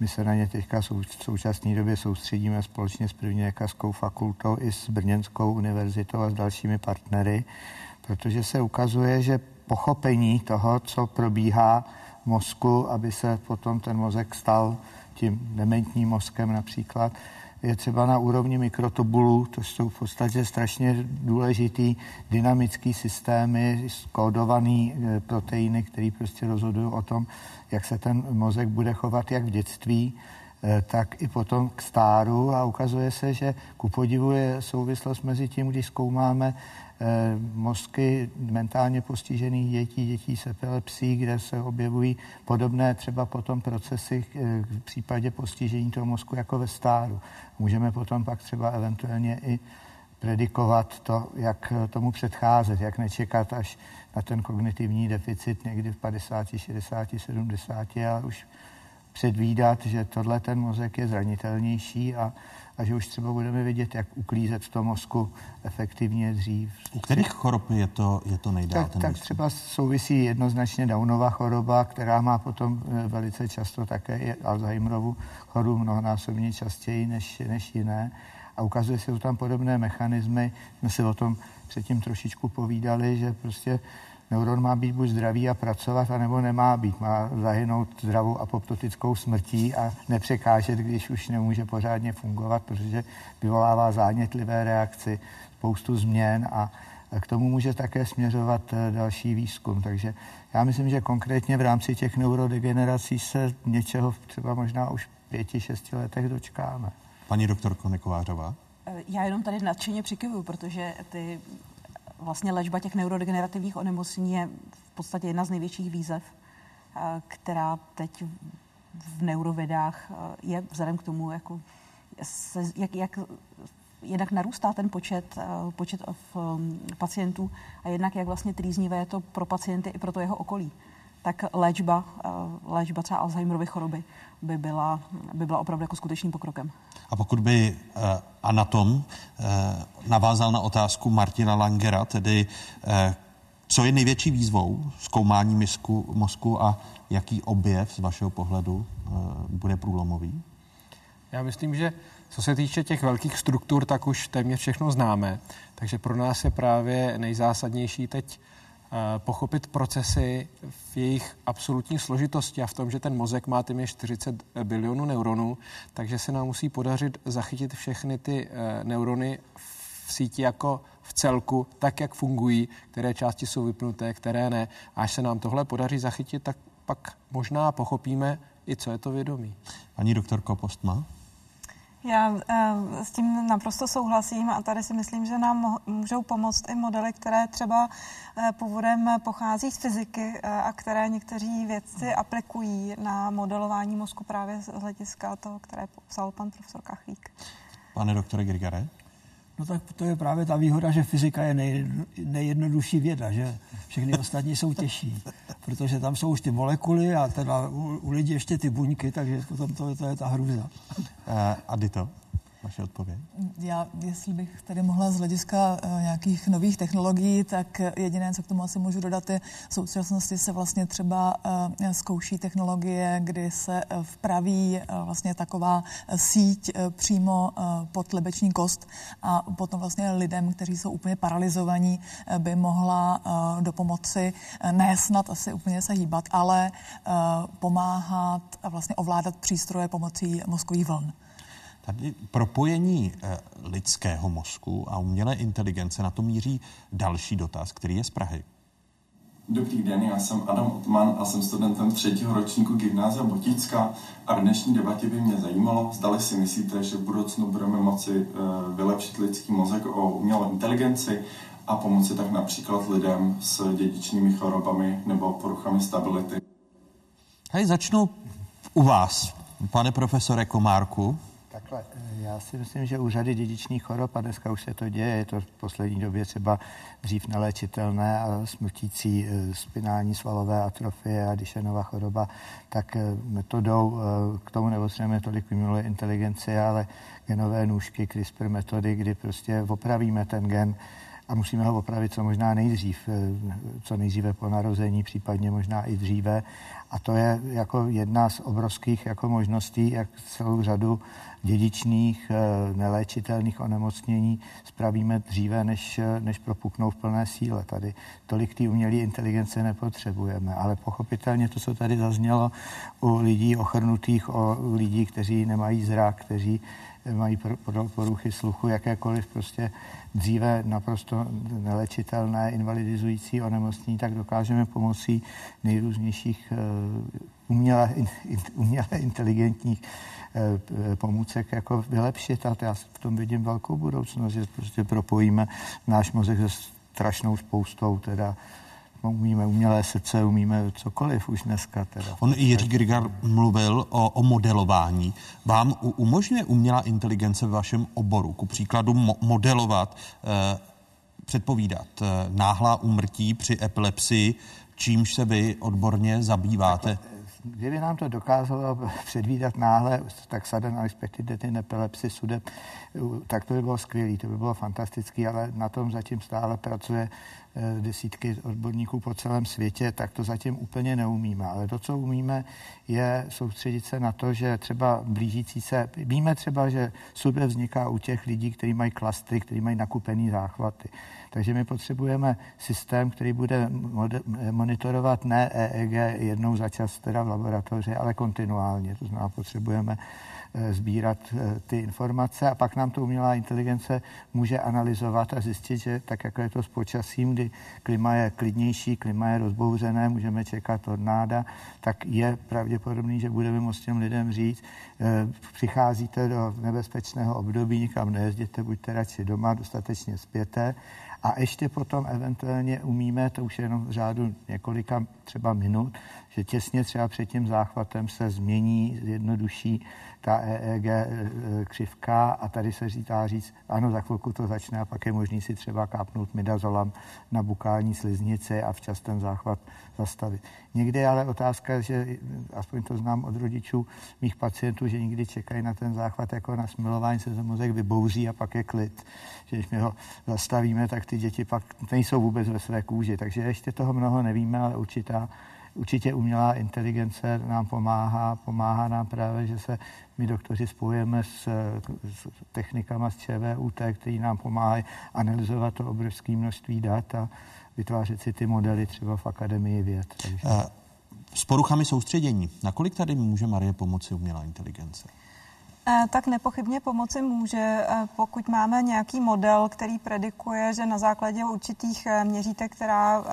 My se na ně teďka v současné době soustředíme společně s první lékařskou fakultou i s Brněnskou univerzitou a s dalšími partnery, protože se ukazuje, že pochopení toho, co probíhá v mozku, aby se potom ten mozek stal tím dementním mozkem například, je třeba na úrovni mikrotubulů, to jsou v podstatě strašně důležitý dynamický systémy, skódovaný e, proteiny, které prostě rozhodují o tom, jak se ten mozek bude chovat jak v dětství, tak i potom k stáru a ukazuje se, že ku podivu je souvislost mezi tím, když zkoumáme Eh, mozky mentálně postižených dětí, dětí s epilepsií, kde se objevují podobné třeba potom procesy eh, v případě postižení toho mozku jako ve stáru. Můžeme potom pak třeba eventuálně i predikovat to, jak tomu předcházet, jak nečekat až na ten kognitivní deficit někdy v 50, 60, 70 a už předvídat, že tohle ten mozek je zranitelnější a a že už třeba budeme vidět, jak uklízet v tom mozku efektivně dřív. U kterých chorob je to, je to nejdál? Tak, tak třeba souvisí jednoznačně Downova choroba, která má potom eh, velice často také i Alzheimerovu chorobu mnohonásobně častěji než, než jiné. A ukazuje se, že tam podobné mechanismy. Jsme si o tom předtím trošičku povídali, že prostě neuron má být buď zdravý a pracovat, anebo nemá být. Má zahynout zdravou apoptotickou smrtí a nepřekážet, když už nemůže pořádně fungovat, protože vyvolává zánětlivé reakci, spoustu změn a k tomu může také směřovat eh, další výzkum. Takže já myslím, že konkrétně v rámci těch neurodegenerací se něčeho třeba možná už v pěti, šesti letech dočkáme. Paní doktorko Nekovářová? Eh, já jenom tady nadšeně přikivuju, protože ty vlastně léčba těch neurodegenerativních onemocnění je v podstatě jedna z největších výzev, eh, která teď v neurovedách eh, je vzhledem k tomu, jako se, jak, jak jednak narůstá ten počet, eh, počet pacientů a jednak jak vlastně trýznivé je to pro pacienty i pro to jeho okolí. Tak léčba, léčba třeba Alzheimerovy choroby by byla, by byla opravdu jako skutečným pokrokem. A pokud by uh, anatom uh, navázal na otázku Martina Langera, tedy uh, co je největší výzvou zkoumání misku, mozku a jaký objev z vašeho pohledu uh, bude průlomový? Já myslím, že co se týče těch velkých struktur, tak už téměř všechno známe. Takže pro nás je právě nejzásadnější teď Eh, pochopit procesy v jejich absolutní složitosti a v tom, že ten mozek má téměř 40 bilionů neuronů, takže se nám musí podařit zachytit všechny ty eh, neurony v síti jako v celku, tak, jak fungují, které části jsou vypnuté, které ne. A až se nám tohle podaří zachytit, tak pak možná pochopíme i, co je to vědomí. Paní doktorko Postma? Já uh, s tím naprosto souhlasím a tady si myslím, že nám můžou pomoct i modely, které třeba uh, původem pochází z fyziky uh, a které někteří vědci aplikují na modelování mozku právě z hlediska toho, které popsal pan profesor Kachlík. Pane doktore Grigare? No tak to je právě ta výhoda, že fyzika je nej, nejjednodušší věda, že všechny ostatní jsou těžší, protože tam jsou už ty molekuly a teda u, u lidí ještě ty buňky, takže potom to, to je ta hrůza. Uh, Adito? Vaše odpověď? Já, jestli bych tady mohla z hlediska uh, nějakých nových technologií, tak jediné, co k tomu asi můžu dodat, je v současnosti se vlastně třeba uh, zkouší technologie, kdy se uh, vpraví vlastně taková síť přímo pod lebeční kost a potom vlastně lidem, kteří jsou úplně paralizovaní, by mohla do pomoci ne snad asi úplně se hýbat, ale pomáhat a vlastně ovládat přístroje pomocí mozkových vln. Tady propojení eh, lidského mozku a umělé inteligence na to míří další dotaz, který je z Prahy. Dobrý den, já jsem Adam Otman a jsem studentem třetího ročníku Gymnázia Botická a v dnešní debatě by mě zajímalo, zdali si myslíte, že v budoucnu budeme moci eh, vylepšit lidský mozek o umělou inteligenci a pomoci tak například lidem s dědičnými chorobami nebo poruchami stability. Hej, začnu u vás, pane profesore Komárku. Takhle, eh, já si myslím, že u řady dědičných chorob, a dneska už se to děje, je to v poslední době třeba dřív neléčitelné a smrtící eh, spinální svalové atrofie a Dyšenova choroba, tak eh, metodou, k tomu nepotřebujeme tolik umělé inteligenci, ale genové nůžky, CRISPR metody, kdy prostě opravíme ten gen, a musíme ho opravit co možná nejdřív, co nejdříve po narození, případně možná i dříve. A to je jako jedna z obrovských jako možností, jak celou řadu dědičných, eh, neléčitelných onemocnění spravíme dříve, než, eh, než propuknou v plné síle. Tady tolik té umělé inteligence nepotřebujeme, ale pochopitelně to, co tady zaznělo u lidí ochrnutých, o lidí, kteří nemají zrak, kteří mají poruchy sluchu, jakékoliv prostě dříve naprosto nelečitelné, invalidizující onemocnění, tak dokážeme pomocí nejrůznějších eh, uměle, uměle inteligentních Eh, pomůcek jako vylepšit. A já v tom vidím velkou budoucnost, že prostě propojíme náš mozek se strašnou spoustou teda umíme umělé srdce, umíme cokoliv už dneska. Teda. On Jiří Grigar mluvil o, o modelování. Vám umožňuje umělá inteligence v vašem oboru, ku příkladu mo- modelovat, eh, předpovídat eh, náhlá umrtí při epilepsii, čímž se vy odborně zabýváte? Takhle, kdyby nám to dokázalo předvídat náhle, tak sudden unexpected in epilepsy sude, tak to by bylo skvělé, to by bylo fantastické, ale na tom zatím stále pracuje eh, desítky odborníků po celém světě, tak to zatím úplně neumíme. Ale to, co umíme, je soustředit se na to, že třeba blížící se, víme třeba, že sude vzniká u těch lidí, kteří mají klastry, kteří mají nakupený záchvaty. Takže my potřebujeme systém, který bude monitorovat ne EEG jednou za čas teda v laboratoři, ale kontinuálně. To znamená, potřebujeme eh, sbírat eh, ty informace a pak nám to umělá inteligence může analyzovat a zjistit, že tak jako je to s počasím, kdy klima je klidnější, klima je rozbouřené, můžeme čekat tornáda, tak je pravděpodobný, že budeme moct těm lidem říct, eh, přicházíte do nebezpečného období, nikam nejezděte, buďte radši doma, dostatečně spěte. A ještě potom eventuálně umíme, to už je jenom v řádu několika třeba minut, že těsně třeba před tím záchvatem se změní, zjednoduší ta EEG e, e, křivka a tady se říká říct, ano, za chvilku to začne a pak je možný si třeba kápnout midazolam na bukální sliznici a včas ten záchvat zastavit. Někdy je ale otázka, že aspoň to znám od rodičů mých pacientů, že někdy čekají na ten záchvat jako na smilování, se ten mozek vybouří a pak je klid. Že když my ho zastavíme, tak ty děti pak nejsou vůbec ve své kůži. Takže ještě toho mnoho nevíme, ale určitá Určitě umělá inteligence nám pomáhá, pomáhá nám právě, že se my doktoři spojujeme s, s technikama z ČVUT, který nám pomáhají analyzovat to obrovské množství dat a vytvářet si ty modely třeba v Akademii věd. Takže... S poruchami soustředění. Nakolik tady může Marie pomoci umělá inteligence? Eh, tak nepochybně pomoci může, eh, pokud máme nějaký model, který predikuje, že na základě určitých eh, měřítek, která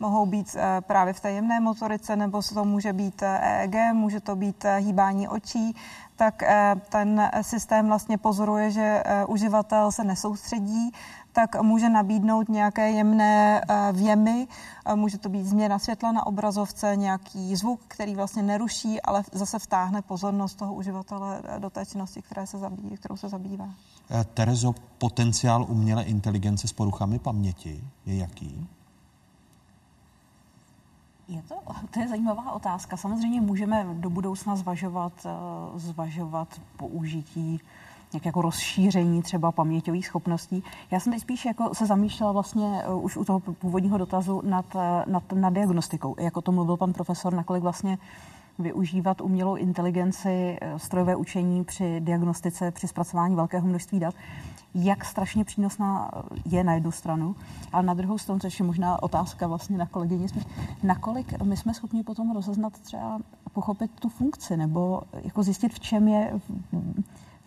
mohou být právě v té jemné motorice, nebo to může být EEG, může to být hýbání očí, tak ten systém vlastně pozoruje, že uživatel se nesoustředí, tak může nabídnout nějaké jemné věmy. Může to být změna světla na obrazovce, nějaký zvuk, který vlastně neruší, ale zase vtáhne pozornost toho uživatele do té činnosti, které se zabývá, kterou se zabývá. Terezo, potenciál umělé inteligence s poruchami paměti je jaký? Je to, to je zajímavá otázka. Samozřejmě můžeme do budoucna zvažovat, eh, zvažovat použití nějak jako rozšíření třeba paměťových schopností. Já jsem teď spíš jako se zamýšlela vlastně uh, už u toho původního dotazu nad, eh, nad, nad diagnostikou. Jako to mluvil pan profesor, nakolik vlastně využívat umělou inteligenci, strojové učení při diagnostice, při zpracování velkého množství dat jak strašně přínosná je na jednu stranu, ale na druhou stranu, což je možná otázka vlastně na kolegyni, nakolik my jsme schopni potom rozeznat třeba pochopit tu funkci, nebo jako zjistit, v čem je,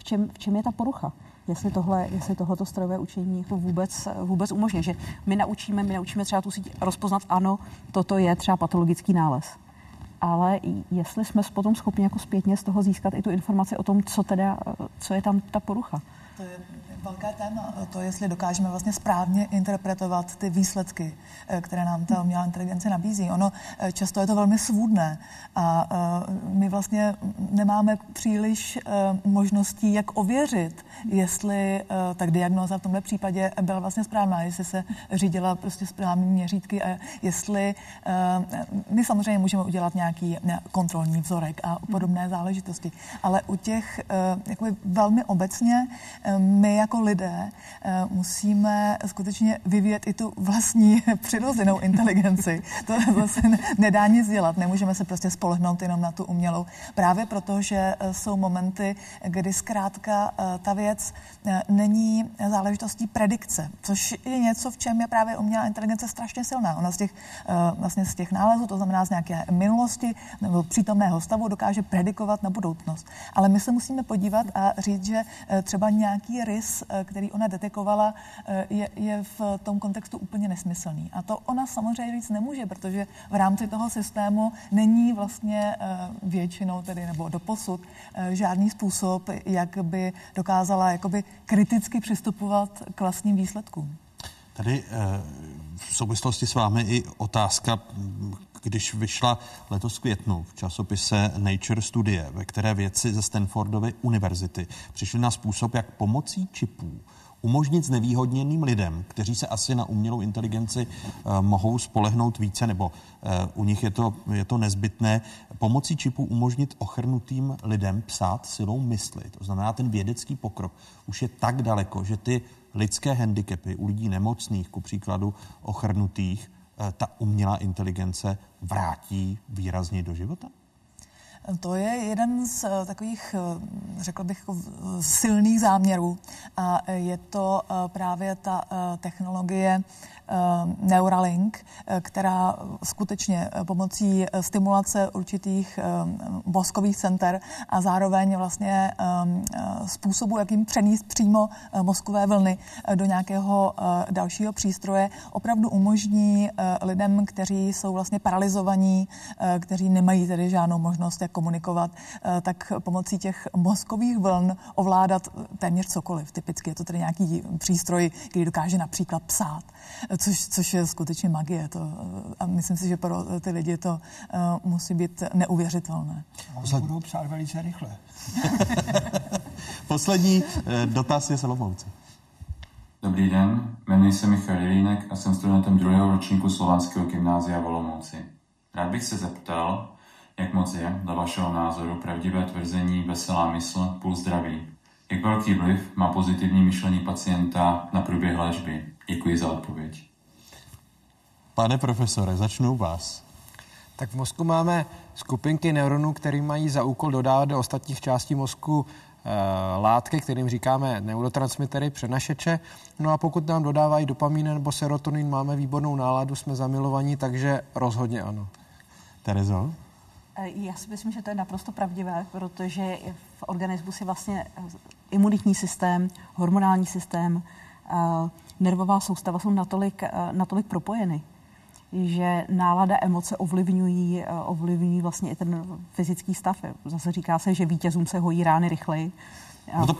v čem, v čem je ta porucha jestli tohle, jestli tohleto strojové učení jako vůbec, vůbec umožňuje. Že my naučíme, my naučíme třeba tu síť rozpoznat, ano, toto je třeba patologický nález. Ale jestli jsme potom schopni jako zpětně z toho získat i tu informaci o tom, co teda, co je tam ta porucha. To je velké téma, to jestli dokážeme vlastně správně interpretovat ty výsledky, eh, které nám ta umělá inteligence nabízí. Ono eh, často je to velmi svůdné a eh, my vlastně nemáme příliš možností, jak ověřit, jestli tak diagnoza v tomhle případě byla vlastně správná, jestli se řídila prostě správnými měřítky a jestli my samozřejmě můžeme udělat nějaký kontrolní vzorek a podobné záležitosti, ale u těch jakoby velmi obecně my jako lidé eh, musíme skutečně vyvíjet i tu vlastní <laughs> přirozenou inteligenci. To zase nedá nic dělat, nemůžeme se prostě spolehnout jenom na tu umělou. Právě proto, že eh, jsou momenty, kdy zkrátka eh, ta věc není záležitostí predikce, což je něco, v čem je právě umělá inteligence strašně silná. Ona z těch, vlastně z těch nálezů, to znamená z nějaké minulosti nebo přítomného stavu, dokáže predikovat na budoucnost. Ale my se musíme podívat a říct, že třeba nějaký rys, eh, který ona detekovala, eh, je, je v tom kontextu úplně nesmyslný. A to ona samozřejmě říct nemůže, protože v rámci toho systému není vlastně eh, většinou tedy nebo doposud žádný způsob, jak by dokázala jakoby kriticky přistupovat k vlastním výsledkům. Tady v souvislosti s vámi i otázka, když vyšla letos květnu v časopise Nature studie, ve které vědci ze Stanfordovy univerzity přišli na způsob, jak pomocí čipů umožnit znevýhodněným lidem, kteří se asi na umělou inteligenci uh, mohou spolehnout více, nebo uh, u nich je to, je to nezbytné, pomocí čipů umožnit ochrnutým lidem psát silou mysli. To znamená, ten vědecký pokrok už je tak daleko, že ty lidské handicapy u lidí nemocných, ku příkladu ochrnutých, ta umělá inteligence vrátí výrazně do života? To je jeden z eh, takových, eh, řekl bych, jako silných záměrů. A je to eh, právě ta technologie Neuralink, která skutečně pomocí stimulace určitých mozkových center a zároveň vlastně způsobu, jakým přenést přímo mozkové vlny do nějakého dalšího přístroje, opravdu umožní lidem, kteří jsou vlastně paralizovaní, kteří nemají tedy žádnou možnost, jak komunikovat, eh, tak pomocí těch mozkových vln ovládat téměř cokoliv. Typicky je to tedy nějaký přístroj, který dokáže například psát, eh, což, což je skutečně magie. To, eh, a myslím si, že pro ty lidi to musí být neuvěřitelné. Poslední. Budou psát velice rychle. <laughs> Poslední dotaz je Solomouce. Dobrý den, jmenuji se Michal Jelínek a jsem studentem druhého ročníku Slovanského gymnázia v Olomouci. Rád bych se zeptal, jak moc je, dle vašeho názoru, pravdivé tvrzení veselá mysl půl zdraví? Jak velký vliv má pozitivní myšlení pacienta na průběh léčby? Děkuji za odpověď. Pane profesore, začnu u vás. Tak v mozku máme skupinky neuronů, které mají za úkol dodávat do ostatních částí mozku e, látky, kterým říkáme neurotransmitery, přenašeče. No a pokud nám dodávají dopamin nebo serotonin, máme výbornou náladu, jsme zamilovaní, takže rozhodně ano. Terezo? Eh, já si myslím, že to je naprosto pravdivé, protože v organismu si vlastně eh, imunitní systém, hormonální systém, eh, nervová soustava jsou natolik, natolik propojeny, že nálada, emoce ovlivňují, ovlivňují vlastně i ten fyzický stav. Zase říká se, že vítězům se hojí rány rychleji. No to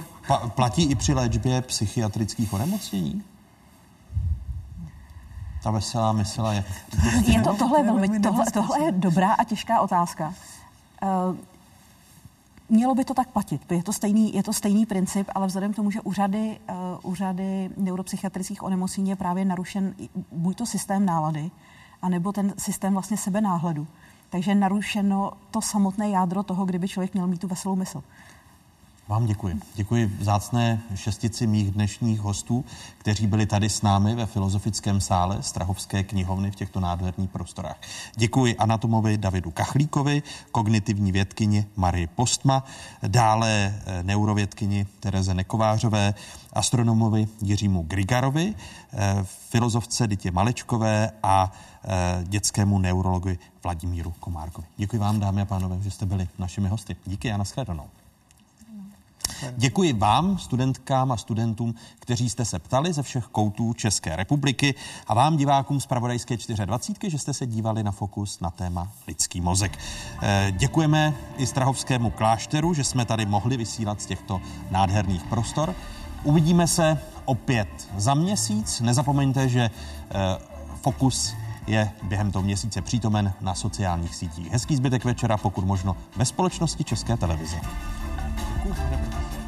platí i při léčbě psychiatrických onemocnění? Ta veselá myslela, jak je to, tohle, je velmi, tohle, tohle je dobrá a těžká otázka. Uh, Mělo by to tak platit. Je to stejný, je to stejný princip, ale vzhledem k tomu, že úřady, uh, úřady neuropsychiatrických onemocnění je právě narušen buď to systém nálady, anebo ten systém vlastně sebe náhledu. Takže narušeno to samotné jádro toho, kdyby člověk měl mít tu veselou mysl. Vám děkuji. Děkuji vzácné šestici mých dnešních hostů, kteří byli tady s námi ve Filozofickém sále Strahovské knihovny v těchto nádherných prostorách. Děkuji anatomovi Davidu Kachlíkovi, kognitivní vědkyni Marii Postma, dále eh, neurovědkyni Tereze Nekovářové, astronomovi Jiřímu Grigarovi, eh, filozofce Ditě Malečkové a eh, dětskému neurologovi Vladimíru Komárkovi. Děkuji vám, dámy a pánové, že jste byli našimi hosty. Díky a nashledanou. Děkuji vám, studentkám a studentům, kteří jste se ptali ze všech koutů České republiky a vám, divákům z Pravodajské 24, že jste se dívali na fokus na téma lidský mozek. Eh, děkujeme i Strahovskému klášteru, že jsme tady mohli vysílat z těchto nádherných prostor. Uvidíme se opět za měsíc. Nezapomeňte, že eh, fokus je během toho měsíce přítomen na sociálních sítích. Hezký zbytek večera, pokud možno ve společnosti České televize. curso de administração.